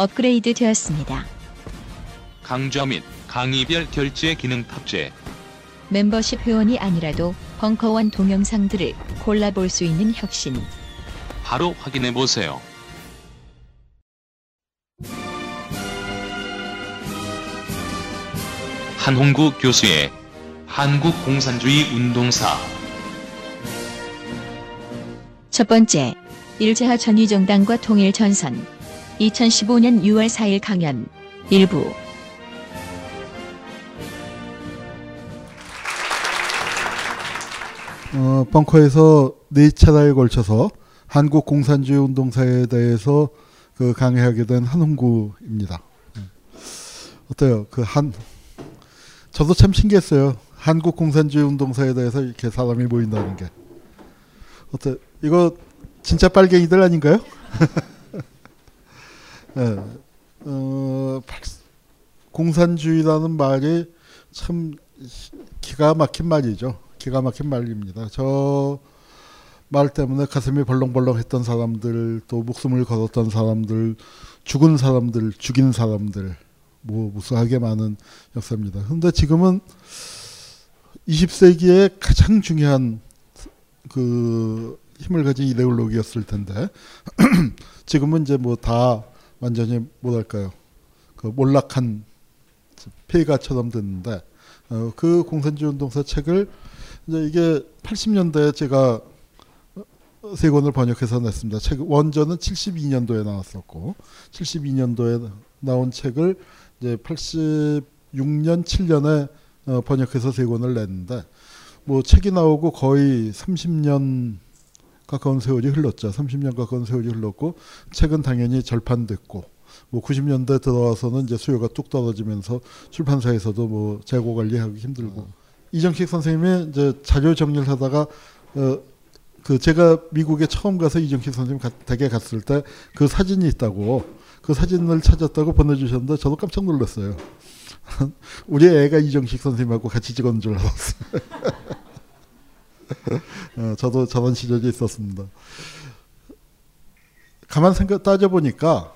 업그레이드 되었습니다. 강좌 및 강의별 결제 기능 탑재 멤버십 회원이 아니라도 벙커원 동영상들을 골라볼 수 있는 혁신. 바로 확인해 보세요. 한홍구 교수의 한국 공산주의 운동사 첫 번째, 일제하 전위정당과 통일전선. 2015년 6월 4일 강연. 일부. 어, 벙커에서 네 차례에 걸쳐서 한국 공산주의 운동사에 대해서 그 강의하게 된 한홍구입니다. 네. 어때요? 그 한 저도 참 신기했어요. 한국 공산주의 운동사에 대해서 이렇게 사람이 모인다는 게. 어때? 이거 진짜 빨갱이들 아닌가요? 네. 어, 팔- 공산주의라는 말이 참 기가 막힌 말이죠. 기가 막힌 말입니다. 저 말 때문에 가슴이 벌렁벌렁했던 사람들, 또 목숨을 걸었던 사람들, 죽은 사람들, 죽인 사람들, 뭐 무수하게 많은 역사입니다. 근데 지금은 20세기의 가장 중요한 그 힘을 가진 이데올로기였을 텐데 지금은 이제 뭐 다 완전히 뭐랄까요 그 몰락한 폐가처럼 됐는데 어, 그 공산주의 운동사 책을 이제 이게 80년대에 제가 세 권을 번역해서 냈습니다. 책 원전은 72년도에 나왔었고 72년도에 나온 책을 이제 86년 7년에 어, 번역해서 세 권을 냈는데 뭐 책이 나오고 거의 30년 가까운 세월이 흘렀죠. 30년 가까운 세월이 흘렀고 책은 당연히 절판됐고 뭐 90년대 들어와서는 이제 수요가 뚝 떨어지면서 출판사에서도 뭐 재고 관리하기 힘들고 이정식 선생님이 이제 자료 정리를 하다가 어 그 제가 미국에 처음 가서 이정식 선생님 가- 댁에 갔을 때 그 사진이 있다고 그 사진을 찾았다고 보내주셨는데 저도 깜짝 놀랐어요. 우리 애가 이정식 선생님하고 같이 찍은 줄 알았어요. 어, 저도 저런 시절이 있었습니다. 가만 생각 따져 보니까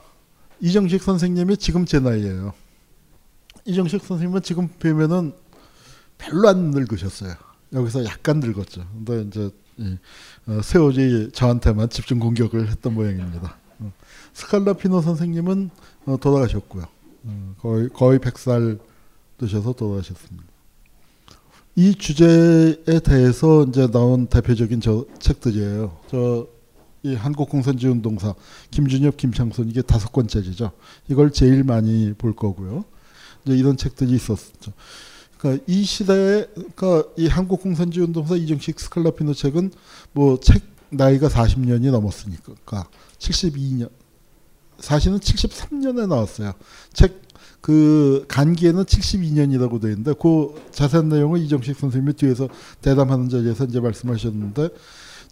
이정식 선생님이 지금 제 나이예요. 이정식 선생님은 지금 뵈면은 별로 안 늙으셨어요. 여기서 약간 늙었죠. 근데 이제 이, 어, 세월이 저한테만 집중 공격을 했던 모양입니다. 어, 스칼라피노 선생님은 어, 돌아가셨고요. 어, 거의 거의 100살 되셔서 돌아가셨습니다. 이 주제에 대해서 이제 나온 대표적인 저 책들이에요. 저 이 한국 공산주의 운동사 김준엽, 김창순 이게 다섯 권째죠. 이걸 제일 많이 볼 거고요. 이제 이런 책들이 있었죠. 그러니까 이 시대에 그러니까 이 한국 공산주의 운동사 이정식 스칼라피노 책은 뭐 책 나이가 40년이 넘었으니까 72년 사실은 73년에 나왔어요. 책 그 간기에는 72년이라고 되어 있는데 그 자세한 내용은 이정식 선생님이 뒤에서 대담하는 자리에서 이제 말씀하셨는데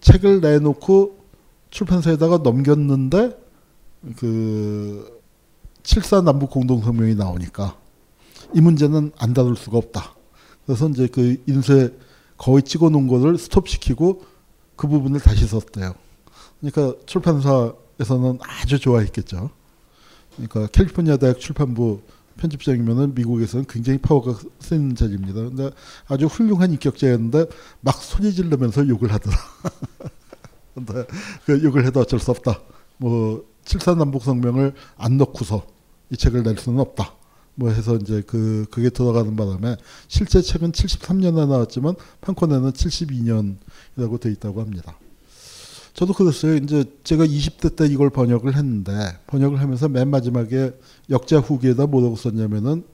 책을 내놓고 출판사에다가 넘겼는데 그 7사 남북 공동성명이 나오니까 이 문제는 안 다룰 수가 없다. 그래서 이제 그 인쇄 거의 찍어 놓은 거를 스톱시키고 그 부분을 다시 썼대요. 그러니까 출판사에서는 아주 좋아했겠죠. 그러니까 캘리포니아 대학 출판부 편집장이면은 미국에서는 굉장히 파워가 센 자리입니다. 근데 아주 훌륭한 인격자였는데 막 소리 지르면서 욕을 하더라. 근데 그 욕을 해도 어쩔 수 없다. 뭐 칠산 남북 성명을 안 넣고서 이 책을 낼 수는 없다. 뭐 해서 이제 그 그게 들어가는 바람에 실제 책은 73년에 나왔지만 판권에는 72년이라고 돼 있다고 합니다. 저도 그랬어요. 이제 제가 20대 때 이걸 번역을 했는데 번역을 하면서 맨 마지막에 역자 후기에다 뭐라고 썼냐면은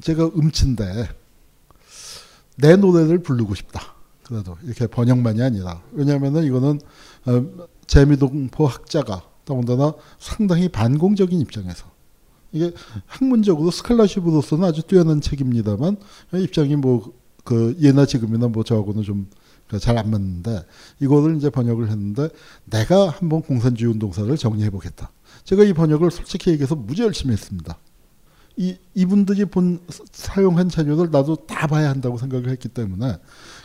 제가 음치인데 내 노래를 부르고 싶다. 그래도 이렇게 번역만이 아니라 왜냐하면은 이거는 어, 재미동포 학자가 더군다나 상당히 반공적인 입장에서 이게 학문적으로 스칼라십으로서는 아주 뛰어난 책입니다만 입장이 뭐 그 예나 지금이나 뭐 저하고는 좀 잘 안 맞는데 이거를 이제 번역을 했는데 내가 한번 공산주의 운동사를 정리해 보겠다. 제가 이 번역을 솔직히 얘기해서 무지 열심히 했습니다. 이 이분들이 본 사용한 자료를 나도 다 봐야 한다고 생각을 했기 때문에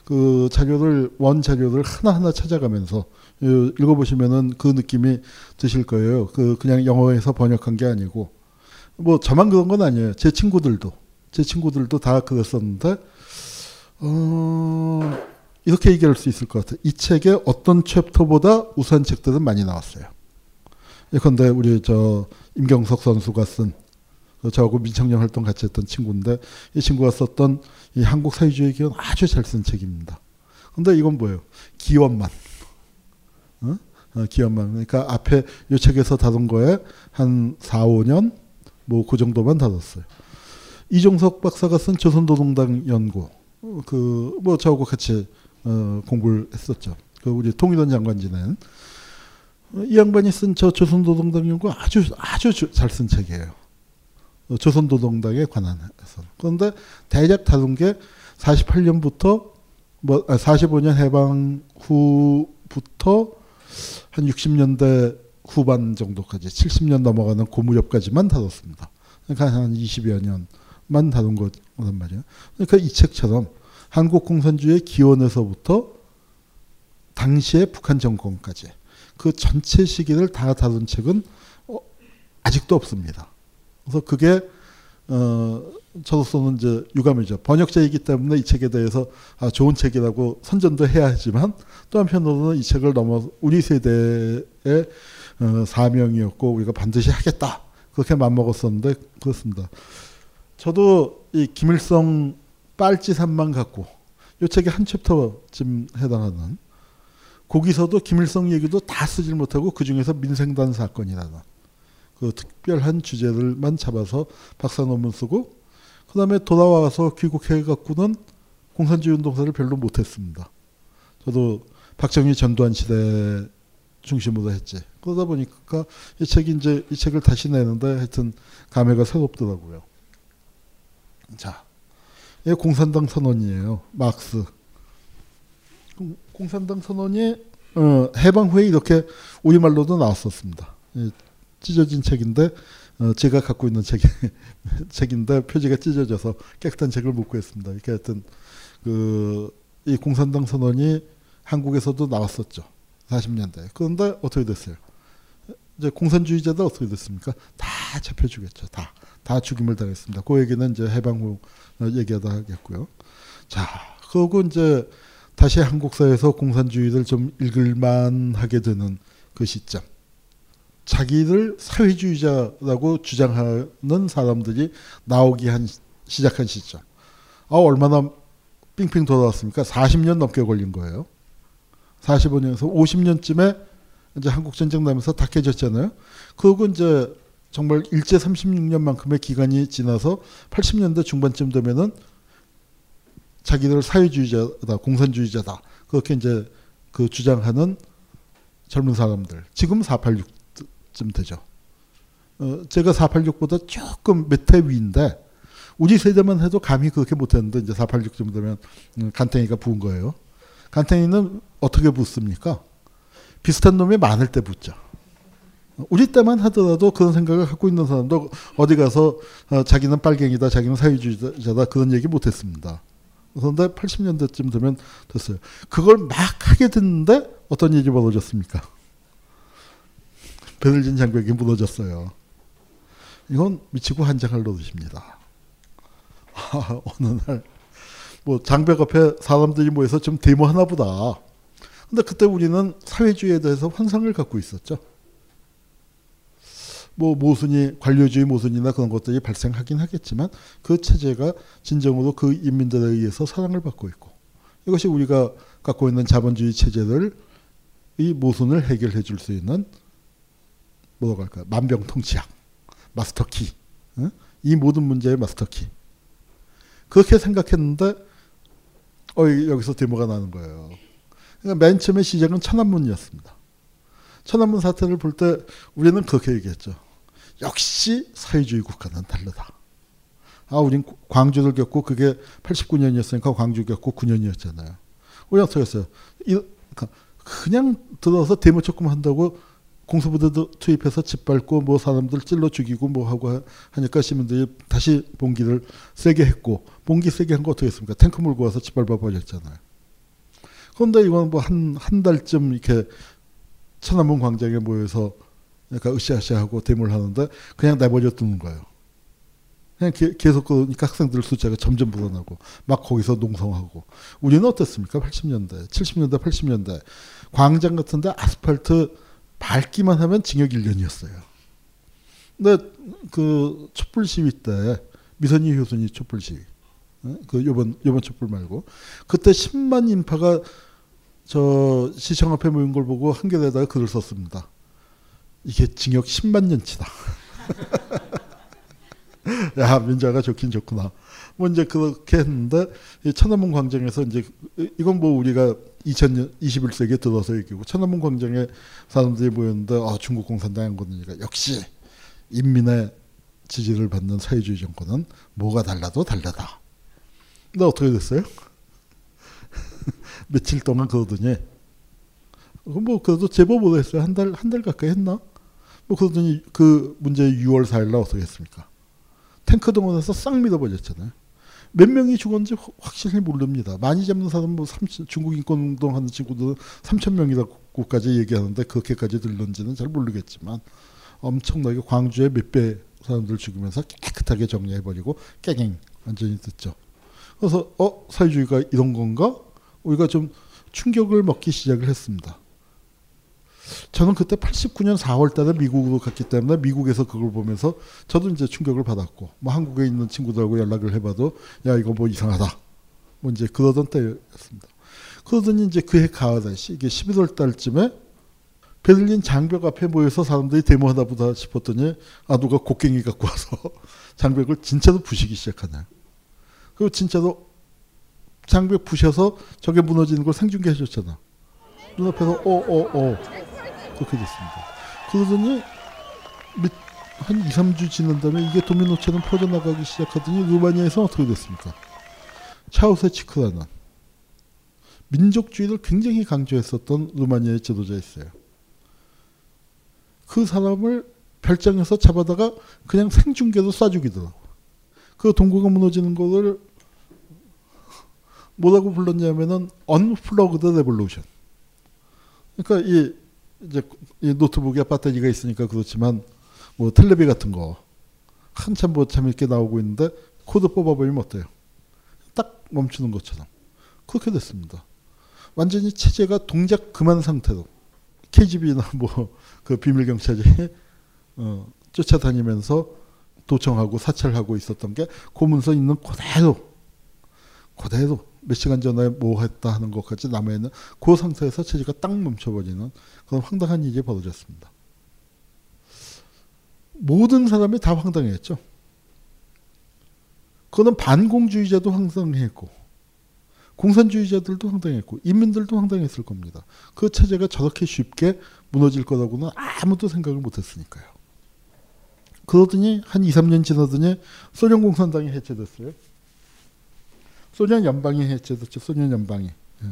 그 자료를 원 자료를 하나 하나 찾아가면서 읽어 보시면은 그 느낌이 드실 거예요. 그 그냥 영어에서 번역한 게 아니고 뭐 저만 그런 건 아니에요. 제 친구들도 제 친구들도 다 그랬었는데 어, 이렇게 얘기할 수 있을 것 같아요. 이 책의 어떤 챕터보다 우수한 책들은 많이 나왔어요. 예컨대 우리 저 임경석 선수가 쓴 저하고 민청년 활동 같이 했던 친구인데 이 친구가 썼던 이 한국 사회주의 기원 아주 잘 쓴 책입니다. 근데 이건 뭐예요? 기원만. 어? 어, 기원만. 그러니까 앞에 이 책에서 다룬 거에 한 4, 5년 뭐 그 정도만 다뤘어요. 이종석 박사가 쓴 조선노동당 연구. 어, 그뭐 저하고 같이 어, 공부를 했었죠. 그 우리 통일원 장관 지낸 어, 이 양반이 쓴 저 조선노동당 연구 아주 아주 잘 쓴 책이에요. 어, 조선노동당에 관한해서. 그런데 대략 다룬 게 48년부터 뭐 45년 아, 해방 후부터 한 60년대 후반 정도까지 70년 넘어가는 고무렵까지만 다뤘습니다. 그러니까 한 20여 년만 다룬 거란 말이에요. 그러니까 이 책처럼 한국 공산주의 기원에서부터 당시의 북한 정권까지 그 전체 시기를 다 다룬 책은 어, 아직도 없습니다. 그래서 그게 어, 저로서는 이제 유감이죠. 번역자이기 때문에 이 책에 대해서 아, 좋은 책이라고 선전도 해야 하지만 또 한편으로는 이 책을 넘어 우리 세대의 어, 사명이었고 우리가 반드시 하겠다 그렇게 맘먹었었는데 그렇습니다. 저도 이 김일성 빨치산만 갖고 이 책의 한 챕터쯤 해당하는 거기서도 김일성 얘기도 다 쓰질 못하고 그 중에서 민생단 사건이라는 그 특별한 주제들만 잡아서 박사 논문 쓰고 그 다음에 돌아와서 귀국해 갖고는 공산주의 운동사를 별로 못했습니다. 저도 박정희 전두환 시대 중심으로 했지. 그러다 보니까 이 책이 이제 이 책을 다시 내는데 하여튼 감회가 새롭더라고요. 자, 이 공산당 선언이에요. 막스. 공산당 선언이 어, 해방 후에 이렇게 우리말로도 나왔었습니다. 찢어진 책인데 어, 제가 갖고 있는 책 책인데 표지가 찢어져서 깨끗한 책을 못 구했습니다. 이렇게 하여튼 그 이 공산당 선언이 한국에서도 나왔었죠. 40년대. 그런데 어떻게 됐어요? 이제 공산주의자들 어떻게 됐습니까? 다 잡혀주겠죠. 다. 다 죽임을 당했습니다. 그 얘기는 이제 해방 후 얘기하다 하겠고요. 자, 그리고 이제 다시 한국사에서 공산주의를 좀 읽을만 하게 되는 그 시점. 자기를 사회주의자라고 주장하는 사람들이 나오기 한 시작한 시점. 아, 얼마나 삥삥 돌아왔습니까? 40년 넘게 걸린 거예요. 45년에서 50년쯤에 이제 한국 전쟁 나면서 다 깨졌잖아요. 그리고 이제 정말 일제 36년만큼의 기간이 지나서 80년대 중반쯤 되면은 자기들 사회주의자다, 공산주의자다. 그렇게 이제 그 주장하는 젊은 사람들. 지금 486쯤 되죠. 어, 제가 486보다 조금 몇 해 위인데 우리 세대만 해도 감히 그렇게 못했는데 이제 486쯤 되면 음, 간탱이가 부은 거예요. 간탱이는 어떻게 붙습니까? 비슷한 놈이 많을 때 붙죠. 우리 때만 하더라도 그런 생각을 갖고 있는 사람도 어디 가서 어, 자기는 빨갱이다, 자기는 사회주의자다 그런 얘기 못했습니다. 그런데 80년대쯤 되면 됐어요. 그걸 막 하게 됐는데 어떤 일이 벌어졌습니까? 베를린 장벽이 무너졌어요. 이건 미치고 한장할 노릇입니다. 아, 어느 날, 뭐, 장벽 앞에 사람들이 모여서 좀 데모 하나 보다. 근데 그때 우리는 사회주의에 대해서 환상을 갖고 있었죠. 뭐 모순이 관료주의 모순이나 그런 것들이 발생하긴 하겠지만 그 체제가 진정으로 그 인민들에 의해서 사랑을 받고 있고 이것이 우리가 갖고 있는 자본주의 체제를 이 모순을 해결해 줄 수 있는 뭐라고 할까 만병통치약 마스터키 응? 이 모든 문제의 마스터키 그렇게 생각했는데 어 여기서 데모가 나는 거예요. 그러니까 맨 처음에 시작은 천안문이었습니다. 천안문 사태를 볼 때 우리는 그렇게 얘기했죠. 역시 사회주의 국가는 다르다. 아, 우린 광주를 겪고 그게 89년이었으니까 광주 겪고 9년이었잖아요. 우리 어떻게 했어요? 이, 그러니까 그냥 들어서 데모 조금 한다고 공수부대도 투입해서 짓밟고 뭐 사람들 찔러 죽이고 뭐 하고 하니까 시민들이 다시 봉기를 세게 했고 봉기 세게 한 거 어떻게 했습니까? 탱크 몰고 와서 짓밟아 버렸잖아요. 그런데 이건 뭐 한 한 달쯤 이렇게 천안문 광장에 모여서 그러니까 으쌰으쌰하고 데모를 하는데 그냥 내버려 두는 거예요. 그냥 게, 계속 그러니까 학생들 숫자가 점점 불어나고 막 거기서 농성하고 우리는 어땠습니까? 80년대, 70년대, 80년대 광장 같은데 아스팔트 밟기만 하면 징역 1년이었어요. 근데 그 촛불 시위 때 미선이 효순이 촛불 시위 그 요번 요번 촛불 말고 그때 10만 인파가 저 시청 앞에 모인 걸 보고 한겨레에다가 글을 썼습니다. 이게 징역 10만 년치다. 야 민자가 좋긴 좋구나. 뭐 이제 그렇게 했는데 천안문 광장에서 이제 이건 뭐 우리가 2000년 21세기에 들어서 얘기고 천안문 광장에 사람들이 모였는데 아, 중국 공산당 한 거니까 역시 인민의 지지를 받는 사회주의 정권은 뭐가 달라도 달라다. 근데 어떻게 됐어요? 며칠 동안 그러더니 뭐 그래도 제법 오래 했어요. 한 달 한 달 가까이 했나? 뭐 그러더니 그 문제 6월 4일 날 어떻게 했습니까? 탱크 동원해서 싹 밀어버렸잖아요. 몇 명이 죽었는지 확실히 모릅니다. 많이 잡는 사람 뭐 3, 중국 인권 운동하는 친구들은 3천 명이라고까지 얘기하는데 그렇게까지 들는지는 잘 모르겠지만 엄청나게 광주에 몇 배 사람들 죽이면서 깨끗하게 정리해버리고 깨갱 완전히 듣죠. 그래서 어 사회주의가 이런 건가? 우리가 좀 충격을 먹기 시작을 했습니다. 저는 그때 89년 4월 달에 미국으로 갔기 때문에 미국에서 그걸 보면서 저도 이제 충격을 받았고 뭐 한국에 있는 친구들하고 연락을 해봐도 야 이거 뭐 이상하다 뭐 이제 그러던 때였습니다. 그러더니 이제 그해 가을에 이게 11월 달쯤에 베를린 장벽 앞에 모여서 사람들이 데모하다 보다 싶었더니 아 누가 곡괭이 갖고 와서 장벽을 진짜로 부시기 시작하네. 그리고 진짜로 장벽 부셔서 저게 무너지는 걸 생중계해 줬잖아. 눈앞에서 어어어 어, 어. 그렇게 됐습니다. 그러더니 한 2, 3주 지난 다음에 이게 도미노처럼 퍼져나가기 시작하더니 루마니아에서 어떻게 됐습니까? 차우세치크라는 민족주의를 굉장히 강조했었던 루마니아의 지도자 있어요. 그 사람을 별장에서 잡아다가 그냥 생중계로 쏴 죽이더라고. 그 동고가 무너지는 거를 뭐라고 불렀냐면은 unplugged revolution. 그러니까 이 이제 이 노트북에 배터리가 있으니까 그렇지만 뭐 텔레비 같은 거 한참 뭐 재밌게 나오고 있는데 코드 뽑아버리면 어때요? 딱 멈추는 것처럼 그렇게 됐습니다. 완전히 체제가 동작 그만 상태로 KGB나 뭐 그 비밀 경찰이 어, 쫓아다니면서 도청하고 사찰하고 있었던 게 고문서 있는 그대로 그대로 몇 시간 전에 뭐 했다 하는 것까지 남아있는 그 상태에서 체제가 딱 멈춰버리는 그런 황당한 일이 벌어졌습니다. 모든 사람이 다 황당했죠. 그거는 반공주의자도 황당했고 공산주의자들도 황당했고 인민들도 황당했을 겁니다. 그 체제가 저렇게 쉽게 무너질 거라고는 아무도 생각을 못했으니까요. 그러더니 한 2, 3년 지나더니 소련 공산당이 해체됐어요. 소련 연방이 해체됐죠. 소련 연방이. 예.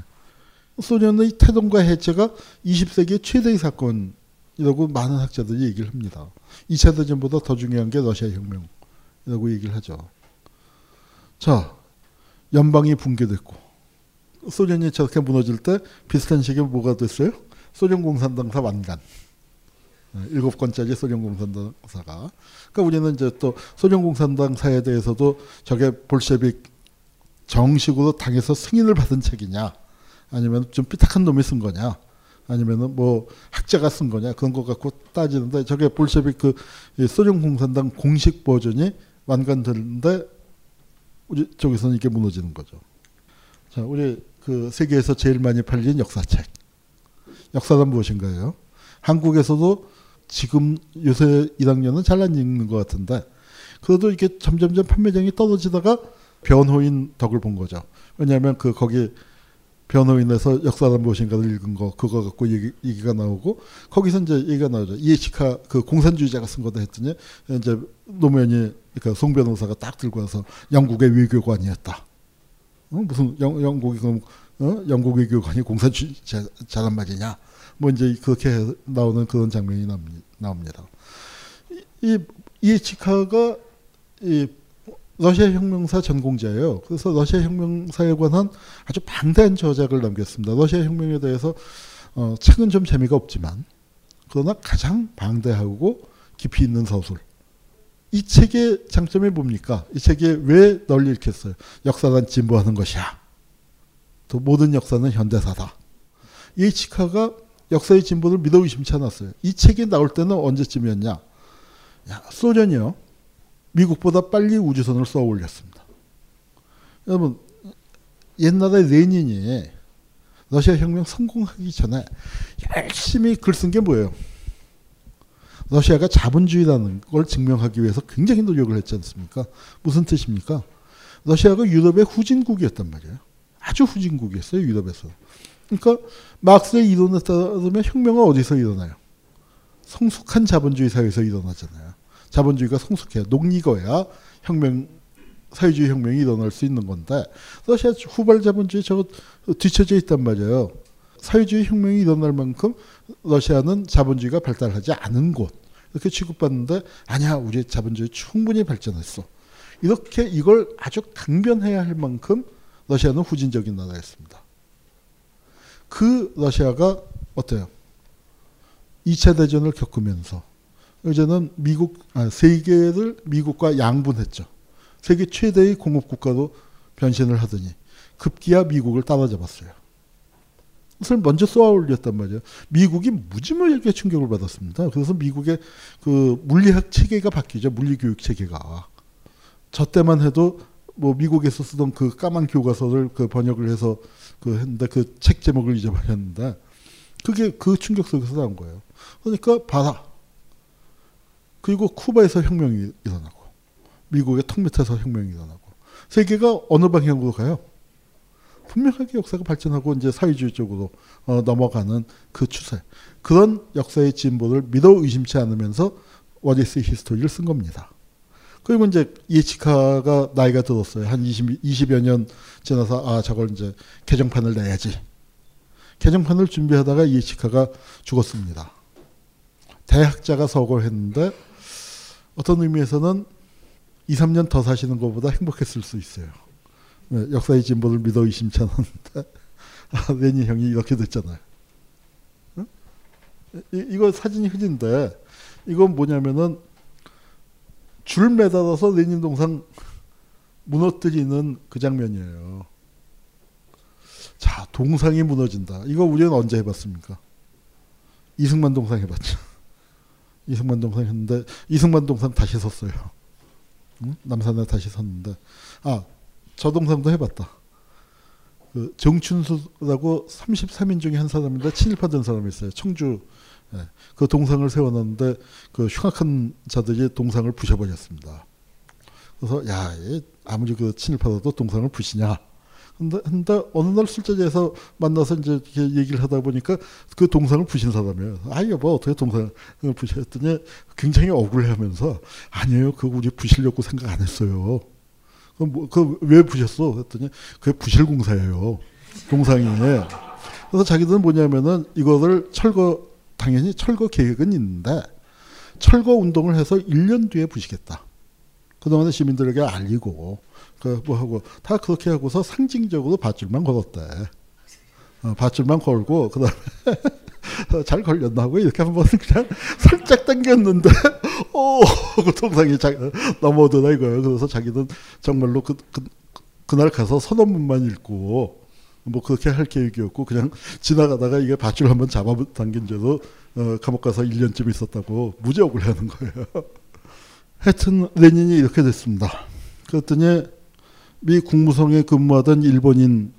소련의 태동과 해체가 20세기의 최대의 사건이라고 많은 학자들이 얘기를 합니다. 2차 대전보다 더 중요한 게 러시아 혁명이라고 얘기를 하죠. 자, 연방이 붕괴됐고 소련이 저렇게 무너질 때 비슷한 시기에 뭐가 됐어요? 소련 공산당사 완간. 네, 일곱 건짜리 소련 공산당사가. 그러니까 우리는 이제 또 소련 공산당사에 대해서도 저게 볼셰빅 정식으로 당에서 승인을 받은 책이냐, 아니면 좀 삐딱한 놈이 쓴 거냐, 아니면은 뭐 학자가 쓴 거냐 그런 거 갖고 따지는데 저게 볼셰빅 그 소련 공산당 공식 버전이 완간되는데 우리 쪽에서는 이게 무너지는 거죠. 자, 우리 그 세계에서 제일 많이 팔린 역사책. 역사란 무엇인가요? 한국에서도 지금 요새 1학년은 잘안 읽는 것 같은데 그래도 이게 점점점 판매량이 떨어지다가 변호인 덕을 본 거죠. 왜냐하면 그 거기 변호인에서 역사란 무엇인가를 읽은 거 그거 갖고 얘기, 얘기가 나오고 거기서 이제 얘기가 나오죠. 이에치카 그 공산주의자가 쓴 거다 했더니 이제 노무현이 그러니까 송 변호사가 딱 들고 와서 영국의 외교관이었다. 어? 무슨 영, 영국이 그럼 어? 영국 외교관이 공산주의자란 말이냐? 뭐 이제 그렇게 나오는 그런 장면이 나옵니다. 이 이에치카가 이 러시아 혁명사 전공자예요. 그래서 러시아 혁명사에 관한 아주 방대한 저작을 남겼습니다. 러시아 혁명에 대해서 어, 책은 좀 재미가 없지만 그러나 가장 방대하고 깊이 있는 서술. 이 책의 장점이 뭡니까? 이 책이 왜 널리 읽혔어요? 역사란 진보하는 것이야. 또 모든 역사는 현대사다. 이 치카가 역사의 진보를 믿어 의심치 않았어요. 이 책이 나올 때는 언제쯤이었냐? 야, 소련이요. 미국보다 빨리 우주선을 쏘아 올렸습니다. 여러분 옛날에 레닌이 러시아 혁명 성공하기 전에 열심히 글 쓴 게 뭐예요? 러시아가 자본주의라는 걸 증명하기 위해서 굉장히 노력을 했지 않습니까? 무슨 뜻입니까? 러시아가 유럽의 후진국이었단 말이에요. 아주 후진국이었어요, 유럽에서. 그러니까 막스의 이론에 따르면 혁명은 어디서 일어나요? 성숙한 자본주의 사회에서 일어나잖아요. 자본주의가 성숙해야 녹익어야 혁명 사회주의 혁명이 일어날 수 있는 건데 러시아 후발 자본주의 저거 뒤쳐져 있단 말이에요. 사회주의 혁명이 일어날 만큼 러시아는 자본주의가 발달하지 않은 곳 이렇게 취급받는데 아니야 우리 자본주의 충분히 발전했어. 이렇게 이걸 아주 강변해야 할 만큼 러시아는 후진적인 나라였습니다. 그 러시아가 어때요? 2차 대전을 겪으면서 이제는 미국 아, 세계를 미국과 양분했죠. 세계 최대의 공업 국가로 변신을 하더니 급기야 미국을 따라잡았어요. 그것을 먼저 쏘아 올렸단 말이에요. 미국이 무지무지하게 충격을 받았습니다. 그래서 미국의 그 물리학 체계가 바뀌죠. 물리교육 체계가. 저 때만 해도 뭐 미국에서 쓰던 그 까만 교과서를 그 번역을 해서 그 했는데 그 책 제목을 잊어버렸는데 그게 그 충격 속에서 나온 거예요. 그러니까 봐라. 그리고 쿠바에서 혁명이 일어나고 미국의 턱 밑에서 혁명이 일어나고 세계가 어느 방향으로 가요? 분명하게 역사가 발전하고 이제 사회주의 쪽으로 어, 넘어가는 그 추세. 그런 역사의 진보를 믿어 의심치 않으면서 What Is History를 쓴 겁니다. 그리고 이제 예치카가 나이가 들었어요. 한 20, 20여 년 지나서 아 저걸 이제 개정판을 내야지. 개정판을 준비하다가 예치카가 죽었습니다. 대학자가 서거 했는데 어떤 의미에서는 2, 3년 더 사시는 것보다 행복했을 수 있어요. 네, 역사의 진보를 믿어 않았는데 아, 레니 형이 이렇게 됐잖아요. 응? 이, 이거 사진이 흐진데 이건 뭐냐면은 줄 매달아서 레닌 동상 무너뜨리는 그 장면이에요. 자, 동상이 무너진다. 이거 우리는 언제 해봤습니까? 이승만 동상 해봤죠. 이승만 동상 했는데 이승만 동상 다시 섰어요. 응? 남산에 다시 섰는데 아 저 동상도 해봤다. 그 정춘수라고 33인 중에 한 사람인데 친일파 된 사람이 있어요. 청주 예. 그 동상을 세워놨는데 그 흉악한 자들이 동상을 부셔버렸습니다. 그래서 야 아무리 그 친일파라도 동상을 부시냐 근데, 근데 어느 날 술자리에서 만나서 이제 얘기를 하다 보니까 그 동상을 부신 사람이에요. 아, 여보, 어떻게 동상을 부셨더니 굉장히 억울해 하면서 아니에요. 그거 우리 부시려고 생각 안 했어요. 그럼 뭐, 그왜 부셨어? 그랬더니 그게 부실 공사예요. 동상이. 그래서 자기들은 뭐냐면은 이거를 철거, 당연히 철거 계획은 있는데 철거 운동을 해서 1년 뒤에 부시겠다. 그동안에 시민들에게 알리고 그 뭐 하고 다 그렇게 하고서 상징적으로 밧줄만 걸었대. 어, 밧줄만 걸고 그다음에 잘 걸렸나 하고 이렇게 한번 그냥 살짝 당겼는데 오 동상이 자, 넘어오더라 이거예요. 그래서 자기는 정말로 그, 그 그날 가서 선언문만 읽고 뭐 그렇게 할 계획이었고 그냥 지나가다가 이게 밧줄 한번 잡아 당긴 죄도 어, 감옥 가서 1년쯤 있었다고 무지 억울해하는 거예요. 하여튼 레닌이 이렇게 됐습니다. 그랬더니 미 국무성에 근무하던 일본인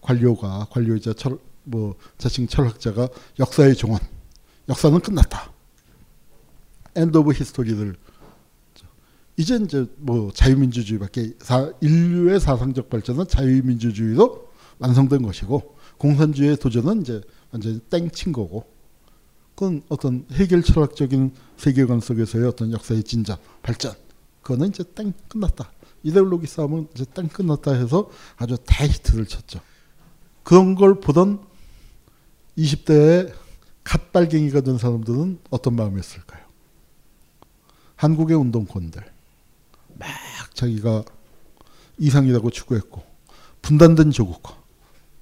관료가 관료이자 철, 뭐 자칭 철학자가 역사의 종언, 역사는 끝났다. End of History를 이제 이제 뭐 자유민주주의밖에 사, 인류의 사상적 발전은 자유민주주의로 완성된 것이고 공산주의의 도전은 이제 완전히 땡친 거고 그건 어떤 해결 철학적인 세계관 속에서의 어떤 역사의 진전 발전. 그거는 이제 땡 끝났다 이데올로기 싸움은 이제 땡 끝났다 해서 아주 대히트를 쳤죠. 그런 걸 보던 20대에 갓발갱이가 된 사람들은 어떤 마음이었을까요? 한국의 운동권들. 막 자기가 이상이라고 추구했고 분단된 조국과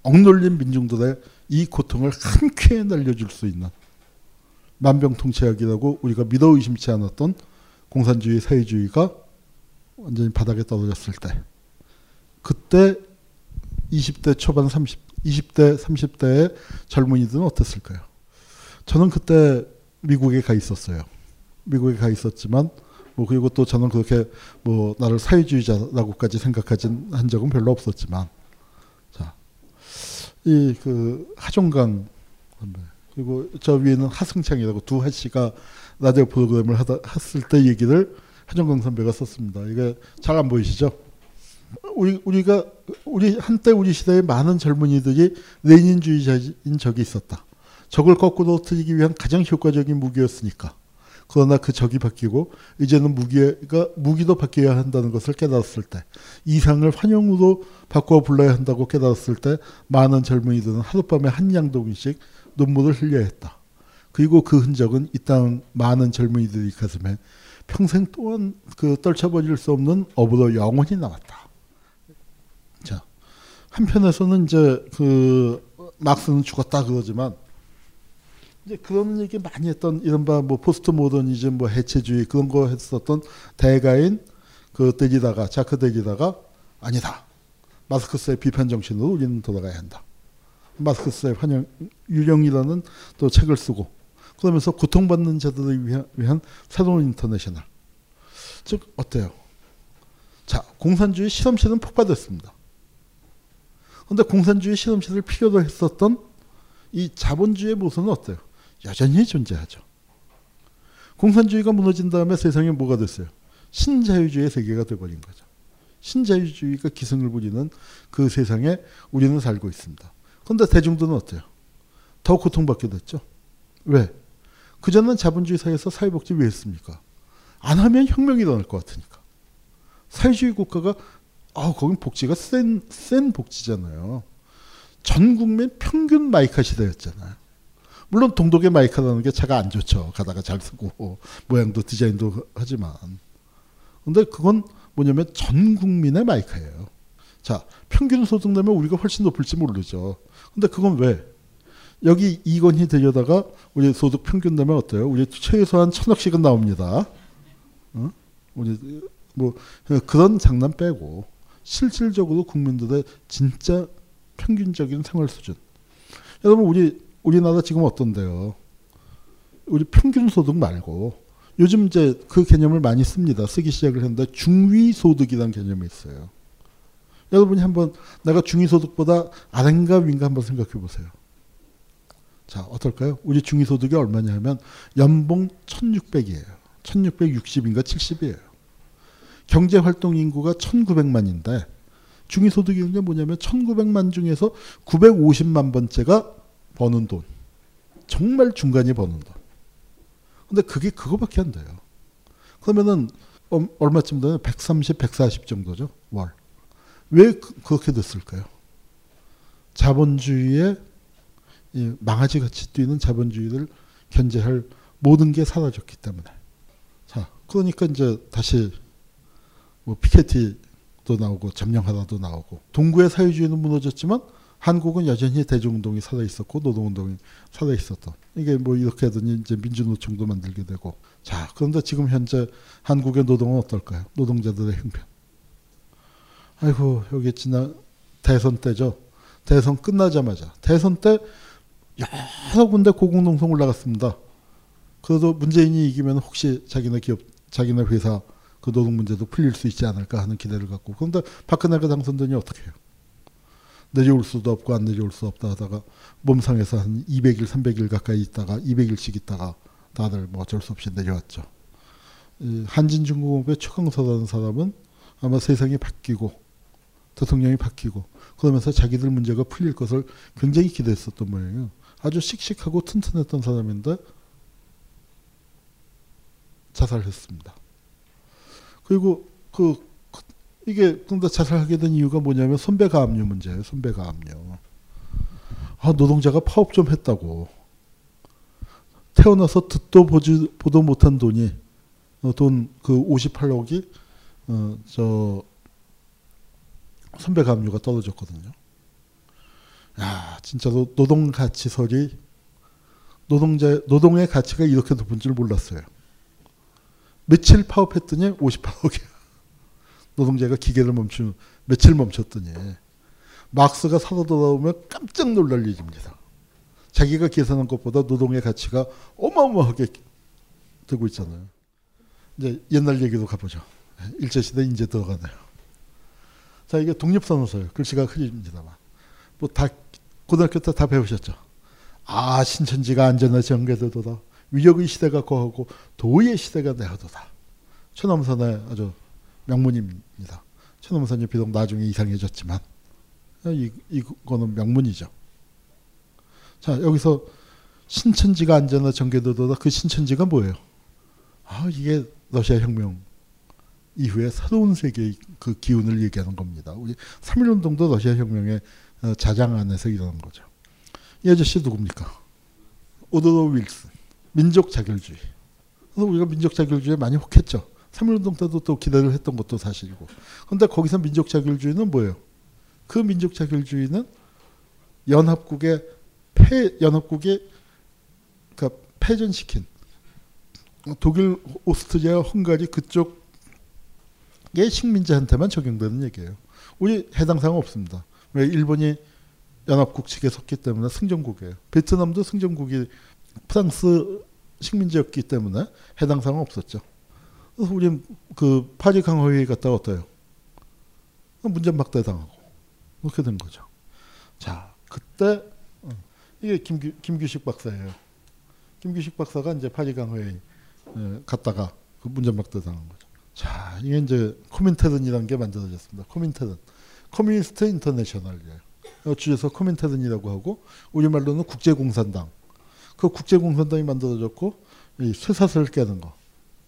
억눌린 민중들의 이 고통을 한 큐에 날려줄 수 있는 만병통치약이라고 우리가 믿어 의심치 않았던 공산주의 사회주의가 완전히 바닥에 떨어졌을 때 그때 20대 초반 30 20대 30대의 젊은이들은 어땠을까요? 저는 그때 미국에 가 있었어요. 미국에 가 있었지만 뭐 그리고 또 저는 그렇게 뭐 나를 사회주의자라고까지 생각하진 한 적은 별로 없었지만 자 이 그 하종강 그리고 저 위에는 하승창이라고 두 하씨가 라디오 프로그램을 하다 했을 때 얘기를 하종강 선배가 썼습니다. 이게 잘안 보이시죠? 우리 우리가 우리 한때 우리 시대에 많은 젊은이들이 레닌주의자인 적이 있었다. 적을 거꾸로 틀기 위한 가장 효과적인 무기였으니까. 그러나 그 적이 바뀌고 이제는 무기가 무기도 바뀌어야 한다는 것을 깨달았을 때 이상을 환영으로 바꾸어 불러야 한다고 깨달았을 때 많은 젊은이들은 하룻밤에 한 양동이씩 눈물을 흘려야 했다. 그리고 그 흔적은 이 땅 많은 젊은이들의 가슴에 평생 동안 그 떨쳐버릴 수 없는 업으로 영원히 남았다. 자 한편에서는 이제 그 막스는 죽었다 그러지만 이제 그런 얘기 많이 했던 이른바 뭐 포스트 모더니즘 뭐 해체주의 그런 거 했었던 대가인 그 데리다가 자크 데리다가 아니다. 마르크스의 비판 정신으로 우리는 돌아가야 한다. 마르크스의 환영 유령이라는 또 책을 쓰고 그러면서 고통받는 자들을 위한, 위한 새로운 인터내셔널. 즉 어때요? 자 공산주의 실험실은 폭파됐습니다. 그런데 공산주의 실험실을 필요로 했었던 이 자본주의 모습은 어때요? 여전히 존재하죠. 공산주의가 무너진 다음에 세상에 뭐가 됐어요? 신자유주의 세계가 돼버린 거죠. 신자유주의가 기승을 부리는 그 세상에 우리는 살고 있습니다. 그런데 대중들은 어때요? 더 고통받게 됐죠. 왜? 그전엔 자본주의 사회에서 사회복지 왜 했습니까? 안 하면 혁명이 일어날 것 같으니까. 사회주의 국가가 아, 거긴 복지가 센, 센 복지잖아요. 전 국민 평균 마이카 시대였잖아요. 물론 동독의 마이카라는 게 차가 안 좋죠. 가다가 잘 쓰고 모양도 디자인도 하지만. 근데 그건 뭐냐면 전 국민의 마이카예요. 자, 평균 소득 내면 우리가 훨씬 높을지 모르죠. 근데 그건 왜? 여기 이건희 되려다가 우리 소득 평균 내면 어때요? 우리 최소한 천억씩은 나옵니다. 어? 우리 뭐 그런 장난 빼고 실질적으로 국민들의 진짜 평균적인 생활 수준. 여러분 우리 우리나라 지금 어떤데요? 우리 평균 소득 말고 요즘 이제 그 개념을 많이 씁니다. 쓰기 시작을 했는데 중위 소득이라는 개념이 있어요. 여러분이 한번 내가 중위 소득보다 아래인가 위인가 한번 생각해 보세요. 자, 어떨까요? 우리 중위 소득이 얼마냐 하면 연봉 1600이에요. 1660인가 70이에요. 경제 활동 인구가 1900만인데 중위 소득이 게 뭐냐면 1900만 중에서 950만 번째가 버는 돈. 정말 중간이 버는 돈. 근데 그게 그거밖에 안 돼요. 그러면은 얼마쯤 되면 130, 140 정도죠. 월. 왜 그, 그렇게 됐을까요? 자본주의의 망아지 같이 뛰는 자본주의를 견제할 모든 게 사라졌기 때문에. 자, 그러니까 이제 다시 뭐 피케티도 도 나오고 점령하다도 나오고 동구의 사회주의는 무너졌지만 한국은 여전히 대중운동이 살아 있었고 노동운동이 살아 있었던 이게 뭐 이렇게 하더니 이제 민주노총도 만들게 되고 자 그런데 지금 현재 한국의 노동은 어떨까요? 노동자들의 형편. 아이고 여기 지난 대선 때죠. 대선 끝나자마자 대선 때 여러 군데 고공농성 올라갔습니다. 그래도 문재인이 이기면 혹시 자기네 기업, 자기네 회사 그 노동 문제도 풀릴 수 있지 않을까 하는 기대를 갖고 그런데 박근혜가 당선되니 어떻게 해요? 내려올 수도 없고 안 내려올 수 없다 하다가 몸상에서 한 200일, 300일 가까이 있다가 200일씩 있다가 다들 뭐 어쩔 수 없이 내려왔죠. 한진중공업의 최강서라는 사람은 아마 세상이 바뀌고 대통령이 바뀌고 그러면서 자기들 문제가 풀릴 것을 굉장히 기대했었던 모양이에요. 아주 씩씩하고 튼튼했던 사람인데 자살했습니다. 그리고 그 이게 근데 자살하게 된 이유가 뭐냐면 선배가 압류 문제예요. 선배가 압류. 아 노동자가 파업 좀 했다고. 태어나서 듣도 보지 보도 못한 돈이 어, 돈그 58억이 어, 저 선배가 압류가 떨어졌거든요. 야 진짜 로 노동 가치설이 노동자 노동의 가치가 이렇게 높은 줄 몰랐어요. 며칠 파업했더니 58억이야. 노동자가 기계를 멈추 며칠 멈췄더니 막스가 살아 돌아오면 깜짝 놀랄 일입니다. 자기가 계산한 것보다 노동의 가치가 어마어마하게 되고 있잖아요. 이제 옛날 얘기도 가보죠. 일제시대 이제 들어가네요. 자, 이게 독립선언서예요. 글씨가 흐립니다만. 뭐 다, 고등학교 때 다 배우셨죠. 아, 신천지가 안전하 정계되도다. 위력의 시대가 거하고 도의 시대가 내하도다. 최남선의 아주 명문입니다. 최남선이 비록 나중에 이상해졌지만 이, 이거는 명문이죠. 자 여기서 신천지가 안전하 정계되도다. 그 신천지가 뭐예요? 아 이게 러시아 혁명 이후에 새로운 세계의 그 기운을 얘기하는 겁니다. 우리 3.1운동도 러시아 혁명의 어, 자장 안에서 일어난 거죠. 이 아저씨 누굽니까? 오도로 윌슨. 민족 자결주의. 그래서 우리가 민족 자결주의에 많이 혹했죠. 3.1운동 때도 또 기대를 했던 것도 사실이고. 그런데 거기서 민족 자결주의는 뭐예요? 그 민족 자결주의는 연합국의 폐, 연합국의 그러니까 패전시킨 독일, 오스트리아, 헝가리 그쪽의 식민지한테만 적용되는 얘기예요. 우리 해당 사항 없습니다. 왜 일본이 연합국 측에 섰기 때문에 승전국이에요. 베트남도 승전국이 프랑스 식민지였기 때문에 해당 사항은 없었죠. 그래서 우리는 그 파리 강화회의 갔다 어때요? 문전박대 당하고 그렇게 된 거죠. 자, 그때 어, 이게 김규, 김규식 박사예요. 김규식 박사가 이제 파리 강화회의 갔다가 그 문전박대 당한 거죠. 자, 이게 이제 코민테른이라는 게 만들어졌습니다. 코민테른. Communist International이에요. 줄여서 코민테른이라고 하고 우리말로는 국제공산당. 그 국제공산당이 만들어졌고 이 쇠사슬 깨는 거.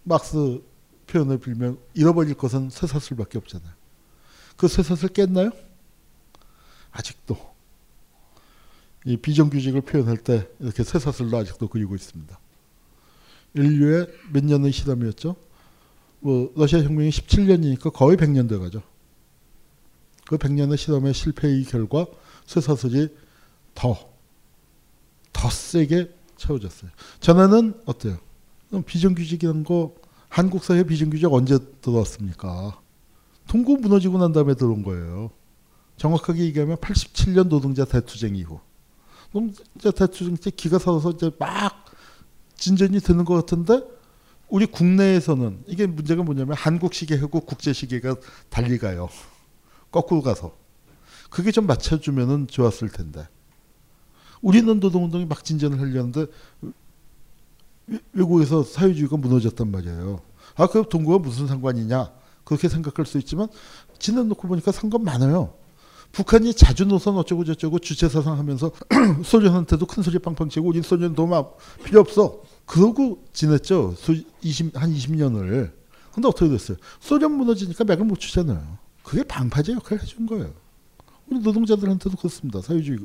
막스 표현을 빌면 잃어버릴 것은 쇠사슬밖에 없잖아요. 그 쇠사슬 깼나요? 아직도 이 비정규직을 표현할 때 이렇게 쇠사슬로 아직도 그리고 있습니다. 인류의 몇 년의 시담이었죠? 뭐 러시아 혁명이 17년이니까 거의 100년 돼가죠. 그 100년의 실험의 실패의 결과 쇠사슬이 더, 더 세게 채워졌어요. 전에는 어때요? 비정규직이라는 거 한국 사회 비정규직 언제 들어왔습니까? 동구 무너지고 난 다음에 들어온 거예요. 정확하게 얘기하면 87년 노동자 대투쟁 이후. 노동자 대투쟁 때 기가 살아서 이제 막 진전이 되는 것 같은데 우리 국내에서는 이게 문제가 뭐냐면 한국 시계하고 국제 시계가 달리 가요. 거꾸로 가서. 그게 좀 맞춰주면은 좋았을 텐데. 우리는 노동운동이 막 진전을 하려는데 외국에서 사회주의가 무너졌단 말이에요. 아, 그 동구가 무슨 상관이냐? 그렇게 생각할 수 있지만 지내놓고 보니까 상관 많아요. 북한이 자주 노선 어쩌고 저쩌고 주체 사상 하면서 소련한테도 큰 소리 빵빵 치고 우린 소련 도움 필요 없어. 그러고 지냈죠. 20, 한 20년을. 근데 어떻게 됐어요? 소련 무너지니까 맥을 못 추잖아요. 그게 방파제 역할을 해준 거예요. 우리 노동자들한테도 그렇습니다. 사회주의.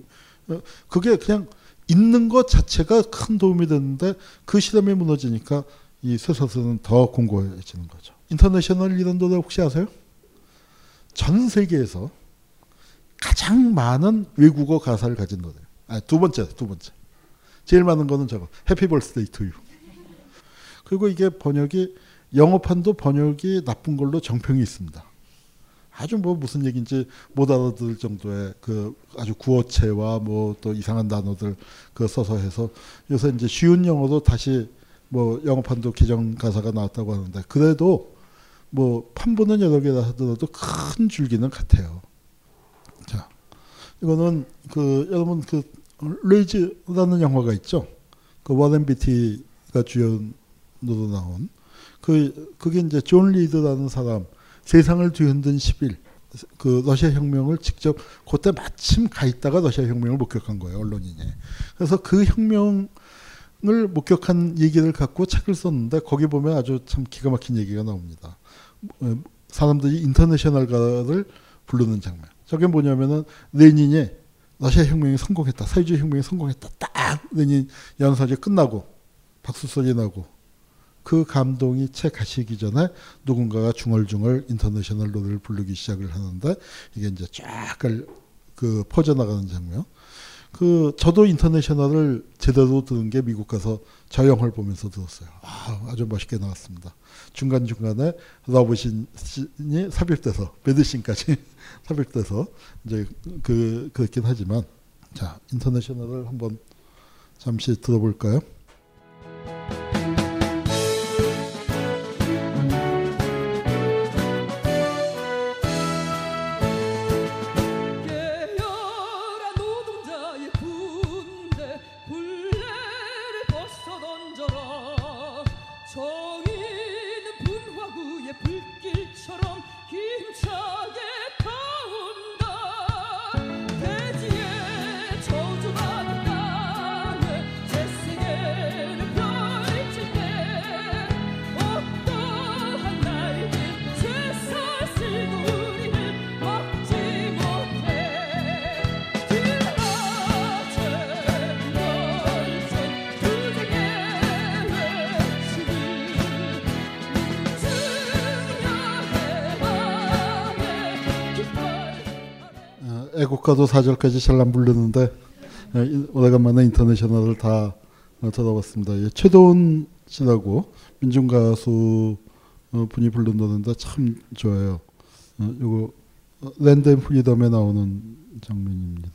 어, 그게 그냥 있는 것 자체가 큰 도움이 되는데 그 시점에 무너지니까 이 쇠사슬은 더 공고해지는 거죠. 인터내셔널 이런 노래 혹시 아세요? 전 세계에서 가장 많은 외국어 가사를 가진 노래. 아, 두 번째, 두 번째. 제일 많은 거는 저거. Happy Birthday to You. 그리고 이게 번역이 영어판도 번역이 나쁜 걸로 정평이 있습니다. 아주 뭐 무슨 얘기인지 못 알아들 정도의 그 아주 구어체와 뭐 또 이상한 단어들 그 써서 해서 요새 이제 쉬운 영어도 다시 뭐 영어판도 개정 가사가 나왔다고 하는데 그래도 뭐 판본은 여러 개다 하더라도 큰 줄기는 같아요. 자, 이거는 그 여러분 그 Reds라는 영화가 있죠. 그 워렌 비티가 주연으로 나온 그 그게 이제 존 리드라는 사람 세상을 뒤흔든 10일 그 러시아 혁명을 직접 그때 마침 가 있다가 러시아 혁명을 목격한 거예요 언론인이. 그래서 그 혁명을 목격한 얘기를 갖고 책을 썼는데 거기 보면 아주 참 기가 막힌 얘기가 나옵니다. 어, 사람들이 인터내셔널가를 부르는 장면. 저게 뭐냐면은 레닌이 러시아 혁명이 성공했다. 사회주의 혁명이 성공했다. 딱 레닌 연설이 끝나고 박수 소리 나고 그 감동이 채 가시기 전에 누군가가 중얼중얼 인터내셔널 노래를 부르기 시작을 하는데 이게 이제 쫙 그 퍼져나가는 장면. 그 저도 인터내셔널을 제대로 들은 게 미국 가서 저 영화를 보면서 들었어요. 아, 아주 멋있게 나왔습니다. 중간 중간에 러브신이 삽입돼서 배드신까지 삽입돼서 이제 그 그렇긴 하지만 자 인터내셔널을 한번 잠시 들어볼까요? 국가도 4절까지 잘안 부르는데 어, 이- 오래간만에 인터내셔널을 다 어, 들어봤습니다. 예, 최도훈 씨라고 민중 가수 어, 분이 부른 노래인데 참 좋아요. 어, 어, Land and Freedom에 나오는 장면입니다.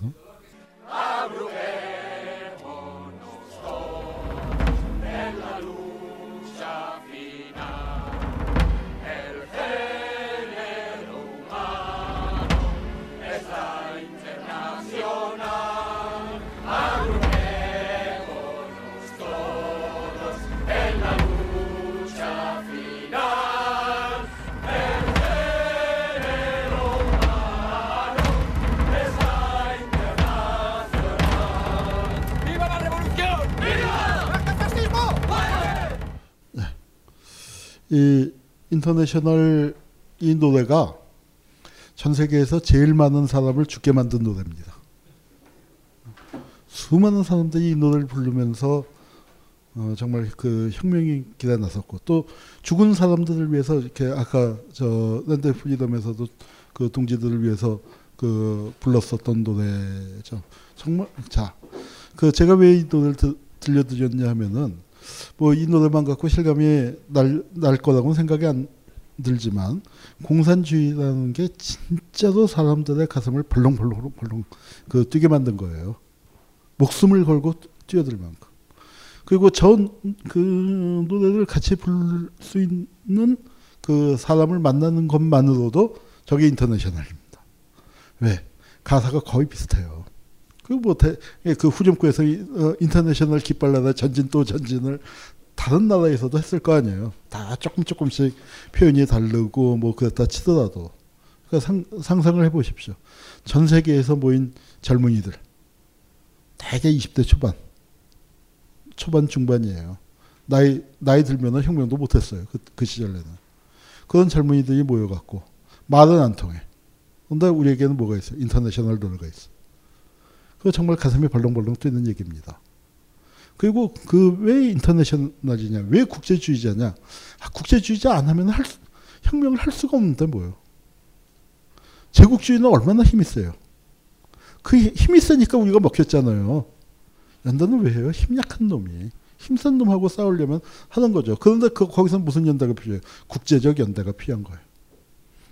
이 인터내셔널 이 노래가 전 세계에서 제일 많은 사람을 죽게 만든 노래입니다. 수많은 사람들이 이 노래를 부르면서 어, 정말 그 혁명이 기다 났었고 또 죽은 사람들을 위해서 이렇게 아까 저 Land Freedom에서도 그 동지들을 위해서 그 불렀었던 노래죠. 정말 자, 그 제가 왜 이 노래를 드, 들려드렸냐 하면은 뭐 이 노래만 갖고 실감이 날, 날 거라고는 생각이 안 들지만 공산주의라는 게 진짜로 사람들의 가슴을 벌렁벌렁 벌렁 그 뛰게 만든 거예요. 목숨을 걸고 뛰어들 만큼. 그리고 전 그 노래를 같이 부를 수 있는 그 사람을 만나는 것만으로도 저게 인터내셔널입니다. 왜? 가사가 거의 비슷해요. 그뭐 그 후점구에서 이, 어, 인터내셔널 깃발나라 전진 또 전진을 다른 나라에서도 했을 거 아니에요. 다 조금 조금씩 표현이 다르고 뭐 그렇다 치더라도 그러니까 상, 상상을 해보십시오. 전 세계에서 모인 젊은이들 대개 20대 초반 초반 중반이에요. 나이 나이 들면은 혁명도 못했어요. 그, 그 시절에는 그런 젊은이들이 모여갖고 말은 안 통해. 근데 우리에게는 뭐가 있어요? 인터내셔널 노래가 있어. 그거 정말 가슴이 벌렁벌렁 뛰는 얘기입니다. 그리고 그 왜 인터내셔널이냐? 왜 국제주의자냐? 아, 국제주의자 안 하면 할 수, 혁명을 할 수가 없는데 뭐요? 제국주의는 얼마나 힘이 세요. 그 힘- 힘이 세니까 우리가 먹혔잖아요. 연대는 왜 해요? 힘 약한 놈이. 힘센 놈하고 싸우려면 하는 거죠. 그런데 그, 거기서 무슨 연대가 필요해요? 국제적 연대가 필요한 거예요.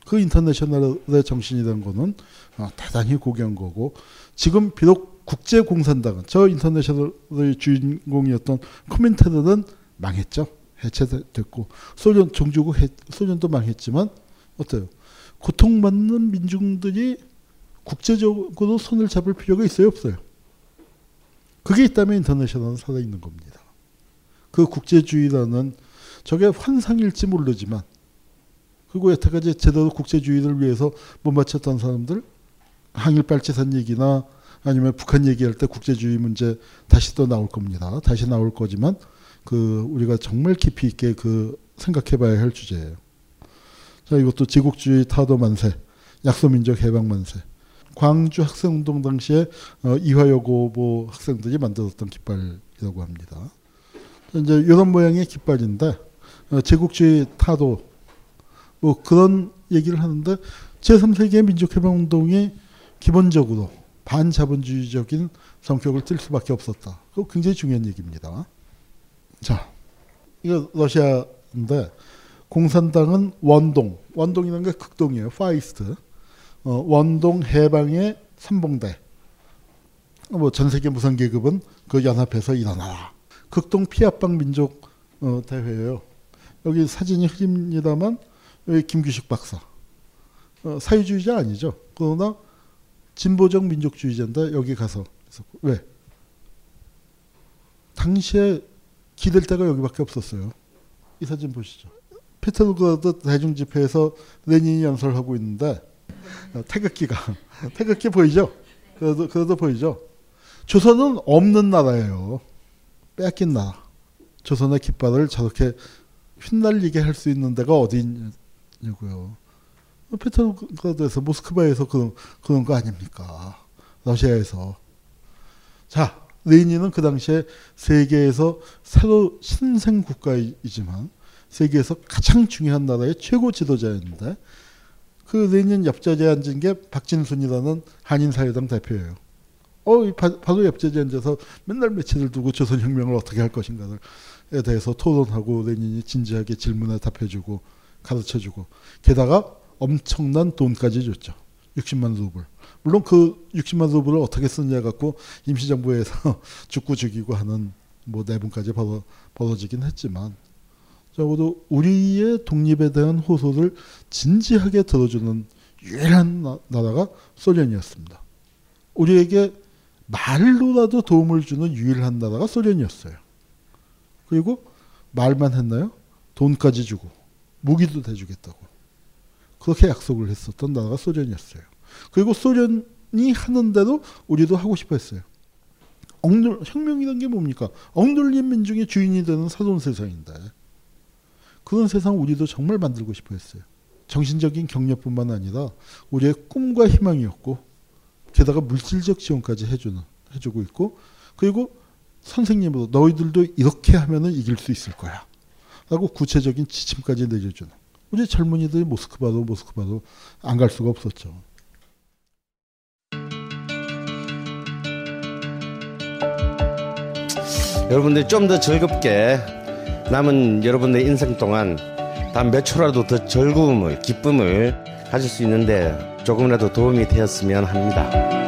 그 인터내셔널의 정신이라는 거는 어, 대단히 고귀한 거고 지금 비록 국제공산당은 저 인터내셔널의 주인공이었던 코민테르는 망했죠. 해체됐고 소련 종주국 해- 소련도 망했지만 어때요? 고통받는 민중들이 국제적으로 손을 잡을 필요가 있어요 없어요? 그게 있다면 인터내셔널은 살아있는 겁니다. 그 국제주의라는 저게 환상일지 모르지만 그리고 여태까지 제대로 국제주의를 위해서 못 맞췄던 사람들 항일 빨치산 얘기나 아니면 북한 얘기할 때 국제주의 문제 다시 또 나올 겁니다. 다시 나올 거지만 그 우리가 정말 깊이 있게 그 생각해봐야 할 주제예요. 자 이것도 제국주의 타도 만세, 약소민족 해방 만세. 광주 학생운동 당시에 어, 이화여고보 학생들이 만들었던 깃발이라고 합니다. 이제 이런 모양의 깃발인데 어, 제국주의 타도 뭐 그런 얘기를 하는데 제3세계 민족해방운동이 기본적으로 반자본주의적인 성격을 띨 수밖에 없었다. 그거 굉장히 중요한 얘기입니다. 자, 이거 러시아인데 공산당은 원동, 원동이라는 게 극동이에요. Far East. 어, 원동 해방의 삼봉대. 뭐 전 세계 무선 계급은 그 연합해서 일어나라. 극동 피압방 민족 어, 대회예요. 여기 사진이 흐립니다만 김규식 박사. 어, 사회주의자 아니죠. 그러나 진보적 민족주의자인데 여기 가서. 왜? 당시에 기댈 데가 여기밖에 없었어요. 이 사진 보시죠. 페트로그라드 대중집회에서 레닌이 연설하고 있는데 어, 태극기가 태극기 보이죠? 그래도 그래도 보이죠? 조선은 없는 나라예요. 뺏긴 나라. 조선의 깃발을 저렇게 휘날리게 할 수 있는 데가 어디 있냐고요. 페트로그라드에서 모스크바에서 그런 그런 거 아닙니까? 러시아에서. 자, 레닌은 그 당시에 세계에서 새로 신생 국가이지만 세계에서 가장 중요한 나라의 최고 지도자였는데 그 레닌 옆자리에 앉은 게 박진순이라는 한인사회당 대표예요. 어, 바로 옆자리에 앉아서 맨날 며칠을 두고 조선혁명을 어떻게 할 것인가에 대해서 토론하고 레닌이 진지하게 질문에 답해주고 가르쳐 주고 게다가 엄청난 돈까지 줬죠. 60만 루블. 물론 그 60만 루블을 어떻게 쓰냐 갖고 임시정부에서 죽고 죽이고 하는 뭐 내분까지 벌어, 벌어지긴 했지만 적어도 우리의 독립에 대한 호소를 진지하게 들어주는 유일한 나- 나라가 소련이었습니다. 우리에게 말로라도 도움을 주는 유일한 나라가 소련이었어요. 그리고 말만 했나요? 돈까지 주고 무기도 대주겠다고 그렇게 약속을 했었던 나라가 소련이었어요. 그리고 소련이 하는 대로 우리도 하고 싶어 했어요. 억눌 혁명이란 게 뭡니까? 억눌린 민중의 주인이 되는 새로운 세상인데 그런 세상 우리도 정말 만들고 싶어 했어요. 정신적인 격려뿐만 아니라 우리의 꿈과 희망이었고 게다가 물질적 지원까지 해주는 해주고 있고 그리고 선생님으로 너희들도 이렇게 하면은 이길 수 있을 거야. 라고 구체적인 지침까지 내려주는 우리 젊은이들이 모스크바로 모스크바로 안갈 수가 없었죠. 여러분들 좀 더 즐겁게 남은 여러분의 인생 동안 단 몇 초라도 더 즐거움을 기쁨을 가질 수 있는데 조금이라도 도움이 되었으면 합니다.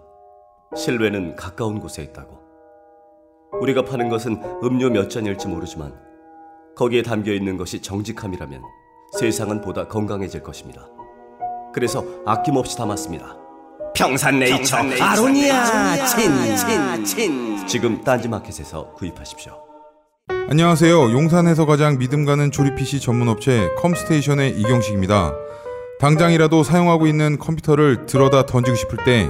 실외는 가까운 곳에 있다고. 우리가 파는 것은 음료 몇 잔일지 모르지만 거기에 담겨 있는 것이 정직함이라면 세상은 보다 건강해질 것입니다. 그래서 아낌없이 담았습니다. 평산네이처, 아로니아 친, 친, 친. 지금 딴지마켓에서 구입하십시오. 안녕하세요. 용산에서 가장 믿음 가는 조립 PC 전문 업체 컴스테이션의 이경식입니다. 당장이라도 사용하고 있는 컴퓨터를 들어다 던지고 싶을 때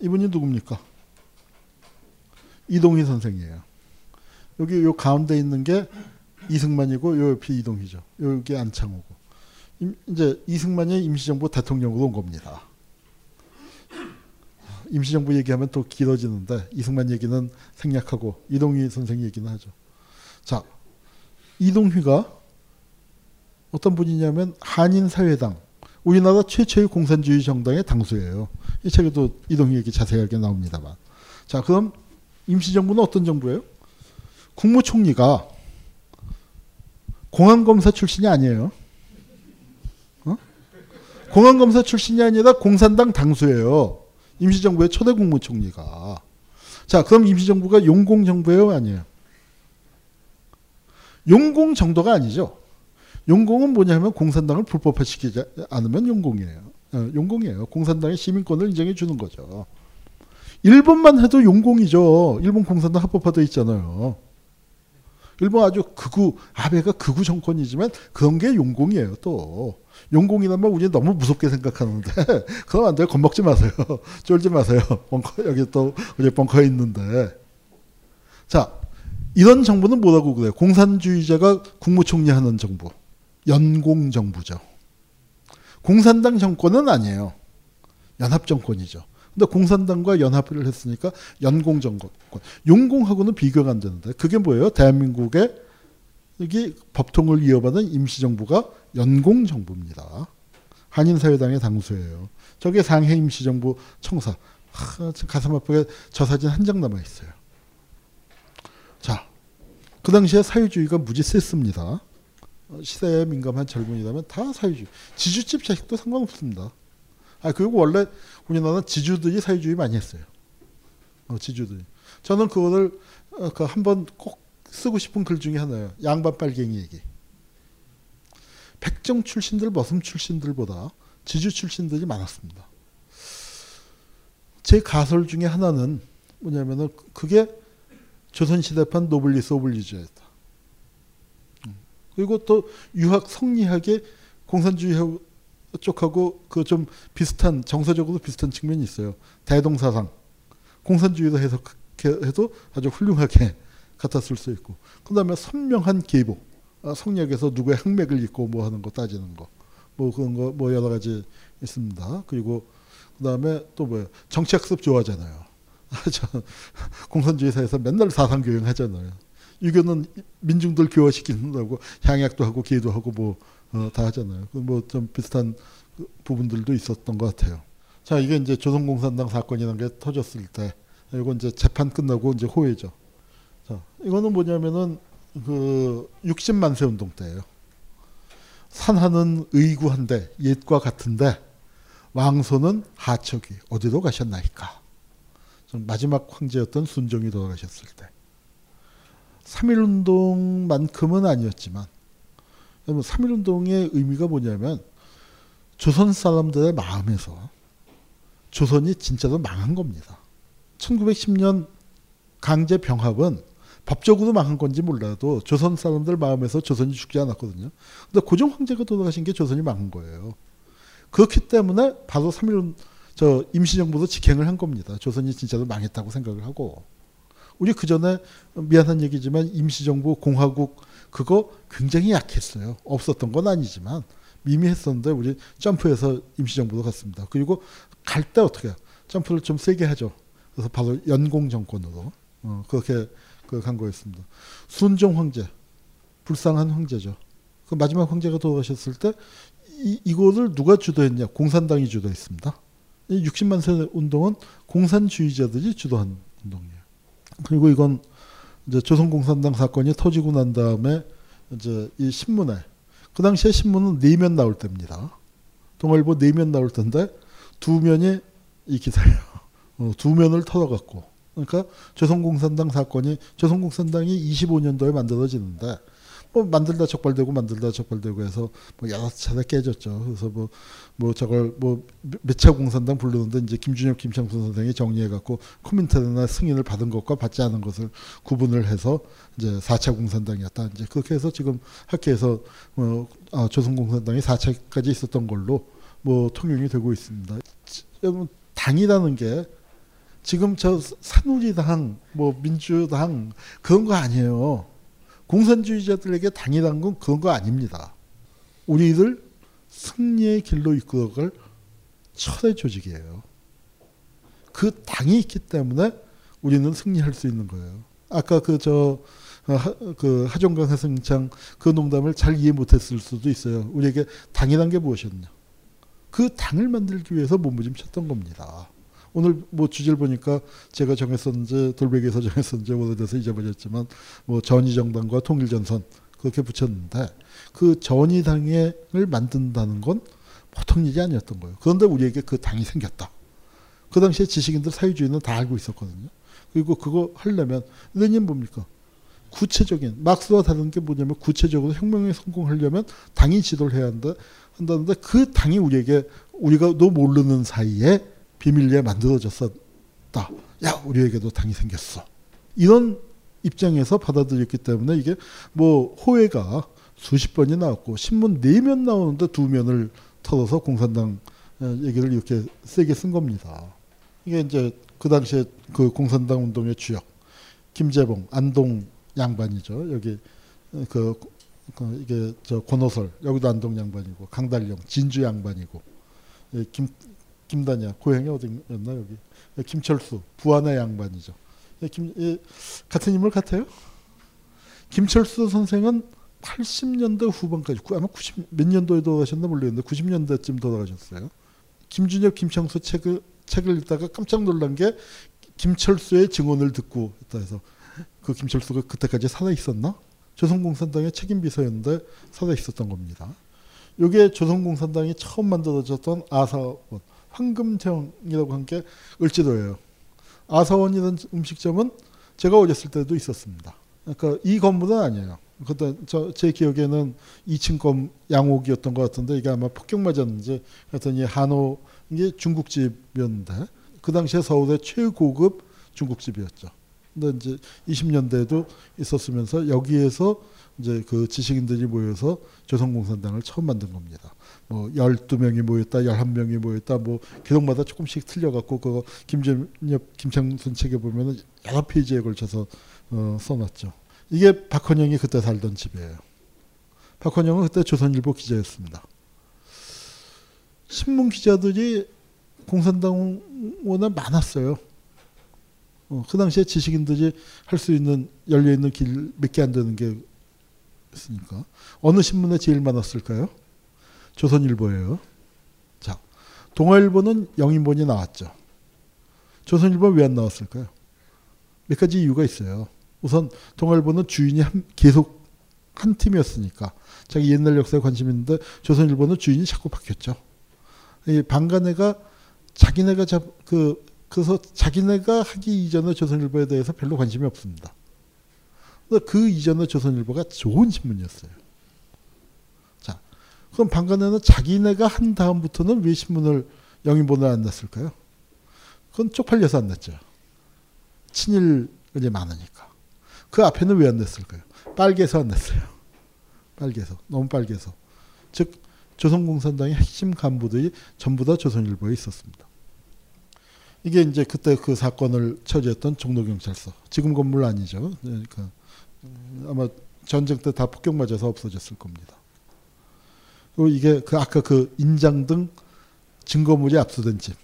이분이 누굽니까? 이동희 선생이에요. 여기 요 가운데 있는 게 이승만이고 요 옆이 이동희죠. 여기 안창호고. 임- 이제 이승만이 임시정부 대통령으로 온 겁니다. 임시정부 얘기하면 또 길어지는데 이승만 얘기는 생략하고 이동희 선생 얘기는 하죠. 자, 이동휘가 어떤 분이냐면 한인사회당 우리나라 최초의 공산주의 정당의 당수예요. 이 책에도 얘기 자세하게 나옵니다만. 자, 그럼 임시정부는 어떤 정부예요? 국무총리가 공안검사 출신이 아니에요. 어? 공안검사 출신이 아니라 공산당 당수예요. 임시정부의 초대 국무총리가. 자, 그럼 임시정부가 용공정부예요? 아니에요? 용공 정도가 아니죠. 용공은 뭐냐면 공산당을 불법화시키지 않으면 용공이에요. 어, 용공이에요. 공산당의 시민권을 인정해 주는 거죠. 일본만 해도 용공이죠. 일본 공산당 합법화돼 있잖아요. 일본 아주 극우 아베가 극우 정권이지만 그런 게 용공이에요. 또 용공이라면 우리 너무 무섭게 생각하는데 그럼 안 돼요. 겁먹지 마세요. 쫄지 마세요. 벙커 여기 또 우리 벙커에 있는데 자 이런 정부는 뭐라고 그래요? 공산주의자가 국무총리 하는 정부. 연공 정부죠. 공산당 정권은 아니에요. 연합 정권이죠. 근데 공산당과 연합을 했으니까 연공 정권. 용공하고는 비교가 안 되는데 그게 뭐예요? 대한민국의 여기 법통을 이어받은 임시정부가 연공 정부입니다. 한인사회당의 당수예요. 저게 상해 임시정부 청사. 하, 참 가슴 아프게 저 사진 한 장 남아 있어요. 자, 그 당시에 사회주의가 무지 셌습니다. 어, 시대에 민감한 젊은이라면 다 사회주의. 지주집 자식도 상관없습니다. 아 그리고 원래 우리나라는 지주들이 사회주의 많이 했어요. 어, 지주들이. 저는 그거를 어, 그 한번 꼭 쓰고 싶은 글 중에 하나예요. 양반 빨갱이 얘기. 백정 출신들, 머슴 출신들보다 지주 출신들이 많았습니다. 제 가설 중에 하나는 뭐냐면은 그게 조선시대판 노블리스 오블리주였다. 음. 그리고 또 유학 성리학의 공산주의 쪽하고 그 좀 비슷한 정서적으로 비슷한 측면이 있어요. 대동사상 공산주의도 해석해도 아주 훌륭하게 쓸수 있고 그 다음에 선명한 계보 아, 성리학에서 누구의 항맥을 잇고 뭐 하는 거 따지는 거 뭐 그런 거 뭐 여러 가지 있습니다. 그리고 그 다음에 또 뭐예요? 정치학습 좋아하잖아요. 저 공산주의사에서 맨날 사상 교육 하잖아요. 유교는 민중들 교화시키는다고 향약도 하고 기도 하고 뭐 다 하잖아요. 뭐 좀 비슷한 그 부분들도 있었던 것 같아요. 자, 이게 이제 조선공산당 사건이라는 게 터졌을 때, 이거 이제 재판 끝나고 이제 호해죠. 자, 이거는 뭐냐면은 그 60만세 운동 때예요. 산하는 의구한데 옛과 같은데 왕소는 하척이 어디로 가셨나이까? 좀 마지막 황제였던 순종이 돌아가셨을 때. 3.1운동만큼은 아니었지만 3.1운동의 의미가 뭐냐면 조선 사람들의 마음에서 조선이 진짜로 망한 겁니다. 1910년 강제 병합은 법적으로 망한 건지 몰라도 조선 사람들 마음에서 조선이 죽지 않았거든요. 근데 고종 황제가 돌아가신 게 조선이 망한 거예요. 그렇기 때문에 바로 3.1운 저 임시정부도 직행을 한 겁니다. 조선이 진짜로 망했다고 생각을 하고 우리 그 전에 미안한 얘기지만 임시정부 공화국 그거 굉장히 약했어요. 없었던 건 아니지만 미미했었는데 우리 점프해서 임시정부로 갔습니다. 그리고 갈 때 어떻게 해요? 점프를 좀 세게 하죠. 그래서 바로 연공 정권으로 어, 그렇게 그간 거였습니다. 순종 황제 불쌍한 황제죠. 그 마지막 황제가 돌아가셨을 때 이, 이거를 누가 주도했냐? 공산당이 주도했습니다. 이 60만 세 운동은 공산주의자들이 주도한 운동이에요. 그리고 이건 이제 조선공산당 사건이 터지고 난 다음에 이제 이 신문에 그 당시에 신문은 네 면 나올 때입니다. 동아일보 네 면 나올 텐데 두 면이 이 기사예요. 어, 두 면을 털어갖고 그러니까 조선공산당 사건이 조선공산당이 25년도에 만들어지는데 뭐 만들다 적발되고 만들다 적발되고 해서 뭐 여러 차례 깨졌죠. 그래서 뭐 뭐 저걸 뭐 매차 공산당 부르는데 이제 김준엽 김창수 선생이 정리해 갖고 코민테나 승인을 받은 것과 받지 않은 것을 구분을 해서 이제 4차 공산당이었다. 이제 그렇게 해서 지금 학계에서 뭐 아, 조선공산당이 4차까지 있었던 걸로 뭐 통용이 되고 있습니다. 당이라는 게 지금 저 산우리당 뭐 민주당 그런 거 아니에요. 공산주의자들에게 당이라는 건 그런 거 아닙니다. 우리들 승리의 길로 이끌어갈 철의 조직이에요. 그 당이 있기 때문에 우리는 승리할 수 있는 거예요. 아까 그 저 그 하종강 해승창 그 농담을 잘 이해 못했을 수도 있어요. 우리에게 당이란 게 무엇이었냐? 그 당을 만들기 위해서 몸부림쳤던 겁니다. 오늘 뭐 주제를 보니까 제가 정했었는지 돌베개에서 정했었는지 오래돼서 잊어버렸지만 뭐 전의정당과 통일전선 그렇게 붙였는데 그 전의당을 만든다는 건 보통 일이 아니었던 거예요. 그런데 우리에게 그 당이 생겼다. 그 당시에 지식인들 사회주의는 다 알고 있었거든요. 그리고 그거 하려면 레닌 뭡니까? 구체적인 막스와 다른 게 뭐냐면 구체적으로 혁명에 성공하려면 당이 지도를 해야 한다 한다는데 그 당이 우리에게 우리가 도 모르는 사이에 비밀리에 만들어졌었다. 야 우리에게도 당이 생겼어. 이런 입장에서 받아들였기 때문에 이게 뭐 호해가 수십 번이 나왔고 신문 네 면 나오는데 두 면을 털어서 공산당 얘기를 이렇게 세게 쓴 겁니다. 이게 이제 그 당시에 그 공산당 운동의 주역 김재봉, 안동 양반이죠. 여기 그, 그 이게 저 권호설 여기도 안동 양반이고 강달령 진주 양반이고 예, 김 김단야 고향이 어디였나 여기 예, 김철수 부안의 양반이죠. 예, 김 예, 같은 인물 같아요. 김철수 선생은 80년대 후반까지 구- 아마 90 몇 년도에 돌아가셨나 모르겠는데 90년대쯤 돌아가셨어요. 김준엽 김창수 책을 책을 읽다가 깜짝 놀란 게 김철수의 증언을 듣고 있다 해서 그 김철수가 그때까지 살아 있었나? 조선공산당의 책임 비서였는데 살아 있었던 겁니다. 이게 조선공산당이 처음 만들어졌던 아사원 황금정이라고 한 게 을지로예요. 아사원이라는 음식점은 제가 어렸을 때도 있었습니다. 그러니까 이 건물은 아니에요. 그때 저 제 기억에는 2층 건 양옥이었던 것 같은데 이게 아마 폭격 맞았는지 하여튼 이 한호 이게 중국집이었는데 그 당시에 서울의 최고급 중국집이었죠. 근데 이제 20년대에도 있었으면서 여기에서 이제 그 지식인들이 모여서 조선공산당을 처음 만든 겁니다. 뭐 12명이 모였다, 11명이 모였다, 뭐 기록마다 조금씩 틀려갖고 그거 김준엽, 김창순 책에 보면은 여러 페이지에 걸쳐서 어, 써놨죠. 이게 박헌영이 그때 살던 집이에요. 박헌영은 그때 조선일보 기자였습니다. 신문 기자들이 공산당원에 많았어요. 어, 그 당시에 지식인들이 할 수 있는 열려 있는 길 몇 개 안 되는 게 있으니까 어느 신문에 제일 많았을까요? 조선일보예요. 자, 동아일보는 영인본이 나왔죠. 조선일보 왜 안 나왔을까요? 몇 가지 이유가 있어요. 우선 동아일보는 주인이 한, 계속 한 팀이었으니까 자기 옛날 역사에 관심 있는데 조선일보는 주인이 자꾸 바뀌었죠. 이 방간애가 자기네가 잡, 그 그래서 자기네가 하기 이전에 조선일보에 대해서 별로 관심이 없습니다. 그 이전에 조선일보가 좋은 신문이었어요. 자, 그럼 방간에는 자기네가 한 다음부터는 왜 신문을 영인본을 안 냈을까요? 그건 쪽팔려서 안 냈죠. 친일이 많으니까. 그 앞에는 왜 안 냈을까요? 빨개서 안 냈어요. 빨개서. 너무 빨개서. 즉, 조선공산당의 핵심 간부들이 전부 다 조선일보에 있었습니다. 이게 이제 그때 그 사건을 처리했던 종로경찰서. 지금 건물 아니죠. 그러니까 아마 전쟁 때 다 폭격 맞아서 없어졌을 겁니다. 그리고 이게 그 아까 그 인장 등 증거물이 압수된 집.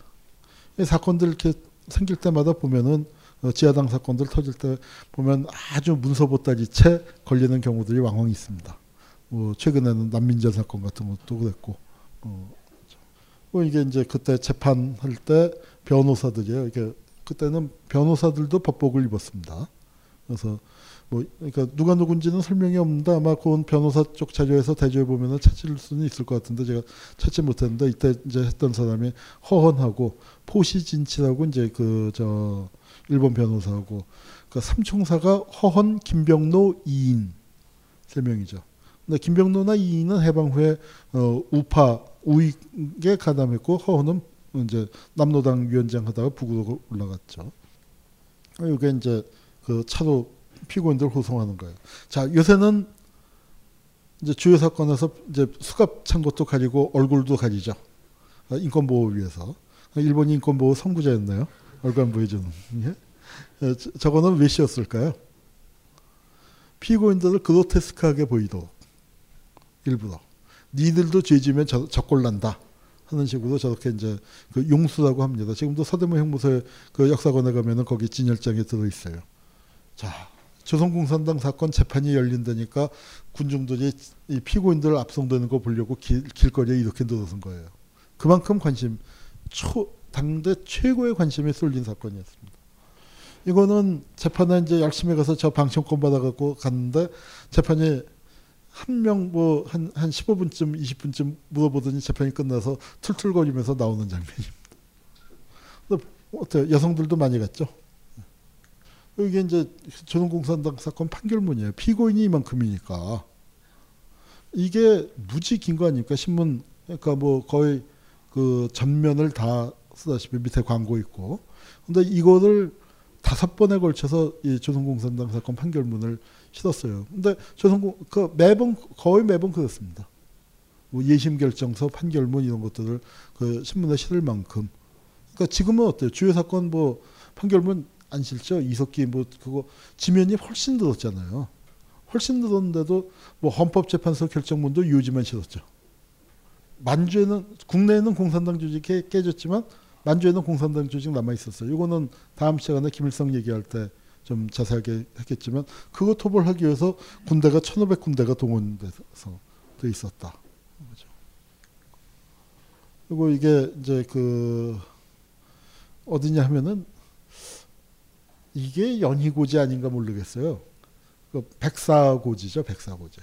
이 사건들 이렇게 생길 때마다 보면은 어, 지하당 사건들 터질 때 보면 아주 문서 보따리 채 걸리는 경우들이 왕왕 있습니다. 뭐 최근에는 난민전 사건 같은 것도 그랬고, 어, 뭐 이게 이제 그때 재판할 때 변호사들이요, 이게 그때는 변호사들도 법복을 입었습니다. 그래서 뭐 그러니까 누가 누군지는 설명이 없는데 아마 그건 변호사 쪽 자료에서 대조해 보면은 찾을 수는 있을 것 같은데 제가 찾지 못했는데 이때 이제 했던 사람이 허헌하고 포시진치라고 이제 그 저 일본 변호사하고 그 삼총사가 허헌, 김병노, 이인 세 명이죠. 근데 김병노나 이인은 해방 후에 어, 우파 우익에 가담했고 허헌은 이제 남노당 위원장 하다가 북으로 올라갔죠. 이게 이제 그 차로 피고인들 호송하는 거예요. 자 요새는 이제 주요 사건에서 이제 수갑 찬 것도 가리고 얼굴도 가리죠. 어, 인권 보호 위해서 일본 인권 보호 선구자였네요. 얼굴 안 보여주는. 예? 어, 저- 저거는 왜 씌웠을까요? 피고인들을 그로테스크하게 보이도록 일부러 니들도 죄지면 저, 적골난다 하는 식으로 저렇게 이제 그 용수라고 합니다. 지금도 서대문 형무소에 그 역사관에 가면은 거기 진열장에 들어 있어요. 자 조선공산당 사건 재판이 열린다니까 군중들이 이 피고인들 압송되는 거 보려고 길, 길거리에 이렇게 늘어선 거예요. 그만큼 관심 초 당대 최고의 관심이 쏠린 사건이었습니다. 이거는 재판에 이제 열심히 가서 저 방청권 받아갖고 갔는데 재판이 한 명 뭐 한 한 15분쯤 20분쯤 물어보더니 재판이 끝나서 툴툴거리면서 나오는 장면입니다. 어때요? 여성들도 많이 갔죠. 이게 이제 조선공산당 사건 판결문이에요. 피고인이 이만큼이니까 이게 무지 긴 거 아닙니까? 신문 그러니까 뭐 거의 그 전면을 다 쓰다시피 밑에 광고 있고. 근데 이거를 다섯 번에 걸쳐서 이 조선공산당 사건 판결문을 실었어요. 근데 조선공 그 매번 거의 매번 그렇습니다. 뭐 예심 결정서, 판결문 이런 것들을 그 신문에 실을 만큼. 그러니까 지금은 어때요? 주요 사건 뭐 판결문 안 실죠? 이석기 뭐 그거 지면이 훨씬 늘었잖아요. 훨씬 늘었는데도 뭐 헌법재판소 결정문도 유지만 실었죠. 만주에는 국내에는 공산당 조직이 깨- 깨졌지만 만주에는 공산당 조직 남아 있었어요. 이거는 다음 시간에 김일성 얘기할 때 좀 자세하게 했겠지만 그거 토벌하기 위해서 군대가 1,500군대가 동원돼서 돼 있었다. 그죠. 그리고 이게 이제 그 어디냐 하면은 이게 연희고지 아닌가 모르겠어요. 그 백사고지죠, 백사고지.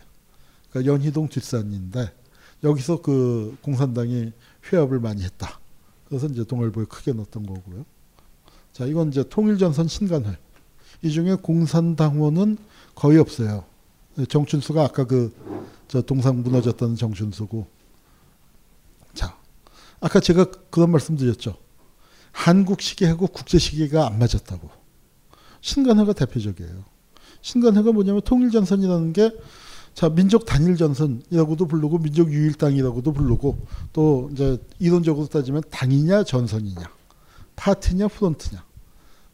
그러니까 연희동 뒷산인데 여기서 그 공산당이 회합을 많이 했다. 그래서 이제 동아일보에 크게 넣었던 거고요. 자, 이건 이제 통일전선 신간회. 이 중에 공산당원은 거의 없어요. 정춘수가 아까 그 저 동상 무너졌다는 정춘수고. 자, 아까 제가 그런 말씀드렸죠. 한국 시계하고 국제 시계가 안 맞았다고. 신간회가 대표적이에요. 신간회가 뭐냐면 통일전선이라는 게 자, 민족 단일 전선이라고도 부르고 민족 유일 당이라고도 부르고 또 이제 이론적으로 따지면 당이냐 전선이냐 파티냐 프론트냐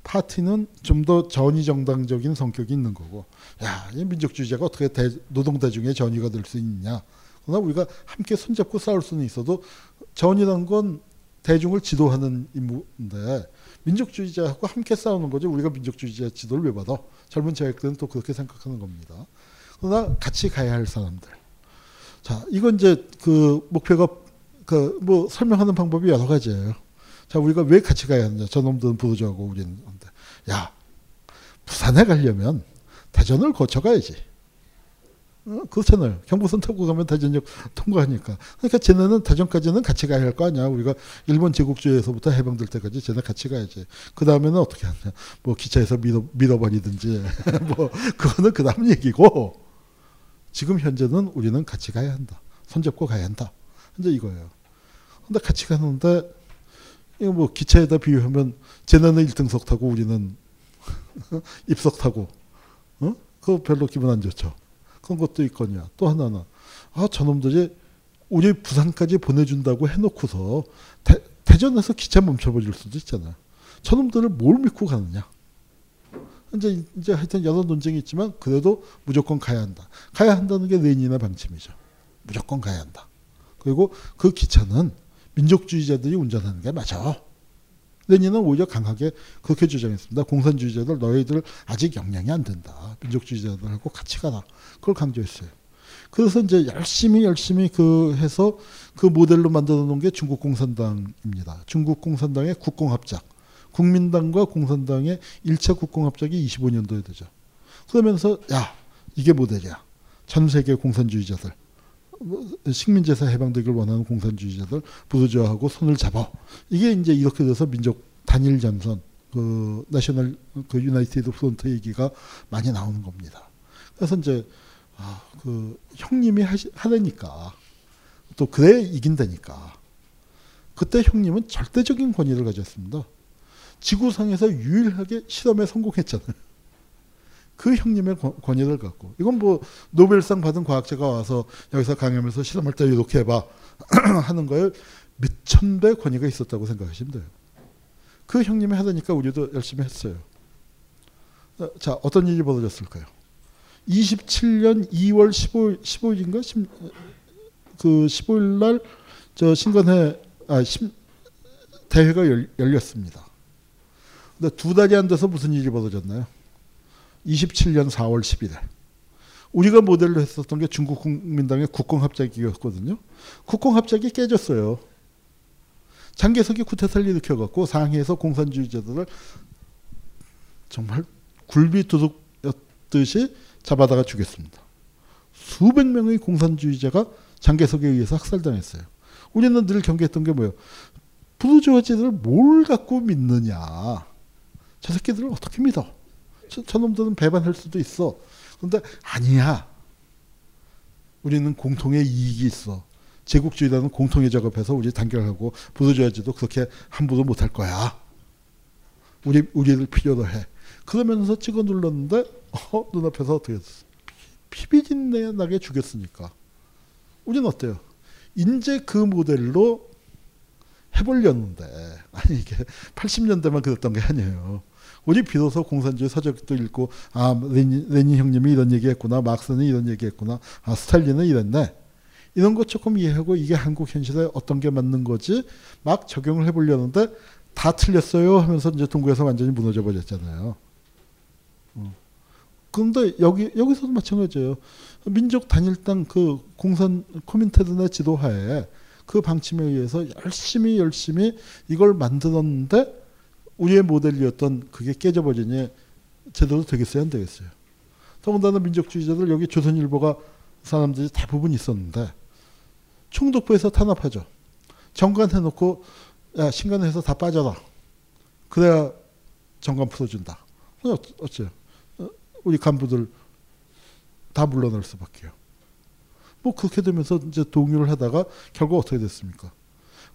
파티는 좀 더 전위 정당적인 성격이 있는 거고 야, 이 민족주의자가 어떻게 대, 노동 대중의 전위가 될 수 있냐? 그러나 우리가 함께 손잡고 싸울 수는 있어도 전이란 건 대중을 지도하는 임무인데 민족주의자하고 함께 싸우는 거죠. 우리가 민족주의자 지도를 왜 받아? 젊은 자익들은 또 그렇게 생각하는 겁니다. 그러나 같이 가야 할 사람들. 자, 이건 이제 그 목표가 그 뭐 설명하는 방법이 여러 가지예요. 자, 우리가 왜 같이 가야 하느냐? 저놈들은 부르주하고 우리는. 야, 부산에 가려면 대전을 거쳐가야지. 어, 그렇잖아요. 경부선 타고 가면 대전역 통과하니까. 그러니까 쟤네는 대전까지는 같이 가야 할 거 아니야. 우리가 일본 제국주의에서부터 해방될 때까지 쟤네 같이 가야지. 그 다음에는 어떻게 하냐. 뭐 기차에서 밀어, 밀어버리든지. 뭐, 그거는 그 다음 얘기고. 지금 현재는 우리는 같이 가야 한다. 손잡고 가야 한다. 이제 이거예요. 근데 같이 가는데, 이거 뭐 기차에다 비유하면 쟤네는 1등석 타고 우리는 입석 타고, 어? 그거 별로 기분 안 좋죠. 그런 것도 있거냐. 또 하나는, 아, 저놈들이 우리 부산까지 보내준다고 해놓고서 대, 대전에서 기차 멈춰버릴 수도 있잖아. 저놈들을 뭘 믿고 가느냐. 이제, 이제 하여튼 여러 논쟁이 있지만 그래도 무조건 가야 한다. 가야 한다는 게 레닌의 방침이죠. 무조건 가야 한다. 그리고 그 기차는 민족주의자들이 운전하는 게 맞아. 레닌은 오히려 강하게 그렇게 주장했습니다. 공산주의자들 너희들 아직 역량이 안 된다. 민족주의자들하고 같이 가라. 그걸 강조했어요. 그래서 이제 열심히 열심히 그 해서 그 모델로 만들어 놓은 게 중국 공산당입니다. 중국 공산당의 국공합작. 국민당과 공산당의 1차 국공합작이 25년도에 되죠. 그러면서 야 이게 모델이야. 전 세계 공산주의자들 뭐, 식민지에서 해방되길 원하는 공산주의자들 부르주아하고 손을 잡아. 이게 이제 이렇게 돼서 민족 단일 전선 그 national 그 united front 얘기가 많이 나오는 겁니다. 그래서 이제 아, 그 형님이 하시, 하려니까 또 그래 이긴다니까. 그때 형님은 절대적인 권위를 가졌습니다. 지구상에서 유일하게 실험에 성공했잖아요. 그 형님의 권- 권위를 갖고 이건 뭐 노벨상 받은 과학자가 와서 여기서 강연하면서 실험할 때 이렇게 해봐 하는 거에 몇천 배 권위가 있었다고 생각하시면 돼요. 그 형님이 하다니까 우리도 열심히 했어요. 어, 자 어떤 일이 벌어졌을까요? 27년 2월 15일, 15일인가 10, 그 15일 날 저 신건회 아 심, 대회가 열, 열렸습니다. 근데 두 달이 안 돼서 무슨 일이 벌어졌나요? 27년 4월 11일. 우리가 모델로 했었던 게 중국 국민당의 국공합작이었거든요. 국공합작이 깨졌어요. 장개석이 쿠데타를 일으켜갖고 상해에서 공산주의자들을 정말 굴비 도둑였듯이 잡아다가 죽였습니다. 수백 명의 공산주의자가 장개석에 의해서 학살당했어요. 우리는 늘 경계했던 게 뭐예요? 부르주아지들을 뭘 갖고 믿느냐. 저 새끼들을 어떻게 믿어? 저, 저 놈들은 배반할 수도 있어. 근데 아니야. 우리는 공통의 이익이 있어. 제국주의라는 공통의 작업해서 우리 단결하고 부르주아지도 그렇게 함부로 못할 거야. 우리 우리를 필요로 해. 그러면서 찍어 눌렀는데 어, 눈앞에서 어떻게 됐어? 피비린내 나게 죽였으니까. 우리는 어때요? 이제 그 모델로 해보려는데 아니 이게 80년대만 그랬던 게 아니에요. 우리 비로소 공산주의 서적도 읽고 아 레닌, 레닌 형님이 이런 얘기했구나 막스는 이런 얘기했구나 아 스탈린은 이랬네 이런 거 조금 이해하고 이게 한국 현실에 어떤 게 맞는 거지 막 적용을 해보려는데 다 틀렸어요 하면서 이제 동구에서 완전히 무너져 버렸잖아요. 어. 그런데 여기 여기서도 마찬가지예요. 민족 단일당 그 공산 코민테든의 지도하에 그 방침에 의해서 열심히 열심히 이걸 만들었는데 우리의 모델이었던 그게 깨져버리니 제대로 되겠어요 안 되겠어요. 더군다나 민족주의자들 여기 조선일보가 사람들이 대부분 있었는데 총독부에서 탄압하죠. 정관 해놓고 야 신관에서 다 빠져라. 그래야 정관 풀어준다. 어, 어째요? 어, 우리 간부들 다 물러날 수밖에요. 뭐 그렇게 되면서 이제 동요를 하다가 결국 어떻게 됐습니까?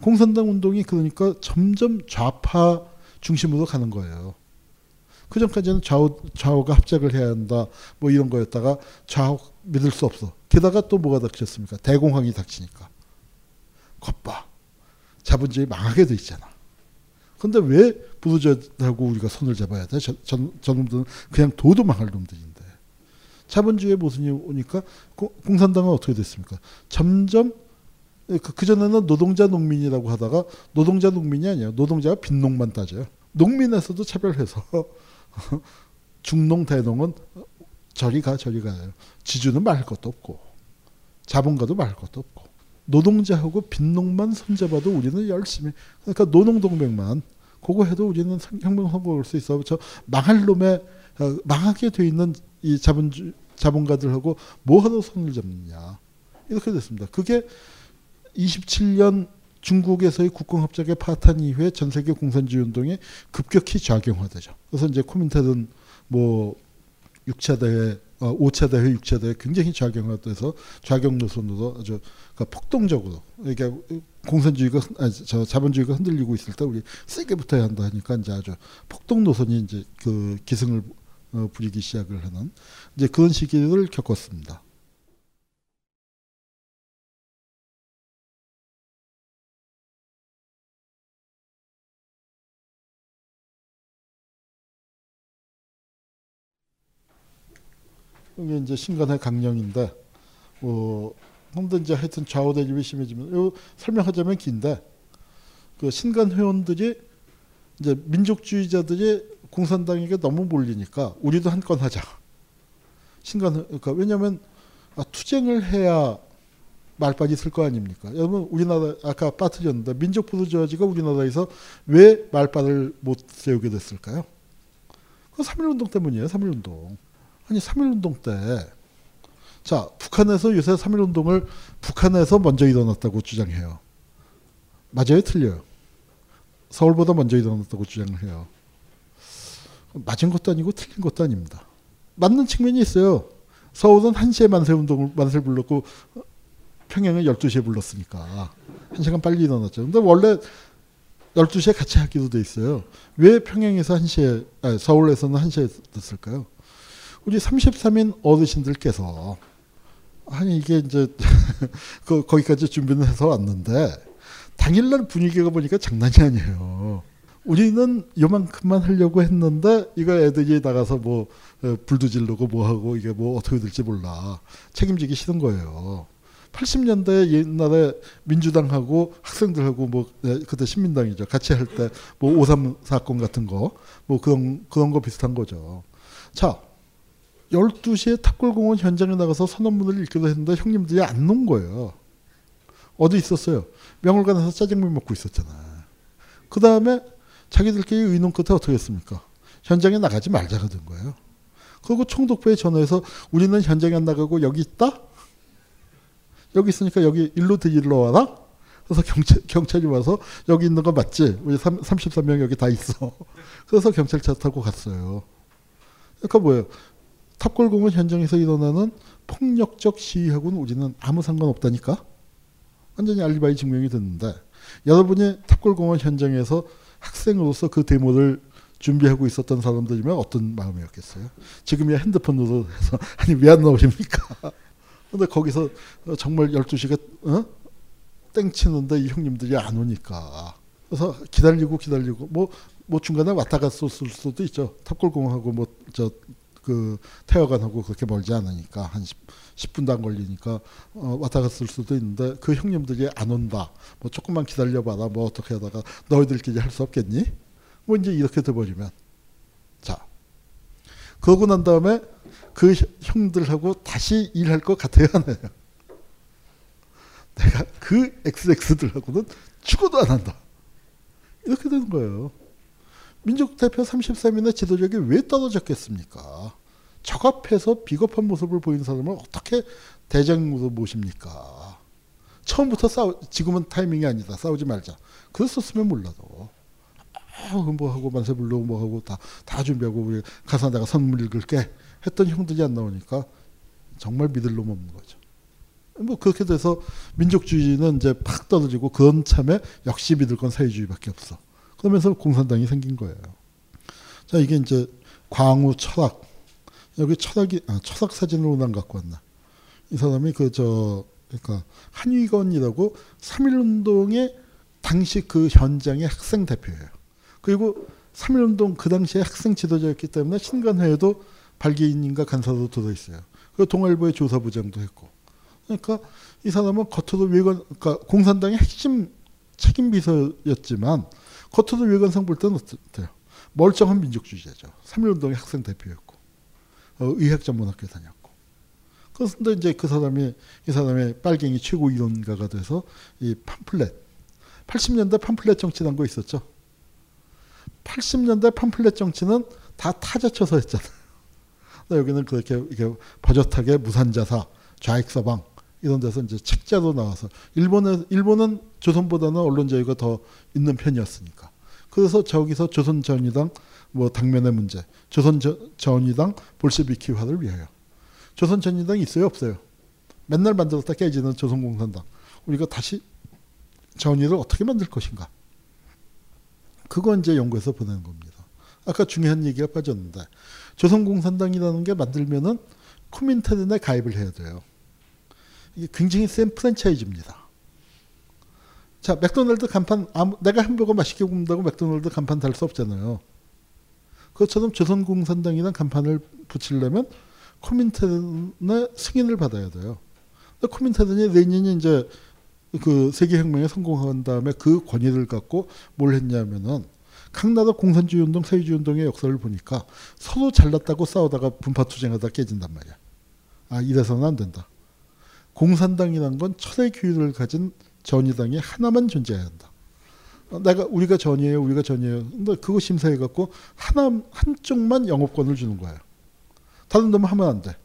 공산당 운동이 그러니까 점점 좌파 중심으로 가는 거예요. 그 전까지는 좌우, 좌우가 합작을 해야 한다, 뭐 이런 거였다가 좌우 믿을 수 없어. 게다가 또 뭐가 닥쳤습니까? 대공황이 닥치니까. 겉봐. 자본주의 망하게 돼 있잖아. 근데 왜 부르주아하고 우리가 손을 잡아야 돼? 저, 저, 저 놈들은 그냥 도도 망할 놈들인데. 자본주의의 모순이 오니까 고, 공산당은 어떻게 됐습니까? 점점 그, 그전에는 노동자 농민이라고 하다가 노동자 농민이 아니에요. 노동자가 빈농만 따져요. 농민에서도 차별해서 중농 대농은 저리 가 저리 가요. 지주는 말할 것도 없고 자본가도 말할 것도 없고 노동자하고 빈농만 손잡아도 우리는 열심히 그러니까 노농동맹만 그거 해도 우리는 성- 혁명 성공할 수 있어. 저 망할 놈의 어, 망하게 돼 있는 이 자본주 자본가들하고 뭐 하러 손을 잡느냐 이렇게 됐습니다. 그게 27년 중국에서의 국공합작의 파탄 이후에 전 세계 공산주의 운동에 급격히 작용화되죠. 그래서 이제 코민테든 뭐 6차 대회, 어, 5차 대회, 6차 대회 굉장히 작용화돼서 작용 노선으로 아주 그러니까 폭동적으로 이게 공산주의가 흔- 아니, 저 자본주의가 흔들리고 있을 때 우리 세게 붙어야 한다 하니까 이제 아주 폭동 노선이 이제 그 기승을 어, 부리기 시작을 하는 이제 그런 시기를 겪었습니다. 이게 이제 신간의 강령인데 뭐 근데 이제 하여튼 좌우 대립이 심해지면 요 설명하자면 긴데 그 신간 회원들이 이제 민족주의자들이 공산당에게 너무 몰리니까 우리도 한 건 하자. 신간 그러니까 왜냐하면 아, 투쟁을 해야 말빨이 있을 거 아닙니까? 여러분 우리나라 아까 빠뜨렸는데 민족 부르주아지가 우리나라에서 왜 말빨을 못 세우게 됐을까요? 그 3.1운동 때문이에요. 3.1운동. 아니 3.1운동 때 자, 북한에서 요새 3.1운동을 북한에서 먼저 일어났다고 주장해요. 맞아요? 틀려요? 서울보다 먼저 일어났다고 주장을 해요. 맞은 것도 아니고 틀린 것도 아닙니다. 맞는 측면이 있어요. 서울은 1시에 만세 운동을, 만세를 불렀고, 평양은 12시에 불렀으니까. 1시간 빨리 일어났죠. 근데 원래 12시에 같이 하기로 돼 있어요. 왜 평양에서 1시에, 아니, 서울에서는 1시에 됐을까요? 우리 33인 어르신들께서 아니 이게 이제 그 거기까지 준비는 해서 왔는데 당일날 분위기가 보니까 장난이 아니에요. 우리는 요만큼만 하려고 했는데 이거 애들이 나가서 뭐 어, 불도 지르고 뭐 하고 이게 뭐 어떻게 될지 몰라 책임지기 싫은 거예요. 80년대 옛날에 민주당하고 학생들하고 뭐 네, 그때 신민당이죠 같이 할 때 뭐 오삼 사건 같은 거 뭐 그런 그런 거 비슷한 거죠. 자 12시에 탑골공원 현장에 나가서 선언문을 읽기로 했는데 형님들이 안 놓은 거예요. 어디 있었어요? 명월관에서 짜장면 먹고 있었잖아. 그 다음에 자기들끼리 의논 끝에 어떻게 했습니까? 현장에 나가지 말자가 된 거예요. 그리고 총독부에 전화해서 우리는 현장에 안 나가고 여기 있다? 여기 있으니까 여기 일로 들일러 와라? 그래서 경찰, 경찰이 와서 여기 있는 거 맞지? 우리 3, 33명 여기 다 있어. 그래서 경찰차 타고 갔어요. 그러니까 뭐예요? 탑골공원 현장에서 일어나는 폭력적 시위하고는 우리는 아무 상관없다니까? 완전히 알리바이 증명이 됐는데 여러분이 탑골공원 현장에서 학생으로서 그 데모를 준비하고 있었던 사람들이면 어떤 마음이었겠어요? 지금이야 핸드폰으로 해서 아니 왜 안 나오십니까? 근데 거기서 정말 12시가 어? 땡치는데 이 형님들이 안 오니까 그래서 기다리고 기다리고 뭐, 뭐 중간에 왔다 갔을 수도 있죠. 탑골공원하고 뭐 저 그 태화관하고 그렇게 멀지 않으니까 한 10, 분도안 걸리니까 어, 왔다 갔을 수도 있는데 그 형님들이 안 온다. 뭐 조금만 기다려봐라. 뭐 어떻게 하다가 너희들끼리 할 수 없겠니? 뭐 이제 이렇게 돼버리면 자 그러고 난 다음에 그 형들하고 다시 일할 것 같아요 안 해요? 내가 그 XX들하고는 죽어도 안 한다. 이렇게 되는 거예요. 민족 대표 33인의 지도력이 왜 떨어졌겠습니까? 적합해서 비겁한 모습을 보이는 사람을 어떻게 대장으로 모십니까? 처음부터 싸우, 지금은 타이밍이 아니다. 싸우지 말자. 그랬었으면 몰라도. 아, 뭐 하고 만세 불러고 뭐 하고 다, 다 준비하고 우리 가서 내가 선물 읽을게 했던 형들이 안 나오니까 정말 믿을 놈 없는 거죠. 뭐 그렇게 돼서 민족주의는 이제 팍 떨어지고 그런 참에 역시 믿을 건 사회주의밖에 없어. 그러면서 공산당이 생긴 거예요. 자 이게 이제 광우 철학 여기 철학이 아, 철학 사진을 오늘 갖고 왔나? 이 사람이 그 저 그러니까 한위건이라고 3.1운동의 당시 그 현장의 학생 대표예요. 그리고 3.1운동 그 당시에 학생 지도자였기 때문에 신간회에도 발기인인가 간사로 들어있어요. 그 동아일보의 조사부장도 했고. 그러니까 이 사람은 겉으로 외관, 그러니까 공산당의 핵심 책임 비서였지만 겉으로 외관상 볼 때는 어때요? 멀쩡한 민족주의자죠. 3.1운동의 학생 대표였고, 어, 의학 전문학교 다녔고. 그런데 이제 그 사람이, 이 사람의 빨갱이 최고 이론가가 돼서 이 팜플렛, 80년대 팜플렛 정치란 거 있었죠. 80년대 팜플렛 정치는 다 타자쳐서 했잖아요. 여기는 그렇게 이렇게 버젓하게 무산자사, 좌익서방 이런 데서 이제 책자로 나와서 일본은 일본은 조선보다는 언론 자유가 더 있는 편이었으니까. 그래서 저기서 조선 전위당 뭐 당면의 문제, 조선 전위당 볼셰비키화를 위하여. 조선 전위당 있어요 없어요? 맨날 만들었다 깨지는 조선공산당. 우리가 다시 전위를 어떻게 만들 것인가? 그거 이제 연구해서 보내는 겁니다. 아까 중요한 얘기가 빠졌는데 조선공산당이라는 게 만들면은 코민테른에 가입을 해야 돼요. 이게 굉장히 센 프랜차이즈입니다. 자, 맥도날드 간판, 아무, 내가 햄버거 맛있게 굽는다고 맥도날드 간판 달 수 없잖아요. 그것처럼 조선공산당이라는 간판을 붙이려면 코민테른의 승인을 받아야 돼요. 코민테른이 레닌이 이제 그 세계혁명에 성공한 다음에 그 권위를 갖고 뭘 했냐면은 각 나라 공산주의 운동, 사회주의 운동의 역사를 보니까 서로 잘났다고 싸우다가 분파투쟁하다 깨진단 말이야. 아, 이래서는 안 된다. 공산당이란 건 철의 규율을 가진 전위당이 하나만 존재해야 한다. 어, 내가 우리가 전이에요, 우리가 전이에요. 근데 그거 심사해 갖고 하나 한쪽만 영업권을 주는 거예요. 다른 놈은 하면 안 돼.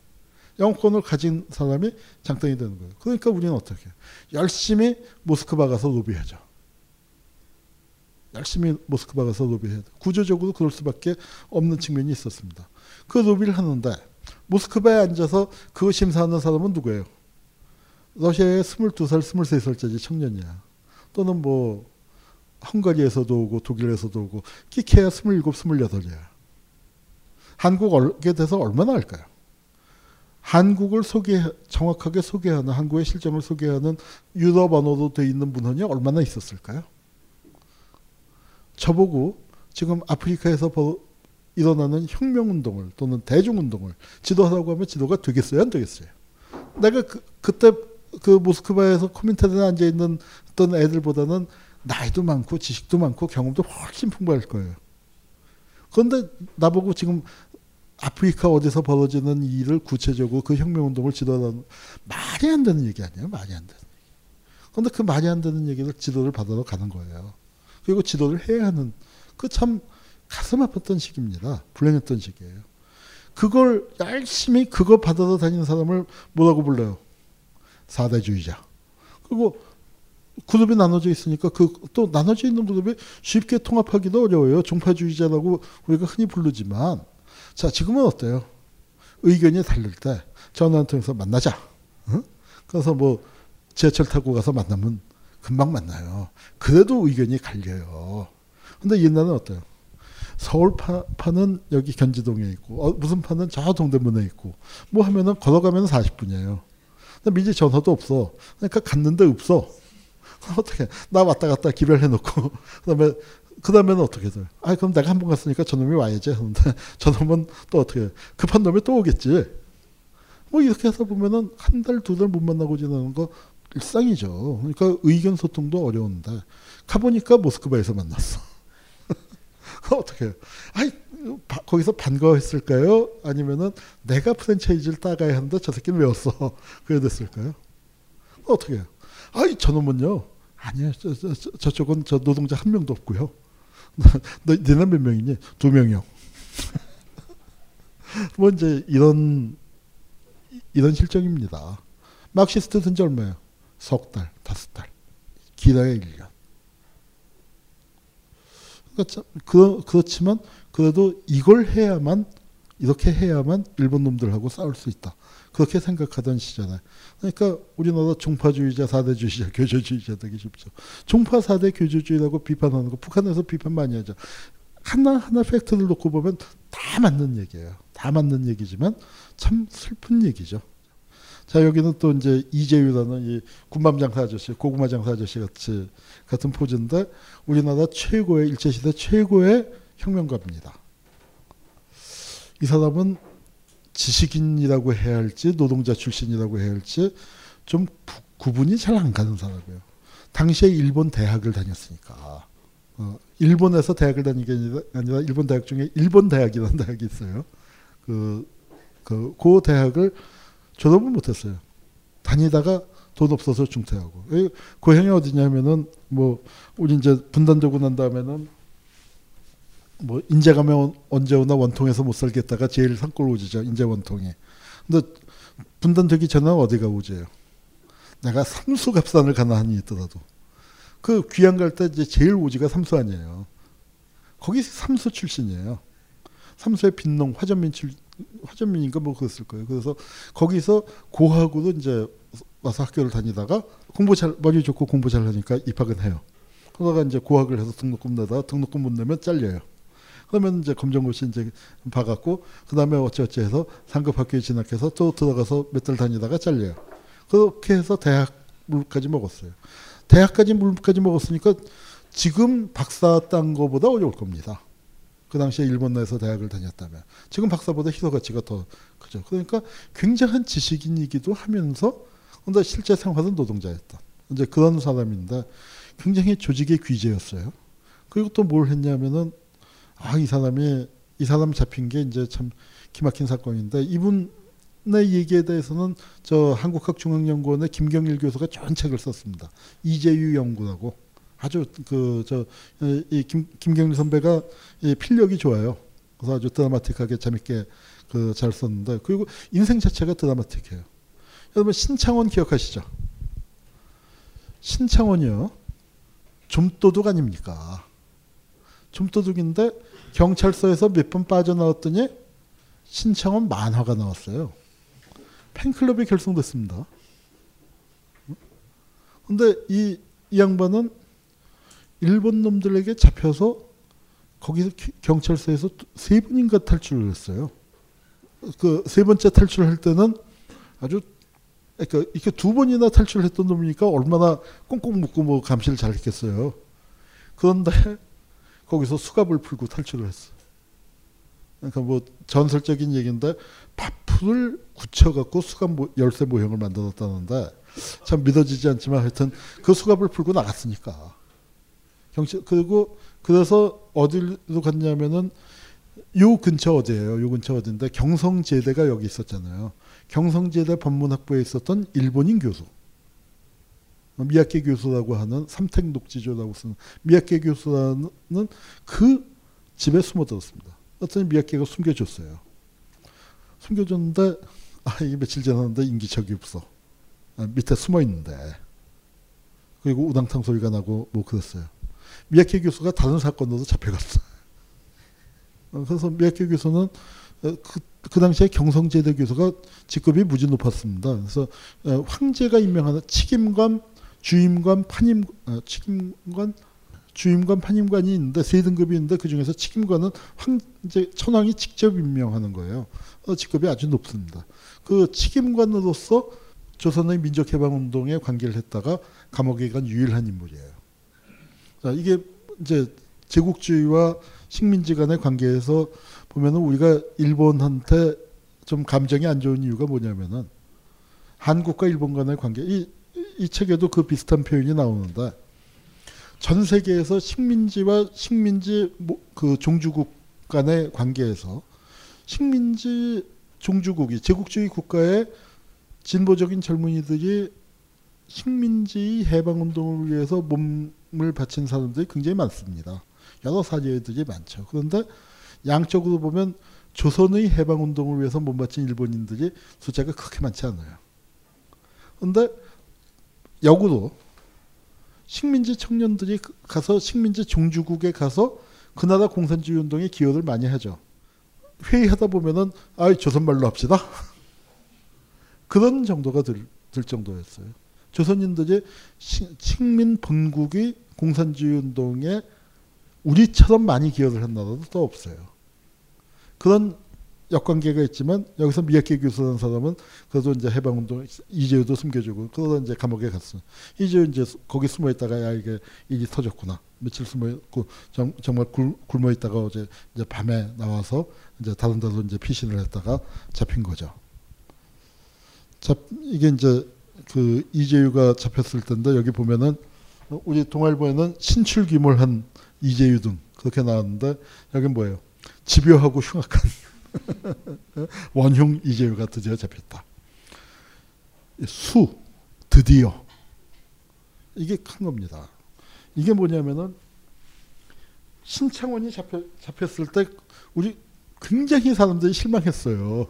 영업권을 가진 사람이 장땡이 되는 거예요. 그러니까 우리는 어떻게? 열심히 모스크바 가서 로비하죠. 열심히 모스크바 가서 로비해야 돼. 구조적으로 그럴 수밖에 없는 측면이 있었습니다. 그 로비를 하는데 모스크바에 앉아서 그거 심사하는 사람은 누구예요? 러시아의 22살, 23살짜리 청년이야. 또는 뭐 헝가리에서도 오고 독일에서도 오고 끼케야 27, 28이야. 한국 오게 돼서 얼마나 할까요? 한국을 소개 정확하게 소개하는 한국의 실정을 소개하는 유럽 언어로 돼 있는 문헌이 얼마나 있었을까요? 저보고 지금 아프리카에서 벌- 일어나는 혁명 운동을 또는 대중 운동을 지도하라고 하면 지도가 되겠어요, 안 되겠어요? 내가 그, 그때 그 모스크바에서 코민테르에 앉아 있는 어떤 애들보다는 나이도 많고 지식도 많고 경험도 훨씬 풍부할 거예요. 그런데 나보고 지금 아프리카 어디서 벌어지는 일을 구체적으로 그 혁명운동을 지도하는 말이 안 되는 얘기 아니에요, 말이 안 되는. 그런데 그 말이 안 되는 얘기를 지도를 받으러 가는 거예요. 그리고 지도를 해야 하는 그 참 가슴 아팠던 시기입니다. 불행했던 시기예요. 그걸 열심히 그거 받아서 다니는 사람을 뭐라고 불러요? 사대주의자. 그리고 그룹이 나눠져 있으니까 그 또 나눠져 있는 그룹이 쉽게 통합하기도 어려워요. 종파주의자라고 우리가 흔히 부르지만 자 지금은 어때요? 의견이 다를 때 전화를 통해서 만나자. 응? 그래서 뭐 지하철 타고 가서 만나면 금방 만나요. 그래도 의견이 갈려요. 근데 옛날은 어때요? 서울 파, 파는 여기 견지동에 있고 어, 무슨 파는 저 동대문에 있고 뭐 하면은 걸어가면 40분이에요. 미리 전화도 없어. 그러니까 갔는데 없어. 어떻게 나 왔다 갔다 기별 해 놓고 그다음에 그다음에는 어떻게 돼요? 아 그럼 내가 한 번 갔으니까 저놈이 와야지 하는데 저놈은 또 어떻게? 급한 놈이 또 오겠지. 뭐 이렇게 해서 보면은 한 달 두 달 못 만나고 지내는 거 일상이죠. 그러니까 의견 소통도 어려운데 가보니까 모스크바에서 만났어. 어떻게? 아이 바- 거기서 반가워했을까요? 아니면은 내가 프랜차이즈를 따가야 하는데 저 새끼는 왜 왔어? 그래 됐을까요? 어떻게 해요? 아이 저놈은요. 아니야 저, 저, 저, 저 쪽은 저 노동자 한 명도 없고요. 너 너네 몇 명이니? 두 명이요. 뭐 이제 이런 이런 실정입니다. 막시스트 든지 얼마예요? 석 달, 다섯 달. 길어야 1년. 그러니까 그렇지만 그래도 이걸 해야만 이렇게 해야만 일본 놈들하고 싸울 수 있다. 그렇게 생각하던 시절에. 그러니까 우리나라 종파주의자, 사대주의자, 교조주의자 되기 쉽죠. 종파 사대 교조주의라고 비판하는 거 북한에서 비판 많이 하죠. 하나하나 팩트를 놓고 보면 다 맞는 얘기예요. 다 맞는 얘기지만 참 슬픈 얘기죠. 자 여기는 또 이제 이재유라는 이 군밤 장사 아저씨, 고구마 장사 아저씨 같이 같은 포즈인데 우리나라 최고의 일제 시대 최고의 혁명가입니다. 이 사람은 지식인이라고 해야 할지 노동자 출신이라고 해야 할지 좀 부- 구분이 잘 안 가는 사람이에요. 당시에 일본 대학을 다녔으니까 어, 일본에서 대학을 다니게 아니라, 일본 대학 중에 일본 대학이라는 대학이 있어요. 그, 그, 그 대학을 졸업을 못했어요. 다니다가 돈 없어서 중퇴하고. 이 고향이 어디냐면은 뭐 우리 이제 분단되고 난 다음에는 뭐 인제 가면 언제 오나 원통에서 못 살겠다가 제일 산골 오지죠. 인제 원통에. 근데 분단되기 전에 어디가 오지예요. 내가 삼수갑산을 가나 한이 있더라도 그 귀양 갈 때 이제 제일 오지가 삼수 아니에요. 거기 삼수 출신이에요. 삼수의 빈농 화전민 출 화전민인가 뭐 그랬을 거예요. 그래서 거기서 고학으로 이제 와서 학교를 다니다가 공부 잘 머리 좋고 공부 잘하니까 입학은 해요. 그러다가 이제 고학을 해서 등록금 내다가 등록금 못 내면 잘려요. 그러면 이제 검정고시 이제 봐갖고 그 다음에 어찌어찌 해서 상급 학교에 진학해서 또 들어가서 몇 달 다니다가 잘려요. 그렇게 해서 대학 물까지 먹었어요. 대학까지 물까지 먹었으니까 지금 박사 딴 거보다 어려울 겁니다. 그 당시에 일본 내에서 대학을 다녔다면 지금 박사보다 희소 가치가 더 크죠. 그러니까 굉장한 지식인이기도 하면서 근데 실제 생활은 노동자였다. 이제 그런 사람인데 굉장히 조직의 귀재였어요. 그리고 또 뭘 했냐면은 아 이 사람이 이 사람 잡힌 게 이제 참 기막힌 사건인데 이분 얘기에 대해서는 저 한국학중앙연구원의 김경일 교수가 좋은 책을 썼습니다. 이재유 연구라고 아주 그저 김 김경일 선배가 이 필력이 좋아요. 그래서 아주 드라마틱하게 재밌게 그 잘 썼는데 그리고 인생 자체가 드라마틱해요. 여러분 신창원 기억하시죠? 신창원이요. 좀도둑 아닙니까? 좀도둑인데 경찰서에서 몇 번 빠져나왔더니 신창원 만화가 나왔어요. 팬클럽이 결성됐습니다. 근데 이, 이 양반은 일본 놈들에게 잡혀서 거기서 기- 경찰서에서 또세 번인가 탈출을 했어요. 그 세 번째 탈출할 때는 아주 그러니까 이렇게 두 번이나 탈출했던 놈이니까 얼마나 꽁꽁 묶고 뭐 감시를 잘했겠어요. 그런데 거기서 수갑을 풀고 탈출을 했어. 그러니까 뭐 전설적인 얘기인데 파풀을 굳혀갖고 수갑 모- 열쇠 모형을 만들었다는데 참 믿어지지 않지만 하여튼 그 수갑을 풀고 나갔으니까. 경찰 그리고 그래서 어디로 갔냐면은 요 근처 어디예요? 요 근처 어딘데 경성제대가 여기 있었잖아요. 경성제대 법문학부에 있었던 일본인 교수. 미야케 교수라고 하는 삼택 녹지조라고 쓰는 미야케 교수라는 그 집에 숨어들었습니다. 어떤 미야케가 숨겨줬어요. 숨겨줬는데 아 이게 며칠 지났는데 인기척이 없어. 아, 밑에 숨어 있는데 그리고 우당탕 소리가 나고 뭐 그랬어요. 미야케 교수가 다른 사건으로 잡혀갔어. 어, 그래서 미야케 교수는 어, 그, 그 당시에 경성제대 교수가 직급이 무지 높았습니다. 그래서 어, 황제가 임명하는 칙임관, 주임관, 판임, 어, 칙임관, 주임관, 판임관이 있는데 세 등급이 있는데 그 중에서 칙임관은 황제 천황이 직접 임명하는 거예요. 어, 직급이 아주 높습니다. 그 칙임관으로서 조선의 민족해방운동에 관계를 했다가 감옥에 간 유일한 인물이에요. 자, 이게 이제 제국주의와 식민지 간의 관계에서 보면은 우리가 일본한테 좀 감정이 안 좋은 이유가 뭐냐면은 한국과 일본 간의 관계 이, 이 책에도 그 비슷한 표현이 나오는데 전 세계에서 식민지와 식민지 모- 그 종주국 간의 관계에서 식민지 종주국이 제국주의 국가의 진보적인 젊은이들이 식민지 해방 운동을 위해서 몸을 바친 사람들이 굉장히 많습니다. 여러 사례들이 많죠. 그런데 양쪽으로 보면 조선의 해방 운동을 위해서 몸 바친 일본인들이 숫자가 그렇게 많지 않아요. 그런데 역으로 식민지 청년들이 그- 가서 식민지 종주국에 가서 그 나라 공산주의 운동에 기여를 많이 하죠. 회의하다 보면은 아 조선말로 합시다. 그런 정도가 들, 들 정도였어요. 조선인들이 시- 식민 본국이 공산주의 운동에 우리처럼 많이 기여를 한 나라도 또 없어요. 그런 역관계가 있지만 여기서 미야케 교수라는 사람은 그래도 이제 해방운동 이재유도 숨겨주고 그러다 이제 감옥에 갔어. 이재유 이제 거기 숨어 있다가 야 이게 일이 터졌구나. 며칠 숨어 있고 정, 정말 굶, 굶어 있다가 어제 이제 밤에 나와서 이제 다른 데로 이제 피신을 했다가 잡힌 거죠. 잡 이게 이제 그 이재유가 잡혔을 텐데 여기 보면은 어, 우리 동아일보에는 신출귀몰한 이재유 등 그렇게 나왔는데 여기 뭐예요? 집요하고 흉악한 원흉 이재유가 드디어 잡혔다. 수 드디어 이게 큰 겁니다. 이게 뭐냐면은 신창원이 잡혀, 잡혔을 때 우리 굉장히 사람들이 실망했어요.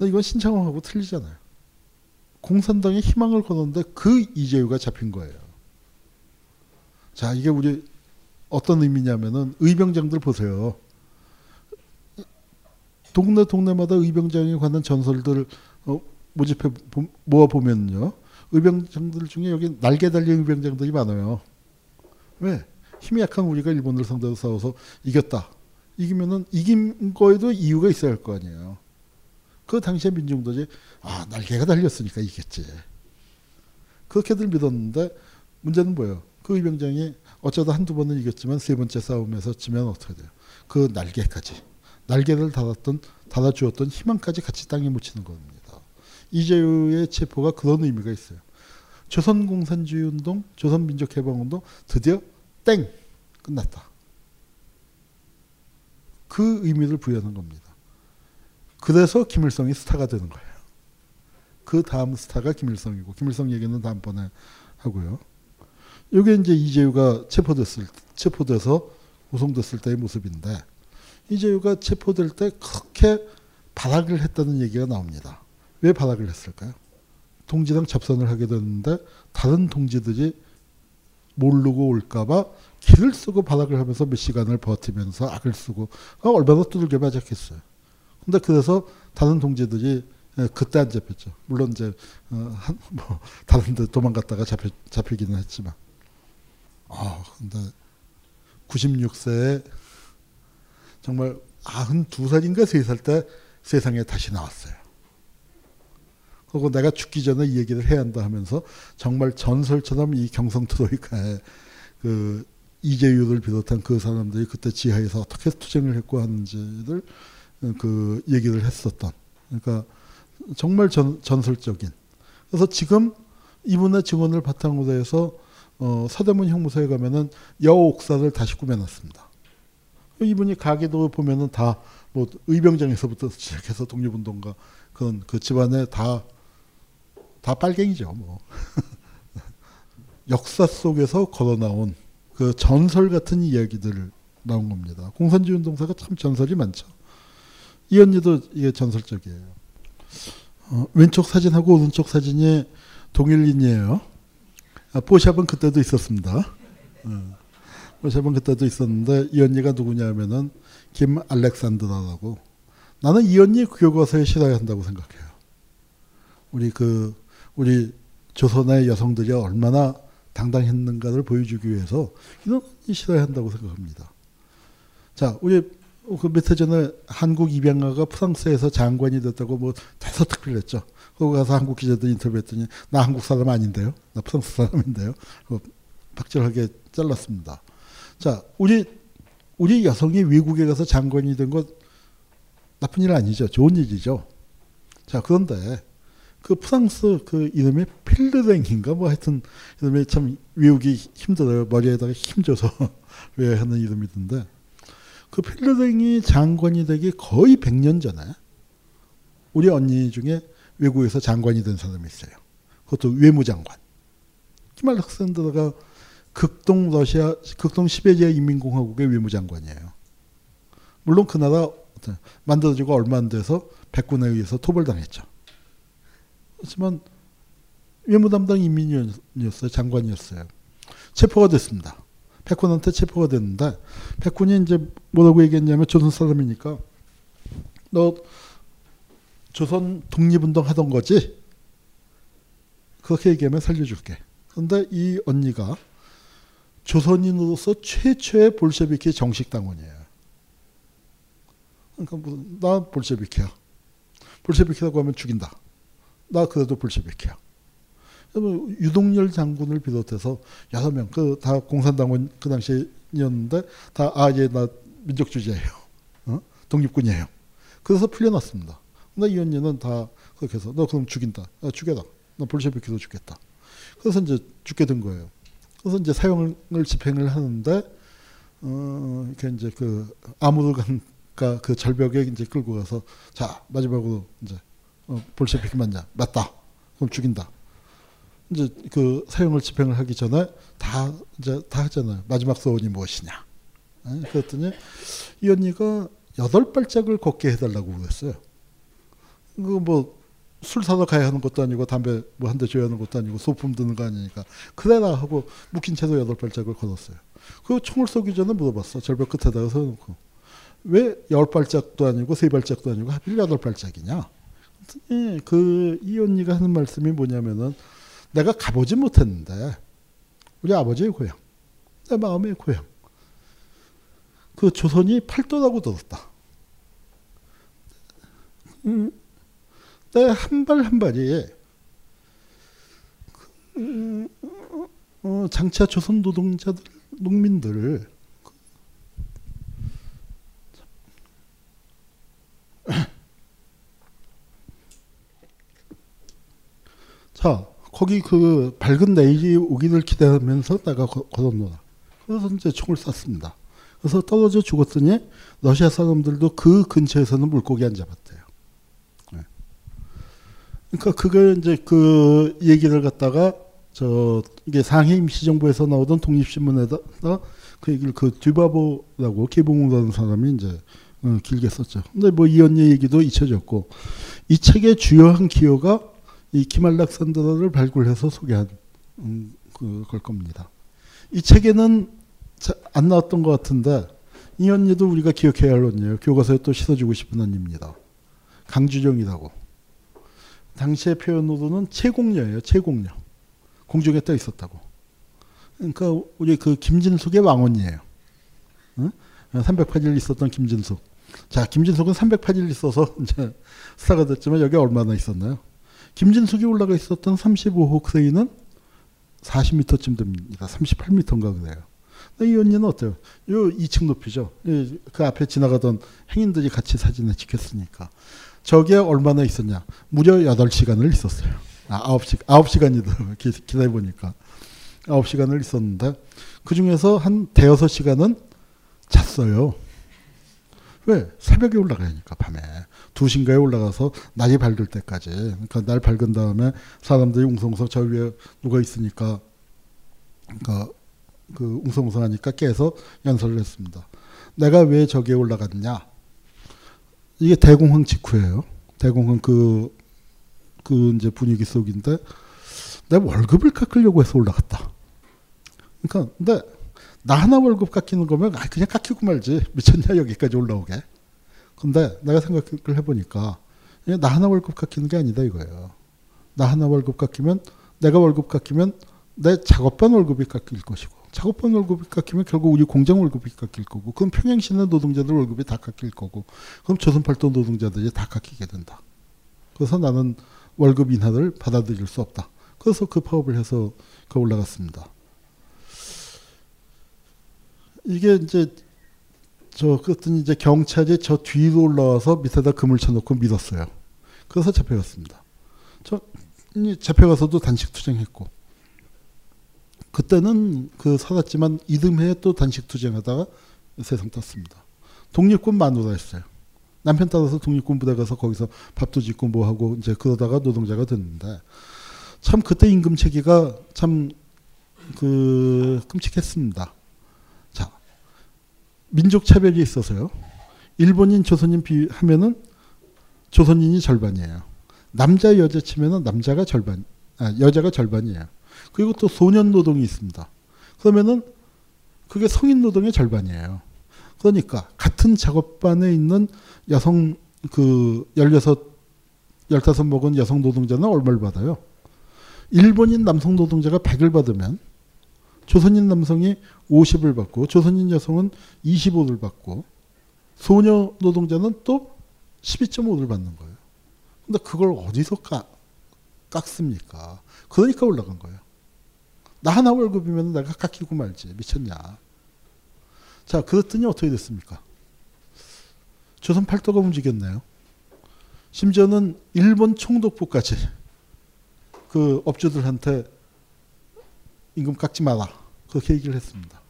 이건 신창원하고 틀리잖아요. 공산당에 희망을 거는데 그 이재유가 잡힌 거예요. 자, 이게 우리 어떤 의미냐면은 의병장들 보세요. 동네 동네마다 의병장에 관한 전설들을 어, 모집해 보- 모아 보면요. 의병장들 중에 여기 날개 달린 의병장들이 많아요. 왜? 힘이 약한 우리가 일본을 상대로 싸워서 이겼다. 이기면은 이긴 거에도 이유가 있어야 할 거 아니에요. 그 당시에 민중들이 아 날개가 달렸으니까 이겼지. 그렇게들 믿었는데 문제는 뭐예요? 그 의병장이 어쩌다 한두 번은 이겼지만 세 번째 싸움에서 지면 어떻게 돼요? 그 날개까지 날개를 달았던 달아주었던 희망까지 같이 땅에 묻히는 겁니다. 이재유의 체포가 그런 의미가 있어요. 조선 공산주의 운동, 조선 민족 해방 운동 드디어 땡 끝났다. 그 의미를 부여하는 겁니다. 그래서 김일성이 스타가 되는 거예요. 그 다음 스타가 김일성이고 김일성 얘기는 다음번에 하고요. 이게 이제 이재유가 체포됐을 체포돼서 구속됐을 때의 모습인데 이재유가 체포될 때 그렇게 발악을 했다는 얘기가 나옵니다. 왜 발악을 했을까요? 동지랑 접선을 하게 됐는데 다른 동지들이 모르고 올까봐 길을 쓰고 발악을 하면서 몇 시간을 버티면서 악을 쓰고 아, 얼마나 두들겨 맞았겠어요. 근데 그래서 다른 동지들이 예, 그때 안 잡혔죠. 물론 이제 어, 한, 뭐 다른 데 도망갔다가 잡혀, 잡히기는 했지만 아 근데 96세에 정말 92살인가 3살 때 세상에 다시 나왔어요. 그리고 내가 죽기 전에 이 얘기를 해야 한다 하면서 정말 전설처럼 이 경성 트로이카에 그 이재유를 비롯한 그 사람들이 그때 지하에서 어떻게 투쟁을 했고 하는지를 그 얘기를 했었던 그러니까 정말 전, 전설적인 그래서 지금 이분의 증언을 바탕으로 해서 어, 서대문 형무소에 가면은 여옥사를 다시 꾸며놨습니다. 이분이 가게도 보면은 다 뭐 의병장에서부터 시작해서 독립운동가 그런 그 집안에 다 다 빨갱이죠. 뭐 역사 속에서 걸어 나온 그 전설 같은 이야기들 나온 겁니다. 공산주의 운동사가 참 전설이 많죠. 이 언니도 이게 전설적이에요. 어, 왼쪽 사진하고 오른쪽 사진이 동일인이에요. 아, 뽀샵은 그때도 있었습니다. 어, 뽀샵은 그때도 있었는데 이 언니가 누구냐 하면은 김 알렉산드라라고 나는 이 언니 교과서에 실어야 한다고 생각해요. 우리 그 우리 조선의 여성들이 얼마나 당당했는가를 보여주기 위해서 이런 언니 실어야 한다고 생각합니다. 자, 우리 그몇해 전에 한국 입양아가 프랑스에서 장관이 됐다고 뭐 대서 특필했죠. 거기 가서 한국 기자들 인터뷰했더니 나 한국 사람 아닌데요. 나 프랑스 사람인데요. 박절하게 잘랐습니다. 자, 우리 우리 여성이 외국에 가서 장관이 된 것 나쁜 일 아니죠. 좋은 일이죠. 자, 그런데 그 프랑스 그 이름이 필르랭인가 뭐 하여튼 이름이 참 외우기 힘들어요. 머리에다가 힘줘서 외워야 하는 이름이던데 그 필르랭이 장관이 되기 거의 100년 전에 우리 언니 중에 외국에서 장관이 된 사람이 있어요. 그것도 외무장관. 키말 락센드가 극동 러시아, 극동 시베리아 인민공화국의 외무장관이에요. 물론 그 나라 만들어지고 얼마 안 돼서 백군에 의해서 토벌당했죠. 하지만 외무 담당 인민이었어요. 장관이었어요. 체포가 됐습니다. 백군한테 체포가 됐는데 백군이 이제 뭐라고 얘기했냐면 조선 사람이니까 너 조선 독립운동 하던 거지? 그렇게 얘기하면 살려줄게. 그런데 이 언니가 조선인으로서 최초의 볼셰비키 정식 당원이에요. 그러니까 뭐, 나 볼셰비키야. 볼셰비키라고 하면 죽인다. 나 그래도 볼셰비키야. 유동열 장군을 비롯해서 여섯 명, 그 다 공산당원 그 당시였는데 다 아 예 나 민족주의자예요. 어? 독립군이에요. 그래서 풀려났습니다. 근데 이 언니는 다 그렇게 해서 너 그럼 죽인다. 아, 죽여라. 너 볼셰비키도 죽겠다. 그래서 이제 죽게 된 거예요. 그래서 이제 사형을 집행을 하는데 어 이렇게 이제 그 아무르간가 그 절벽에 이제 끌고 가서 자 마지막으로 이제 어, 볼셰비키 맞냐? 맞다. 그럼 죽인다. 이제 그 사형을 집행을 하기 전에 다 이제 다 하잖아요. 마지막 소원이 무엇이냐? 에? 그랬더니 이 언니가 여덟 발짝을 걷게 해달라고 그랬어요. 그뭐 술 사러 가야 하는 것도 아니고 담배 뭐 한 대 줘야 하는 것도 아니고 소품 드는 거 아니니까 그래라 하고 묵힌 채로 여덟 발짝을 걸었어요. 그 총을 쏘기 전에 물어봤어. 절벽 끝에다가 서놓고 왜 열 발짝도 아니고 세 발짝도 아니고 하필 여덟 발짝이냐? 그이 언니가 하는 말씀이 뭐냐면은 내가 가보지 못했는데 우리 아버지의 고향, 내 마음의 고향. 그 조선이 팔도라고 들었다. 음, 내 한 발 한 발이 음, 어, 장차 조선 노동자들, 농민들 자 거기 그 밝은 내일이 오기를 기대하면서 내가 걸었노라. 그래서 이제 총을 쐈습니다. 그래서 떨어져 죽었더니 러시아 사람들도 그 근처에서는 물고기 안 잡았대요. 그러니까 그걸 이제 그 얘기를 갖다가 저 이게 상해 임시정부에서 나오던 독립신문에다 그 얘기를 그 듀바보라고 개봉하는 사람이 이제 어, 길게 썼죠. 근데 뭐 이 언니 얘기도 잊혀졌고 이 책의 주요한 기여가 이 키말락산드라를 발굴해서 소개한 음, 그걸 겁니다. 이 책에는 자- 안 나왔던 것 같은데 이 언니도 우리가 기억해야 할 언니예요. 교과서에 또 씻어주고 싶은 언니입니다. 강주정이라고. 당시의 표현으로는 채공녀예요. 채공녀. 공중에 떠 있었다고. 그러니까 우리 그 김진숙의 왕언니예요. 응? 308일 있었던 김진숙. 자, 김진숙은 308일 있어서 이제 스타가 됐지만 여기 얼마나 있었나요? 김진숙이 올라가 있었던 35호 크레인은 40m쯤 됩니다. 38m인가 그래요. 이 언니는 어때요? 요 2층 높이죠. 이- 그 앞에 지나가던 행인들이 같이 사진을 찍혔으니까. 저게 얼마나 있었냐? 무려 8시간을 있었어요. 아, 9시, 9시간이더라고요. 기다려보니까. 9시간을 있었는데, 그 중에서 한 대여섯 시간은 잤어요. 왜? 새벽에 올라가야 하니까, 밤에. 2시인가에 올라가서 날이 밝을 때까지. 그러니까 날 밝은 다음에 사람들이 웅성웅성 저 위에 누가 있으니까, 그러니까 그 웅성웅성 하니까 깨서 연설을 했습니다. 내가 왜 저기에 올라갔냐? 이게 대공황 직후예요. 대공황 그, 그 이제 분위기 속인데, 내 월급을 깎으려고 해서 올라갔다. 그러니까, 근데, 나 하나 월급 깎이는 거면, 아, 그냥 깎이고 말지. 미쳤냐, 여기까지 올라오게. 근데 내가 생각을 해보니까, 나 하나 월급 깎이는 게 아니다, 이거예요. 나 하나 월급 깎이면, 내가 월급 깎이면, 내 작업반 월급이 깎일 것이고, 작업반 월급이 깎이면 결국 우리 공장 월급이 깎일 거고, 그럼 평양시내 노동자들 월급이 다 깎일 거고, 그럼 조선팔도 노동자들이 다 깎이게 된다. 그래서 나는 월급 인하를 받아들일 수 없다. 그래서 그 파업을 해서 그 올라갔습니다. 이게 이제 저 그랬더니 이제 경찰이 저 뒤로 올라와서 밑에다 금을 쳐놓고 밀었어요. 그래서 잡혀갔습니다. 저이 잡혀가서도 단식 투쟁했고 그때는 그 살았지만 이듬해에 또 단식 투쟁하다가 세상 떴습니다. 독립군 마누라 했어요. 남편 따라서 독립군 부대 가서 거기서 밥도 짓고 뭐 하고 이제 그러다가 노동자가 됐는데 참 그때 임금 체계가 참 그 끔찍했습니다. 자 민족 차별이 있어서요. 일본인 조선인 비 하면은 조선인이 절반이에요. 남자 여자 치면은 남자가 절반, 아, 여자가 절반이에요. 그리고 또 소년 노동이 있습니다. 그러면은 그게 성인 노동의 절반이에요. 그러니까 같은 작업반에 있는 여성 그 16, 15 먹은 여성 노동자는 얼마를 받아요? 일본인 남성 노동자가 100을 받으면 조선인 남성이 50을 받고 조선인 여성은 25를 받고 소녀 노동자는 또 12.5를 받는 거예요. 근데 그걸 어디서 깎, 깎습니까? 그러니까 올라간 거예요. 나 하나 월급이면 내가 깎이고 말지. 미쳤냐. 자, 그랬더니 어떻게 됐습니까? 조선 팔도가 움직였네요. 심지어는 일본 총독부까지 그 업주들한테 임금 깎지 마라. 그렇게 얘기를 했습니다.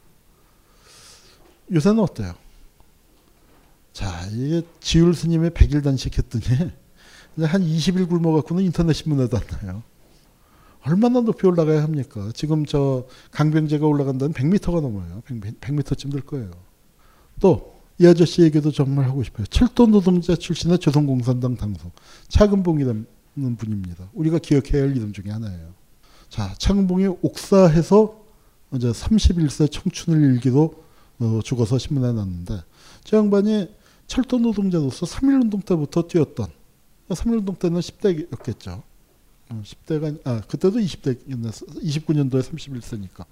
요새는 어때요? 자, 이게 지율 스님의 백일 단식 했더니 한 20일 굶어갖고는 인터넷 신문에도 안 나요. 얼마나 높이 올라가야 합니까? 지금 저 강병재가 올라간 데는 100m가 넘어요. 100, 100m쯤 될 거예요. 또 이 아저씨 얘기도 정말 하고 싶어요. 철도 노동자 출신의 조선공산당 당수 차근봉이라는 분입니다. 우리가 기억해야 할 이름 중에 하나예요. 자, 차근봉이 옥사해서 이제 31세 청춘을 일기로 어, 죽어서 신문에 났는데 저 양반이 철도 노동자로서 3.1운동 때부터 뛰었던 3.1운동 때는 10대였겠죠. 10대가 아 그때도 20대였나 29년도에 31세니까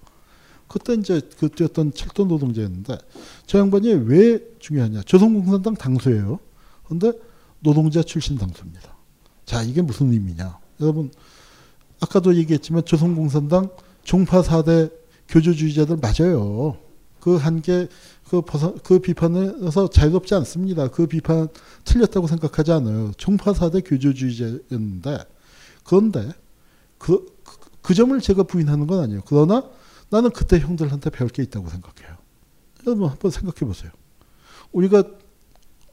그때 이제 그 뛰었던 철도 노동자였는데 저 양반이 왜 중요하냐 조선공산당 당수예요. 그런데 노동자 출신 당수입니다. 자 이게 무슨 의미냐 여러분 아까도 얘기했지만 조선공산당 종파 4대 교조주의자들 맞아요. 그 한계 그 그 비판에서 자유롭지 않습니다. 그 비판 틀렸다고 생각하지 않아요. 종파 4대 교조주의자였는데 그런데 그, 그, 그 점을 제가 부인하는 건 아니에요. 그러나 나는 그때 형들한테 배울 게 있다고 생각해요. 여러분 한번 생각해 보세요. 우리가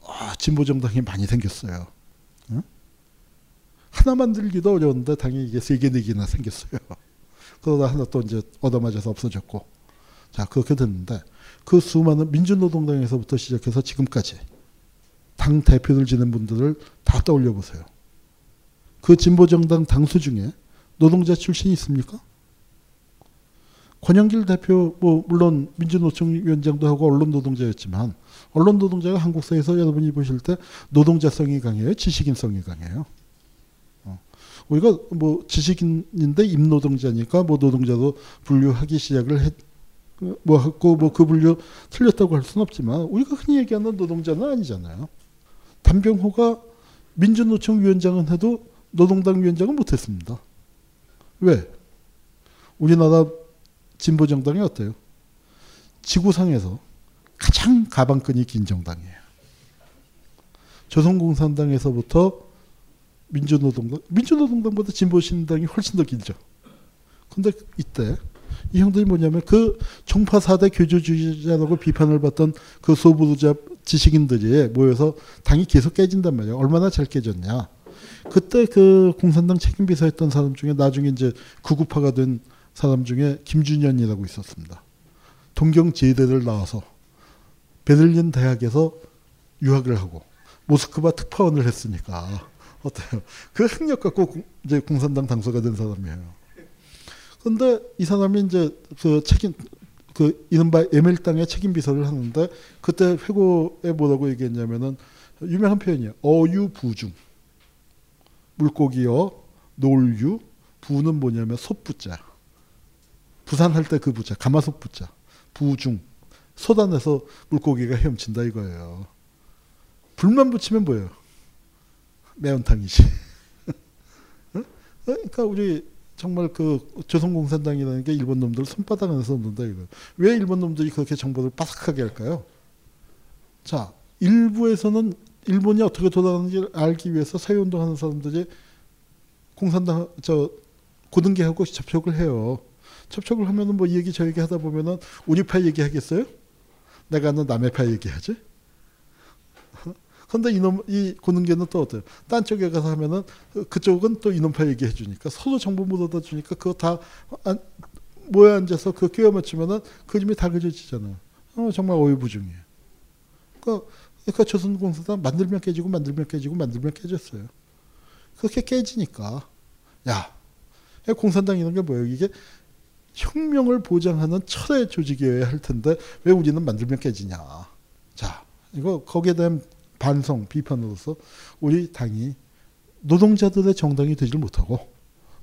아, 진보 정당이 많이 생겼어요. 응? 하나 만들기도 어려운데 당연히 이게 세 개, 네 개나 생겼어요. 그러다 하나 또 이제 얻어맞아서 없어졌고. 자, 그렇게 됐는데 그 수많은 민주노동당에서부터 시작해서 지금까지 당 대표를 지낸 분들을 다 떠올려 보세요. 그 진보정당 당수 중에 노동자 출신이 있습니까? 권영길 대표 뭐 물론 민주노총 위원장도 하고 언론 노동자였지만 언론 노동자가 한국 사회에서 여러분이 보실 때 노동자성이 강해요, 지식인성이 강해요. 어. 우리가 뭐 지식인인데 임노동자니까 뭐 노동자도 분류하기 시작을 했, 뭐 했고 뭐 그 분류 틀렸다고 할 수는 없지만 우리가 흔히 얘기하는 노동자는 아니잖아요. 단병호가 민주노총 위원장은 해도 노동당 위원장은 못했습니다. 왜? 우리나라 진보 정당이 어때요? 지구상에서 가장 가방끈이 긴 정당이에요. 조선공산당에서부터 민주노동당, 민주노동당보다 진보신당이 훨씬 더 길죠. 근데 이때 이 형들이 뭐냐면 그 종파 4대 교조주의자라고 비판을 받던 그 소부자 지식인들이 모여서 당이 계속 깨진단 말이에요. 얼마나 잘 깨졌냐. 그때 그 공산당 책임 비서였던 사람 중에 나중에 이제 구구파가 된 사람 중에 김준현이라고 있었습니다. 동경 제대를 나와서 베를린 대학에서 유학을 하고 모스크바 특파원을 했으니까 어때요? 그 학력 갖고 공- 이제 공산당 당서가 된 사람이에요. 근데 이 사람이 이제 그 책임 그 이른바 에멜당의 책임 비서를 하는데 그때 회고에 뭐라고 얘기했냐면은 유명한 표현이에요. 어유부중. 물고기어 놀유 부는 뭐냐면 솥부자. 부산 할 때 그 부자 가마솥 부자. 부중. 쏟아내서 물고기가 헤엄친다 이거예요. 불만 붙이면 뭐예요? 매운탕이지. 어? 그러니까 우리 정말 그 조선공산당이라는 게 일본 놈들 손바닥 안에서 없는다 이거. 왜 일본 놈들이 그렇게 정보를 빠삭하게 할까요? 자, 일부에서는 일본이 어떻게 돌아가는지 알기 위해서 사회 운동하는 사람들이 공산당 저 고등계하고 접촉을 해요. 접촉을 하면은 뭐 이 얘기 저 얘기 하다 보면은 우리 파 얘기하겠어요? 내가 아는 남의 파 얘기하지? 근데 이놈 이 고능계는 또 어때요? 딴 쪽에 가서 하면은 그쪽은 또 이놈파 얘기해 주니까 서로 정보 묻어다 주니까 그거 다 안- 모여 앉아서 그 끼워 맞추면은 그림이 다 그려지잖아요. 어, 정말 오유부중이에요. 그러니까, 그러니까 조선공사당 만들면 깨지고 만들면 깨지고 만들면 깨졌어요. 그렇게 깨지니까 야 공산당 이런 게 뭐예요? 이게 혁명을 보장하는 철의 조직이어야 할 텐데 왜 우리는 만들면 깨지냐? 자 이거 거기에 대한 반성 비판으로서 우리 당이 노동자들의 정당이 되질 못하고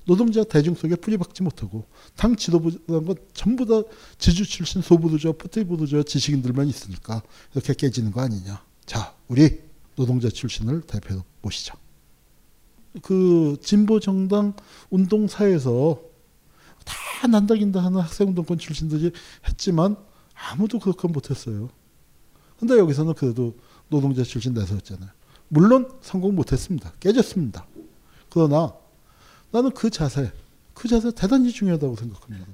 노동자 대중 속에 뿌리박지 못하고 당 지도부라는 건 전부 다 지주 출신 소부도자 뿌띠부도자 지식인들만 있으니까 이렇게 깨지는 거 아니냐. 자 우리 노동자 출신을 대표로 모시자. 그 진보 정당 운동사에서 다 난다긴다 하는 학생운동권 출신들이 했지만 아무도 그렇게 못했어요. 근데 여기서는 그래도 노동자 출신 내세웠잖아요. 물론 성공 못했습니다. 깨졌습니다. 그러나 나는 그 자세, 그 자세 대단히 중요하다고 생각합니다.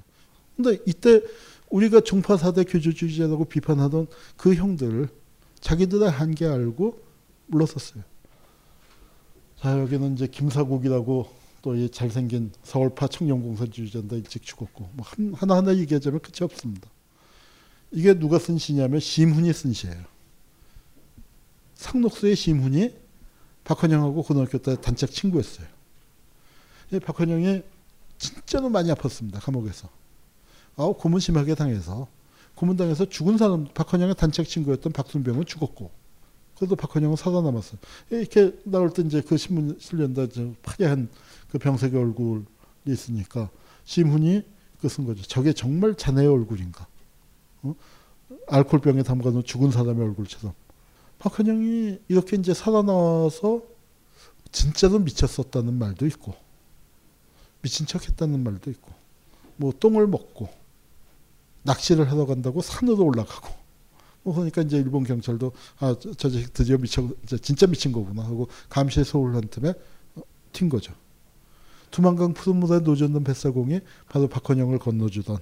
근데 이때 우리가 종파 사대 교조주의자라고 비판하던 그 형들 자기들의 한계 알고 물러섰어요. 자 여기는 이제 김사국이라고 또 이 잘생긴 서울파 청년공사주의자인데 일찍 죽었고 뭐 한- 하나하나 얘기하자면 끝이 없습니다. 이게 누가 쓴 시냐면 심훈이 쓴 시예요. 상록수의 심훈이 박헌영하고 고등학교 때 단짝 친구였어요. 이 박헌영이 진짜로 많이 아팠습니다. 감옥에서. 아, 고문 심하게 당해서 고문당해서 죽은 사람 박헌영의 단짝 친구였던 박순병은 죽었고 그래도 박헌영은 살아 남았어요. 이렇게 나올 때 이제 그 신문 실렸다 저 파괴한 그 병색의 얼굴이 있으니까 심훈이 그 쓴 거죠. 저게 정말 자네의 얼굴인가? 어? 알코올병에 담가놓은 죽은 사람의 얼굴처럼. 박헌영이 이렇게 이제 살아나와서 진짜로 미쳤었다는 말도 있고 미친 척했다는 말도 있고 뭐 똥을 먹고 낚시를 하러 간다고 산으로 올라가고 뭐 그러니까 이제 일본 경찰도 아저 저 자식 드디어 미쳐 진짜 미친 거구나 하고 감시에 소홀한 틈에 어, 튄 거죠. 두만강 푸른물에 노젓는 뱃사공이 바로 박헌영을 건너주던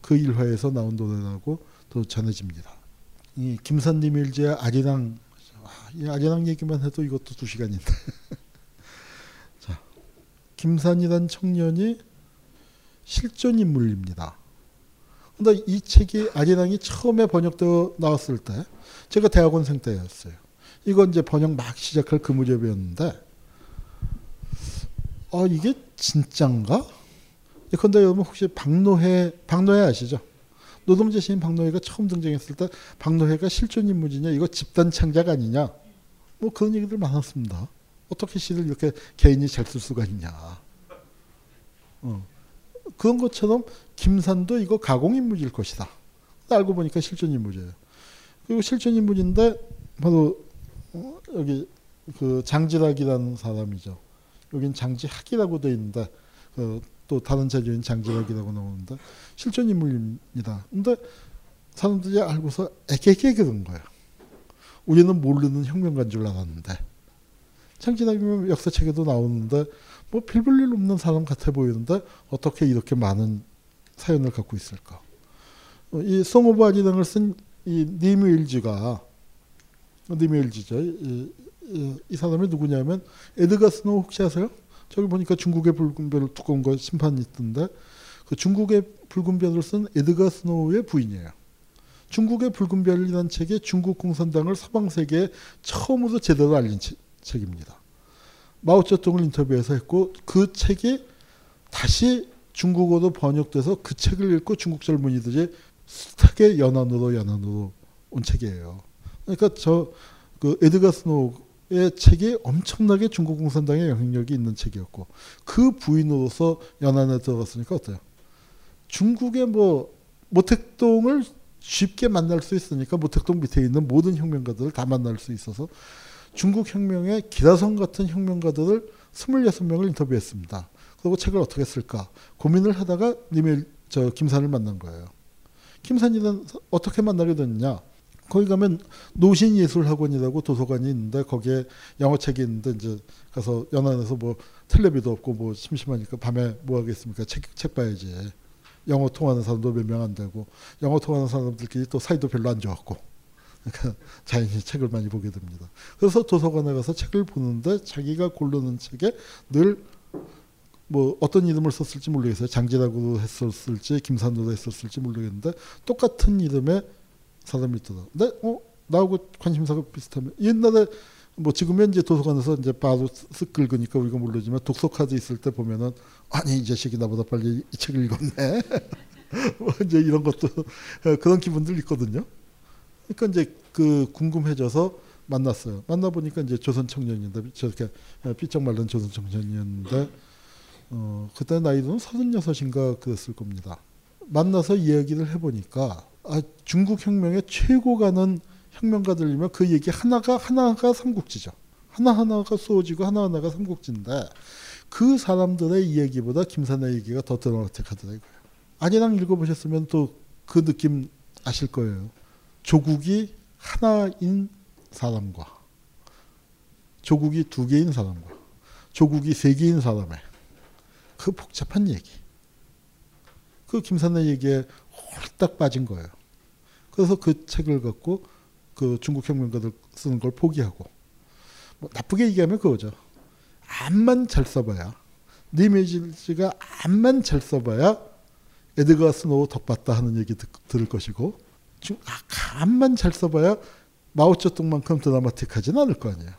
그 일화에서 나온 노래라고 또 전해집니다. 이 김산림 일제의 아리랑 아, 이 아리랑 얘기만 해도 이것도 두 시간인데. 자 김산이란 청년이 실존 인물입니다. 근데 이 책이 아리랑이 처음에 번역되어 나왔을 때 제가 대학원생 때였어요. 이건 이제 번역 막 시작할 그 무렵이었는데 어 이게 진짠가? 예컨대 여러분 혹시 박노해 박노해 아시죠? 노동자 시인 박노해가 처음 등장했을 때 박노해가 실존 인물이냐 이거 집단 창작 아니냐 뭐 그런 얘기들 많았습니다. 어떻게 시를 이렇게 개인이 잘 쓸 수가 있냐. 어. 그런 것처럼 김산도 이거 가공 인물일 것이다. 알고 보니까 실존 인물이에요. 그리고 실존 인물인데 바로 어, 여기 그 장지락이라는 사람이죠. 여긴 장지학이라고 돼 있는데 그 또 다른 자료인 장지락이라고 나오는데 실존 인물입니다. 근데 사람들이 알고서 애게게 그런 거예요. 우리는 모르는 혁명가인 줄 알았는데 장지락이면 역사책에도 나오는데 뭐 필볼일 없는 사람 같아 보이는데 어떻게 이렇게 많은 사연을 갖고 있을까? 어, 이 송오브 아리랑을 쓴 이 님 웨일즈가 님 웨일즈죠. 이, 이, 이 사람이 누구냐면 에드가 스노우 혹시 아세요? 저기 보니까 중국의 붉은 별 두꺼운 거 신판이 있던데 그 중국의 붉은 별을 쓴 에드가 스노우의 부인이에요. 중국의 붉은 별이라는 책이 중국 공산당을 서방 세계에 처음으로 제대로 알린 책, 책입니다. 마오쩌둥을 인터뷰해서 했고 그 책이 다시 중국어로 번역돼서 그 책을 읽고 중국 젊은이들이 숱하게 연안으로 연안으로 온 책이에요. 그러니까 저 그 에드가 스노우의 책이 엄청나게 중국 공산당의 영향력이 있는 책이었고 그 부인으로서 연안에 들어갔으니까 어때요? 중국의 뭐 모택동을 쉽게 만날 수 있으니까 모택동 밑에 있는 모든 혁명가들을 다 만날 수 있어서 중국 혁명의 기라성 같은 혁명가들을 26명을 인터뷰했습니다. 그리고 책을 어떻게 쓸까 고민을 하다가 님의 저 김산을 만난 거예요. 김산이는 어떻게 만나게 됐냐? 거기 가면 노신예술학원이라고 도서관이 있는데 거기에 영어책이 있는데 이제 가서 연안에서 뭐 텔레비도 없고 뭐 심심하니까 밤에 뭐 하겠습니까? 책, 책 봐야지. 영어 통하는 사람도 몇 명 안 되고 영어 통하는 사람들끼리 또 사이도 별로 안 좋았고 그러니까 자연히 책을 많이 보게 됩니다. 그래서 도서관에 가서 책을 보는데 자기가 고르는 책에 늘 뭐 어떤 이름을 썼을지 모르겠어요. 장지라고 했었을지 김산으로 했었을지 모르겠는데 똑같은 이름의 사람이 있더라. 근데 어 나하고 관심사가 비슷하면 옛날에 뭐 지금은 이제 도서관에서 이제 바로 쓱 긁으니까 우리가 모르지만 독서 카드 있을 때 보면은 아니 이 자식이 나보다 빨리 이 책을 읽었네. 뭐 이제 이런 것도 그런 기분들 있거든요. 그러니까 이제 그 궁금해져서 만났어요. 만나 보니까 이제 조선 청년인데 저렇게 삐쩍 말른 조선 청년이었는데 어 그때 나이는 서른여섯인가 그랬을 겁니다. 만나서 이야기를 해보니까 아, 중국 혁명의 최고 가는 혁명가들이면 그 얘기 하나가 하나가 삼국지죠. 하나 하나가 쏘지고 하나 하나가 삼국지인데 그 사람들의 이야기보다 김산의 얘기가 더 드라마틱하더라고요. 아니랑 읽어보셨으면 또 그 느낌 아실 거예요. 조국이 하나인 사람과 조국이 두 개인 사람과 조국이 세 개인 사람의 그 복잡한 얘기. 그 김산의 얘기에 홀딱 빠진 거예요. 그래서 그 책을 갖고 그 중국 혁명가들 쓰는 걸 포기하고 뭐 나쁘게 얘기하면 그거죠. 암만 잘 써봐야 니메지가 암만 잘 써봐야 에드가 스노우 덕봤다 하는 얘기 듣, 들을 것이고 중, 아, 암만 잘 써봐야 마오쩌둥만큼 드라마틱하진 않을 거 아니에요.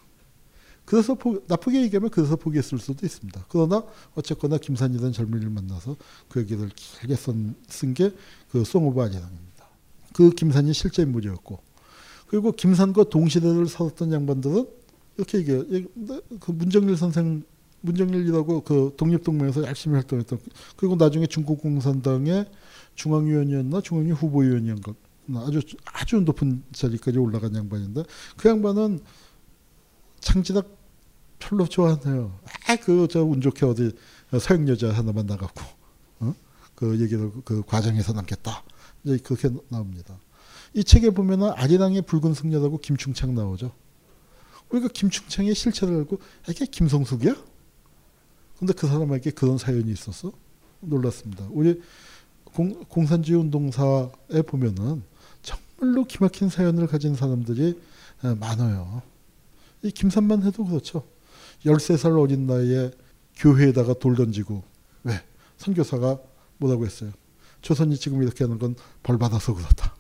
그래서 포, 나쁘게 얘기하면 그래서 포기했을 수도 있습니다. 그러나 어쨌거나 김산이라는 젊은이를 만나서 그 얘기를 길게 쓴 게 그 Song of 아리랑입니다. 그 김산이 실제 인물이었고 그리고 김산과 동시대를 살았던 양반들은 이렇게 얘기해요. 그 문정일 선생 문정일이라고 그 독립동맹에서 열심히 활동했던 그리고 나중에 중국 공산당의 중앙위원이었나 중앙위 후보위원이었나 아주 아주 높은 자리까지 올라간 양반인데 그 양반은 창지락 별로 좋아하네요. 아 그 저 운 좋게 어디 서양 여자 하나 만나갖고 어? 그 얘기를 그 과정에서 남겼다. 이제 그렇게 나옵니다. 이 책에 보면은 아리랑의 붉은 승려라고 김충창 나오죠. 우리가 김충창의 실체를 알고 이게 김성숙이야? 근데 그 사람에게 그런 사연이 있었어? 놀랐습니다. 우리 공, 공산주의 운동사에 보면은 정말로 기막힌 사연을 가진 사람들이 많아요. 이 김산만 해도 그렇죠. 13살 어린 나이에 교회에다가 돌 던지고 왜 선교사가 뭐라고 했어요? 조선이 지금 이렇게 하는 건 벌 받아서 그렇다.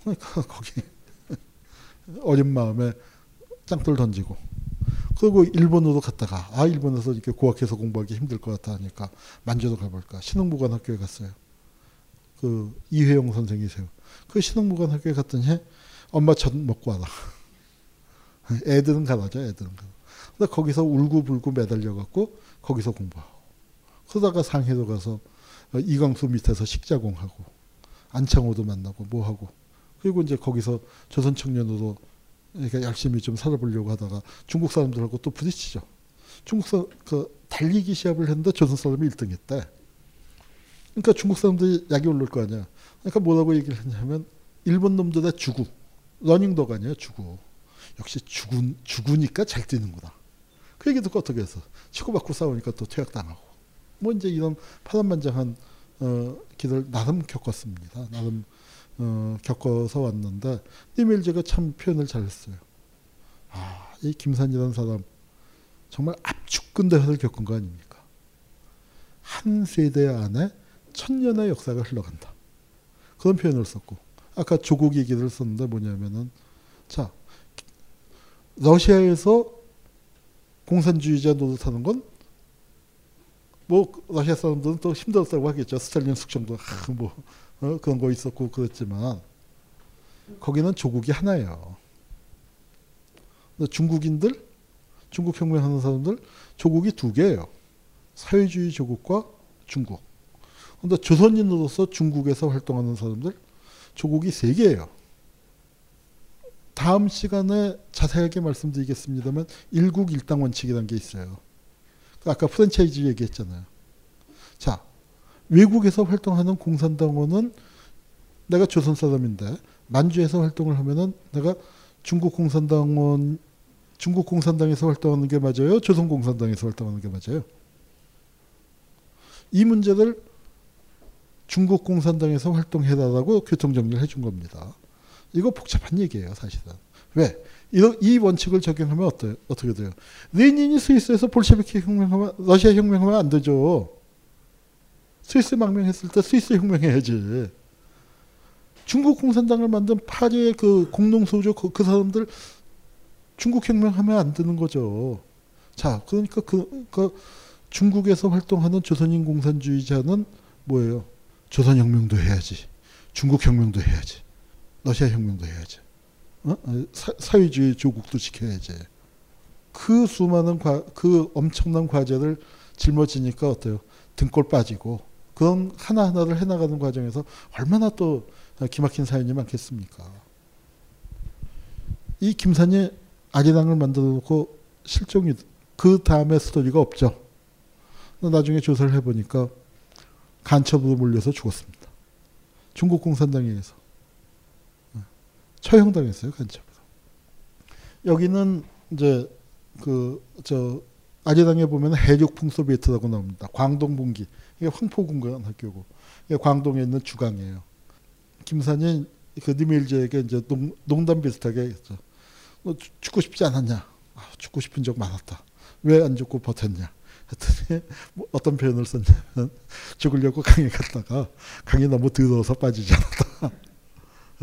그러니까 거기 어린 마음에 짱돌 던지고 그리고 일본으로 갔다가 아 일본에서 이렇게 고학해서 공부하기 힘들 것 같다 하니까 만주로 가볼까 신흥무관학교에 갔어요. 그 이회용 선생이세요. 그 신흥무관학교에 갔더니 엄마 젖 먹고 와라. 애들은 가라죠. 애들은 가라. 근데 거기서 울고불고 매달려 갖고 거기서 공부하고 그러다가 상해도 가서 어, 이광수 밑에서 식자공하고 안창호도 만나고 뭐 하고 그리고 이제 거기서 조선 청년으로 그러니까 열심히 좀 살아보려고 하다가 중국 사람들하고 또 부딪히죠. 중국 사람 그 달리기 시합을 했는데 조선 사람이 1등 했대. 그러니까 중국 사람들이 약이 오를 거 아니야. 그러니까 뭐라고 얘기를 했냐면 일본 놈들의 주구 러닝덕 아니에요 주구. 역시 주구 주구니까 잘 뛰는구나. 그 얘기 듣고 어떻게 해서 치고받고 싸우니까 또 퇴학당하고 뭐 이제 이런 파란만장한 어, 길을 나름 겪었습니다. 나름 어, 겪어서 왔는데 이밀제가 참 표현을 잘했어요. 아, 이 김산이라는 사람 정말 압축근대화를 겪은 거 아닙니까? 한 세대 안에 천년의 역사가 흘러간다. 그런 표현을 썼고 아까 조국 얘기를 썼는데 뭐냐면은 자 러시아에서 공산주의자 노릇하는 건 뭐 러시아 사람들은 또 힘들었다고 하겠죠. 스탈린 숙청도 아, 뭐 어, 그런 거 있었고 그랬지만 거기는 조국이 하나예요. 중국인들, 중국 혁명하는 사람들 조국이 두 개예요. 사회주의 조국과 중국. 근데 조선인으로서 중국에서 활동하는 사람들 조국이 세 개예요. 다음 시간에 자세하게 말씀드리겠습니다만 일국 일당 원칙이라는 게 있어요. 아까 프랜차이즈 얘기했잖아요. 자, 외국에서 활동하는 공산당원은 내가 조선 사람인데 만주에서 활동을 하면은 내가 중국 공산당원 중국 공산당에서 활동하는 게 맞아요? 조선 공산당에서 활동하는 게 맞아요? 이 문제를 중국 공산당에서 활동해달라고 교통정리를 해준 겁니다. 이거 복잡한 얘기예요, 사실은. 왜? 이런 이 원칙을 적용하면 어때, 어떻게 돼요? 레닌이 스위스에서 볼셰비키 혁명하면 러시아 혁명하면 안 되죠. 스위스 망명했을 때 스위스 혁명해야지. 중국 공산당을 만든 파리의 그 공농소조 그, 그 사람들 중국 혁명하면 안 되는 거죠. 자, 그러니까 그, 그 중국에서 활동하는 조선인 공산주의자는 뭐예요? 조선 혁명도 해야지. 중국 혁명도 해야지. 러시아 혁명도 해야지. 어? 사, 회주의 조국도 지켜야지. 그 수많은 과, 그 엄청난 과제를 짊어지니까 어때요? 등골 빠지고 그런 하나하나를 해나가는 과정에서 얼마나 또 기막힌 사연이 많겠습니까? 이 김산이 아리랑을 만들어 놓고 실종이 그 다음에 스토리가 없죠. 나중에 조사를 해보니까 간첩으로 몰려서 죽었습니다. 중국 공산당에 의해서. 처형당했어요, 간첩으로. 여기는 이제 그 저 아리랑에 보면 해륙풍 소비에트라고 나옵니다. 광동 분기. 이게 황포군관 학교고. 이게 광동에 있는 주강이에요. 김산이 그 니밀제에게 이제 농, 농담 비슷하게 했죠. 너 죽고 싶지 않았냐? 아, 죽고 싶은 적 많았다. 왜 안 죽고 버텼냐? 했더니 뭐 어떤 표현을 썼냐면 죽으려고 강에 갔다가 강이 너무 더러워서 빠지지 않았다.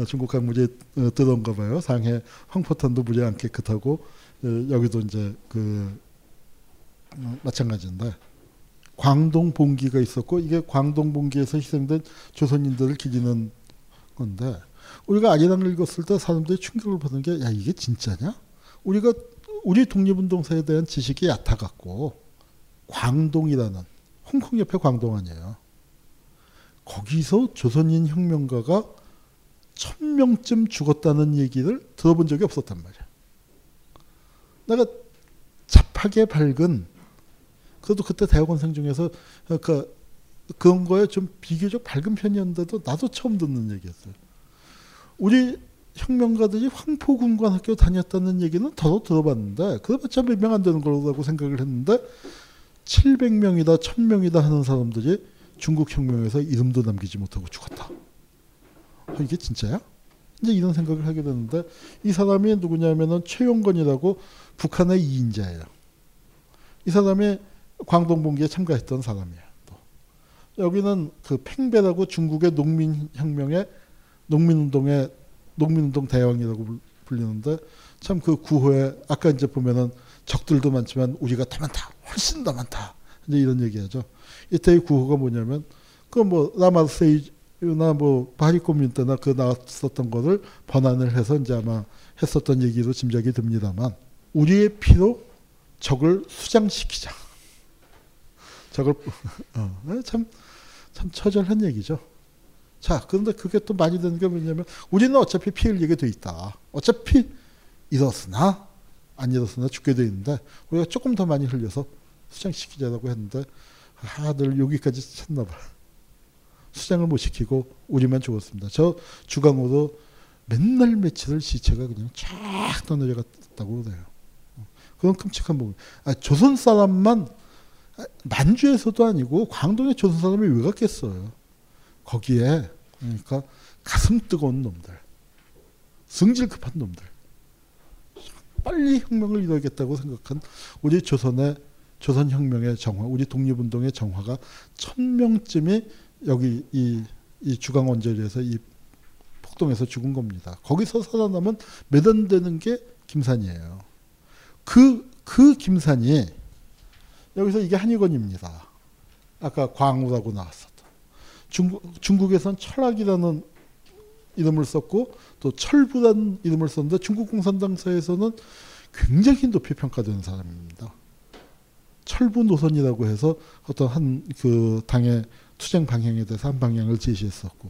중국 강 무지 뜨던가 봐요. 상해 황포탄도 무지 안 깨끗하고 어, 여기도 이제 그 어, 마찬가지인데 광동 봉기가 있었고 이게 광동 봉기에서 희생된 조선인들을 기리는 건데 우리가 아리랑을 읽었을 때 사람들이 충격을 받는 게 야 이게 진짜냐? 우리가 우리 독립운동사에 대한 지식이 얕아갖고 광동이라는 홍콩 옆에 광동 아니에요. 거기서 조선인 혁명가가 천 명쯤 죽었다는 얘기를 들어본 적이 없었단 말이야. 내가 잡하게 밝은 그래도 그때 대학원생 중에서 그 그런 거에 좀 비교적 밝은 편이었는데도 나도 처음 듣는 얘기였어요. 우리 혁명가들이 황포군관 학교 다녔다는 얘기는 더러 들어봤는데 그래봤자 몇 명 안 되는 거라고 생각을 했는데 700명이다 1000명이다 하는 사람들이 중국 혁명에서 이름도 남기지 못하고 죽었다. 어, 이게 진짜야? 이제 이런 생각을 하게 되는데 이 사람이 누구냐면은 최용건이라고 북한의 이인자예요. 이 사람이 광동봉기에 참가했던 사람이에요. 또. 여기는 그 팽배라고 중국의 농민혁명의 농민운동의 농민운동 대왕이라고 불- 불리는데 참 그 구호에 아까 이제 보면은 적들도 많지만 우리가 더 많다, 훨씬 더 많다. 이제 이런 얘기하죠. 이때의 구호가 뭐냐면 그 뭐 라마세이 나뭐 바리코민 때나 그 나왔었던 거를 번안을 해서 이제 아마 했었던 얘기로 짐작이 듭니다만 우리의 피로 적을 수장시키자. 적을 어, 참, 참 처절한 얘기죠. 자, 그런데 그게 또 많이 되는 게 뭐냐면 우리는 어차피 피 흘리게 돼 있다. 어차피 이렇으나 안 이렇으나 죽게 돼 있는데 우리가 조금 더 많이 흘려서 수장시키자라고 했는데 아, 늘 여기까지 쳤나 봐. 수장을 못 시키고 우리만 죽었습니다. 저 주강호도 맨날 며칠을 시체가 그냥 쫙 떠내려갔다고 그래요. 그건 끔찍한 부분. 아, 조선 사람만 아, 만주에서도 아니고 광동에 조선 사람이 왜 갔겠어요. 거기에 그러니까 가슴 뜨거운 놈들, 승질 급한 놈들, 빨리 혁명을 이루겠다고 생각한 우리 조선의 조선 혁명의 정화, 우리 독립운동의 정화가 천 명쯤이 여기 이, 이 주강 원절에서 이 폭동에서 죽은 겁니다. 거기서 살아남은 몇 안 되는 게 김산이에요. 그, 그 김산이 여기서 이게 한의건입니다. 아까 광우라고 나왔었던. 중국, 중국에선 철학이라는 이름을 썼고 또 철부라는 이름을 썼는데 중국 공산당사에서는 굉장히 높이 평가되는 사람입니다. 철부 노선이라고 해서 어떤 한 그 당의 투쟁 방향에 대해서 한 방향을 제시했었고.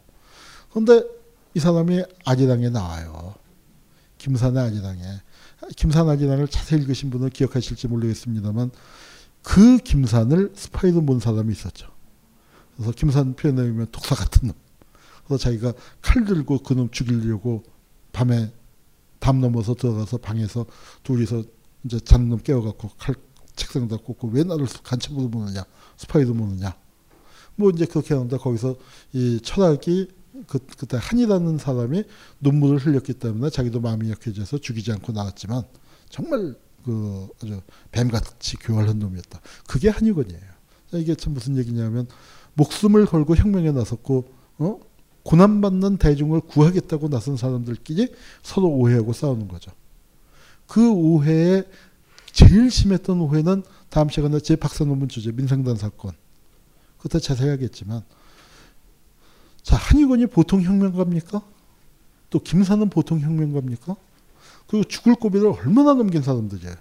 그런데 이 사람이 아리랑에 나와요. 김산의 아리랑에. 김산 아리랑을 자세히 읽으신 분은 기억하실지 모르겠습니다만 그 김산을 스파이로 본 사람이 있었죠. 그래서 김산 표현에 의하면 독사 같은 놈. 그래서 자기가 칼 들고 그 놈 죽이려고 밤에 담 넘어서 들어가서 방에서 둘이서 이제 자는 놈 깨워갖고 칼 책상에다 꽂고 왜 나를 간첩으로 보느냐 스파이로 보느냐 뭐 이제 그렇게 하는데 거기서 이 철학이 그, 그때 한이라는 사람이 눈물을 흘렸기 때문에 자기도 마음이 약해져서 죽이지 않고 나왔지만 정말 그 아주 뱀같이 교활한 놈이었다. 그게 한이건이에요. 자, 이게 참 무슨 얘기냐면 목숨을 걸고 혁명에 나섰고 어? 고난받는 대중을 구하겠다고 나선 사람들끼리 서로 오해하고 싸우는 거죠. 그 오해에 제일 심했던 오해는 다음 시간에 제 박사 논문 주제 민상단 사건 그때 자세히 하겠지만 자 한의건이 보통 혁명가입니까? 또 김사는 보통 혁명가입니까? 그리고 죽을 고비를 얼마나 넘긴 사람들이에요.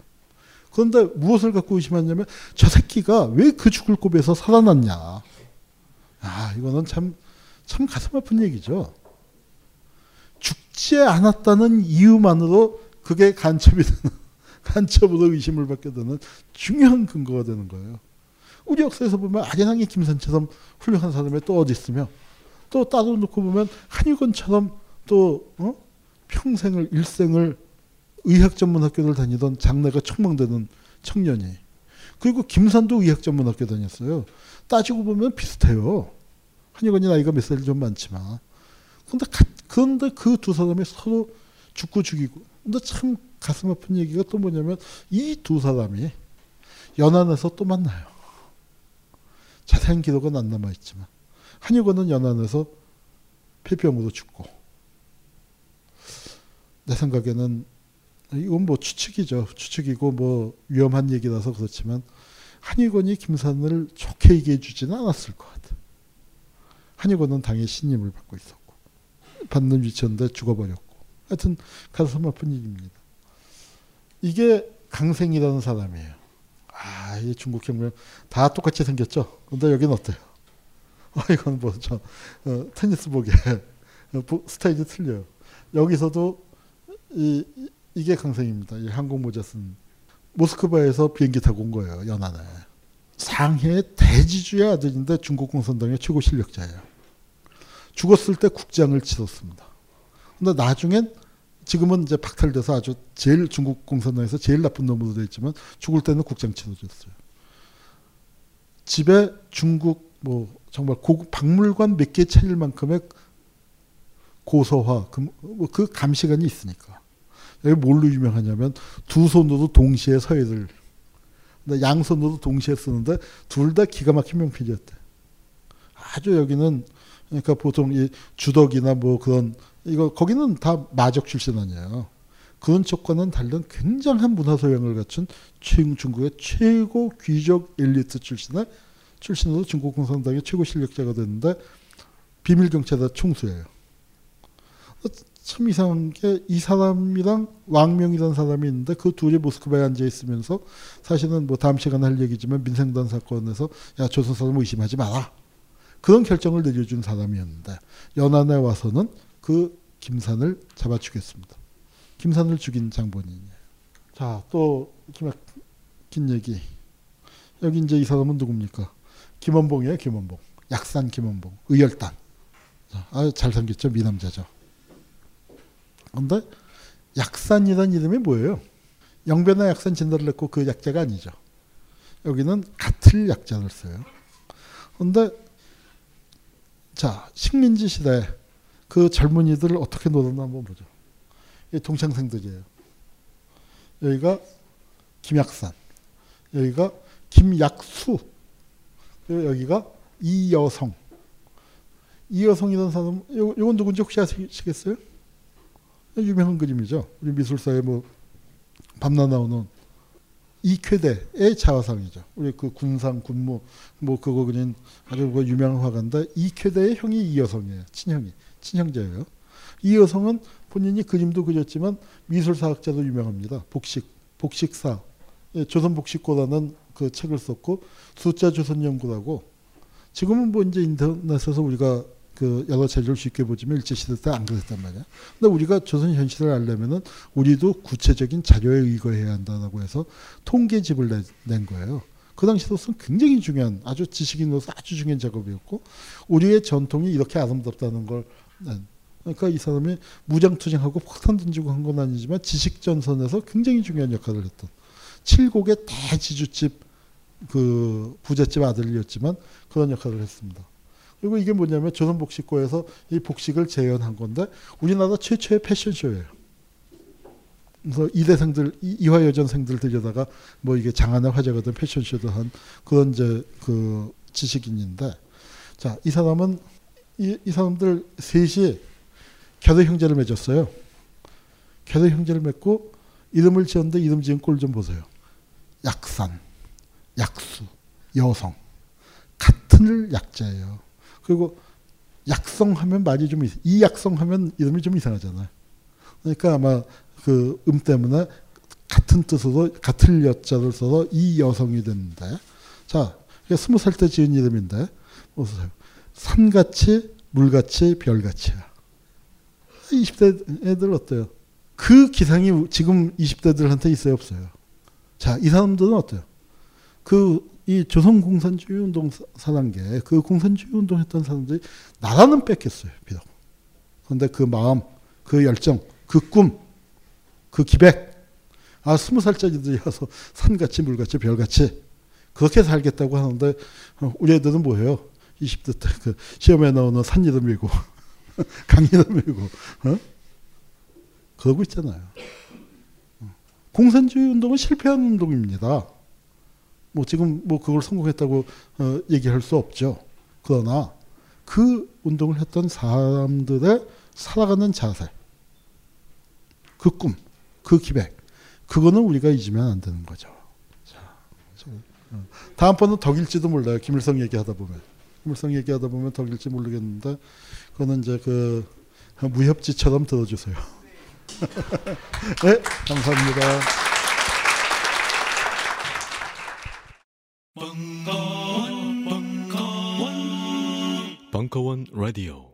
그런데 무엇을 갖고 의심하냐면 저 새끼가 왜 그 죽을 고비에서 살아났냐. 아 이거는 참 참 가슴 아픈 얘기죠. 죽지 않았다는 이유만으로 그게 간첩이 되는 간첩으로 의심을 받게 되는 중요한 근거가 되는 거예요. 우리 역사에서 보면 아리랑의 김선처럼 훌륭한 사람이 또 어디 있으며 또 따로 놓고 보면 한유건처럼 또 어? 평생을 일생을 의학 전문 학교를 다니던 장래가 촉망되는 청년이 그리고 김산도 의학 전문 학교 다녔어요. 따지고 보면 비슷해요. 한유건이 나이가 몇 살이 좀 많지만 근데 가- 그런데 그 두 사람이 서로 죽고 죽이고 근데 참 가슴 아픈 얘기가 또 뭐냐면 이 두 사람이 연안에서 또 만나요. 자세한 기록은 안 남아 있지만 한유건은 연안에서 폐병으로 죽고 내 생각에는 이건 뭐 추측이죠. 추측이고 뭐 위험한 얘기라서 그렇지만 한유건이 김산을 좋게 얘기해 주지는 않았을 것 같아. 한유건은 당의 신임을 받고 있었고 받는 위치였는데 죽어버렸고 하여튼 가슴 아픈 얘기입니다. 이게 강생이라는 사람이에요. 아, 이 중국 혁명 다 똑같이 생겼죠. 근데 여긴 어때요? 어, 이건 뭐저 어, 테니스복에 어, 보- 스타일이 틀려요. 여기서도 이, 이- 이게 강생입니다. 이 항공 모자 쓴 모스크바에서 비행기 타고 온 거예요. 연안에. 상해 대지주의 아들인데 중국 공산당의 최고 실력자예요. 죽었을 때 국장을 치렀습니다. 근데 나중엔 지금은 이제 박탈돼서 아주 제일 중국 공산당에서 제일 나쁜 놈으로 돼 있지만 죽을 때는 국장 치러줬어요. 집에 중국 뭐 정말 고급 박물관 몇 개 차릴 만큼의 고서화 그, 뭐그 감시관이 있으니까 여기 뭘로 유명하냐면 두 손으로 동시에 근데 양손으로 동시에 쓰는데 둘 다 기가 막힌 명필이었대. 아주 여기는 그러니까 보통 이 주덕이나 뭐 그런 이거 거기는 다 마적 출신 아니에요. 쪽과는 다른 굉장한 문화 소양을 갖춘 최- 중국의 최고 귀족 엘리트 출신의 출신으로 중국 공산당의 최고 실력자가 됐는데 비밀 경찰대 총수예요. 어, 참 이상한 게 이 사람이랑 왕명이라는 사람이 있는데 그 둘이 모스크바에 앉아 있으면서 사실은 뭐 다음 시간에 할 얘기지만 민생단 사건에서 야 조선 사람 의심하지 마라 그런 결정을 내려준 사람이었는데 연안에 와서는 그 김산을 잡아 죽였습니다. 김산을 죽인 장본인이에요. 자, 또 기막힌 얘기. 여기 이제 이 사람은 누굽니까? 김원봉이에요, 김원봉. 약산 김원봉. 의열단. 자, 아, 잘생겼죠, 미남자죠. 근데 약산이라는 이름이 뭐예요? 영변화 약산 진단을 했고 그 약자가 아니죠. 여기는 같을 약자를 써요. 근데 자, 식민지 시대 그 젊은이들을 어떻게 놀았나 한번 보죠. 이 동창생들이에요. 여기가 김약산, 여기가 김약수, 그리고 여기가 이여성. 이여성이라는 사람, 요, 요건 누군지 혹시 아시겠어요? 유명한 그림이죠. 우리 미술사에 뭐 밤낮 나오는 이쾌대의 자화상이죠. 우리 그 군상 군무 뭐 그거 그린 아주 그 유명한 화가인데 이쾌대의 형이 이여성이에요. 친형이 친형제예요. 이 여성은 본인이 그림도 그렸지만 미술사학자도 유명합니다. 복식 복식사 예, 조선복식고라는 그 책을 썼고 숫자 조선연구라고 지금은 뭐 이제 인터넷에서 우리가 그 여러 자료를 쉽게 보지만 일제시대 때 안 그랬단 말이야. 근데 우리가 조선 현실을 알려면은 우리도 구체적인 자료에 의거해야 한다라고 해서 통계집을 내, 낸 거예요. 그 당시로서는 굉장히 중요한 아주 지식인으로서 아주 중요한 작업이었고 우리의 전통이 이렇게 아름답다는 걸 낸. 그러니까 이 사람이 무장투쟁하고 폭탄 던지고 한 건 아니지만 지식 전선에서 굉장히 중요한 역할을 했던 칠곡의 대지주집 그 부잣집 아들이었지만 그런 역할을 했습니다. 그리고 이게 뭐냐면 조선복식고에서 이 복식을 재현한 건데 우리나라 최초의 패션쇼예요. 그래서 이대생들 이- 이화여전생들 들여다가 뭐 이게 장안의 화제가 된 패션쇼도 한 그런 이제 그 지식인인데 자 이 사람은 이, 이 사람들 셋이 결혼 형제를 맺었어요. 결혼 형제를 맺고 이름을 지었는데 이름 지은 꼴 좀 보세요. 약산, 약수, 여성 같은 약자예요. 그리고 약성하면 말이 좀 이- 이 약성하면 이름이 좀 이상하잖아요. 그러니까 아마 그 음 때문에 같은 뜻으로 같은 여자를 써서 이 여성이 됐는데 자 스무 살 때 지은 이름인데 보세요. 산같이 물같이 별같이야. 20대 애들 어때요? 그 기상이 지금 20대들한테 있어요 없어요? 자 이 사람들은 어때요? 그 이 조선 공산주의 운동 사- 사단계 그 공산주의 운동했던 사람들이 나라는 뺏겼어요 비록. 그런데 그 마음, 그 열정, 그 꿈, 그 기백, 아 스무 살짜리들이 와서 산같이 물같이 별같이 그렇게 살겠다고 하는데 어, 우리 애들은 뭐예요? 20대 때 그 시험에 나오는 산 이름이고 강 이름이고 어? 그러고 있잖아요. 어. 공산주의 운동은 실패한 운동입니다. 뭐 지금 뭐 그걸 성공했다고 어, 얘기할 수 없죠. 그러나 그 운동을 했던 사람들의 살아가는 자세, 그 꿈, 그 기백, 그거는 우리가 잊으면 안 되는 거죠. 자, 저, 어. 다음번은 덕일지도 몰라요. 김일성 얘기하다 보면. 김일성 얘기하다 보면 덕일지 모르겠는데, 그거는 이제 그 무협지처럼 들어주세요. 네, 감사합니다. 벙커원, 벙커원, 벙커원 라디오.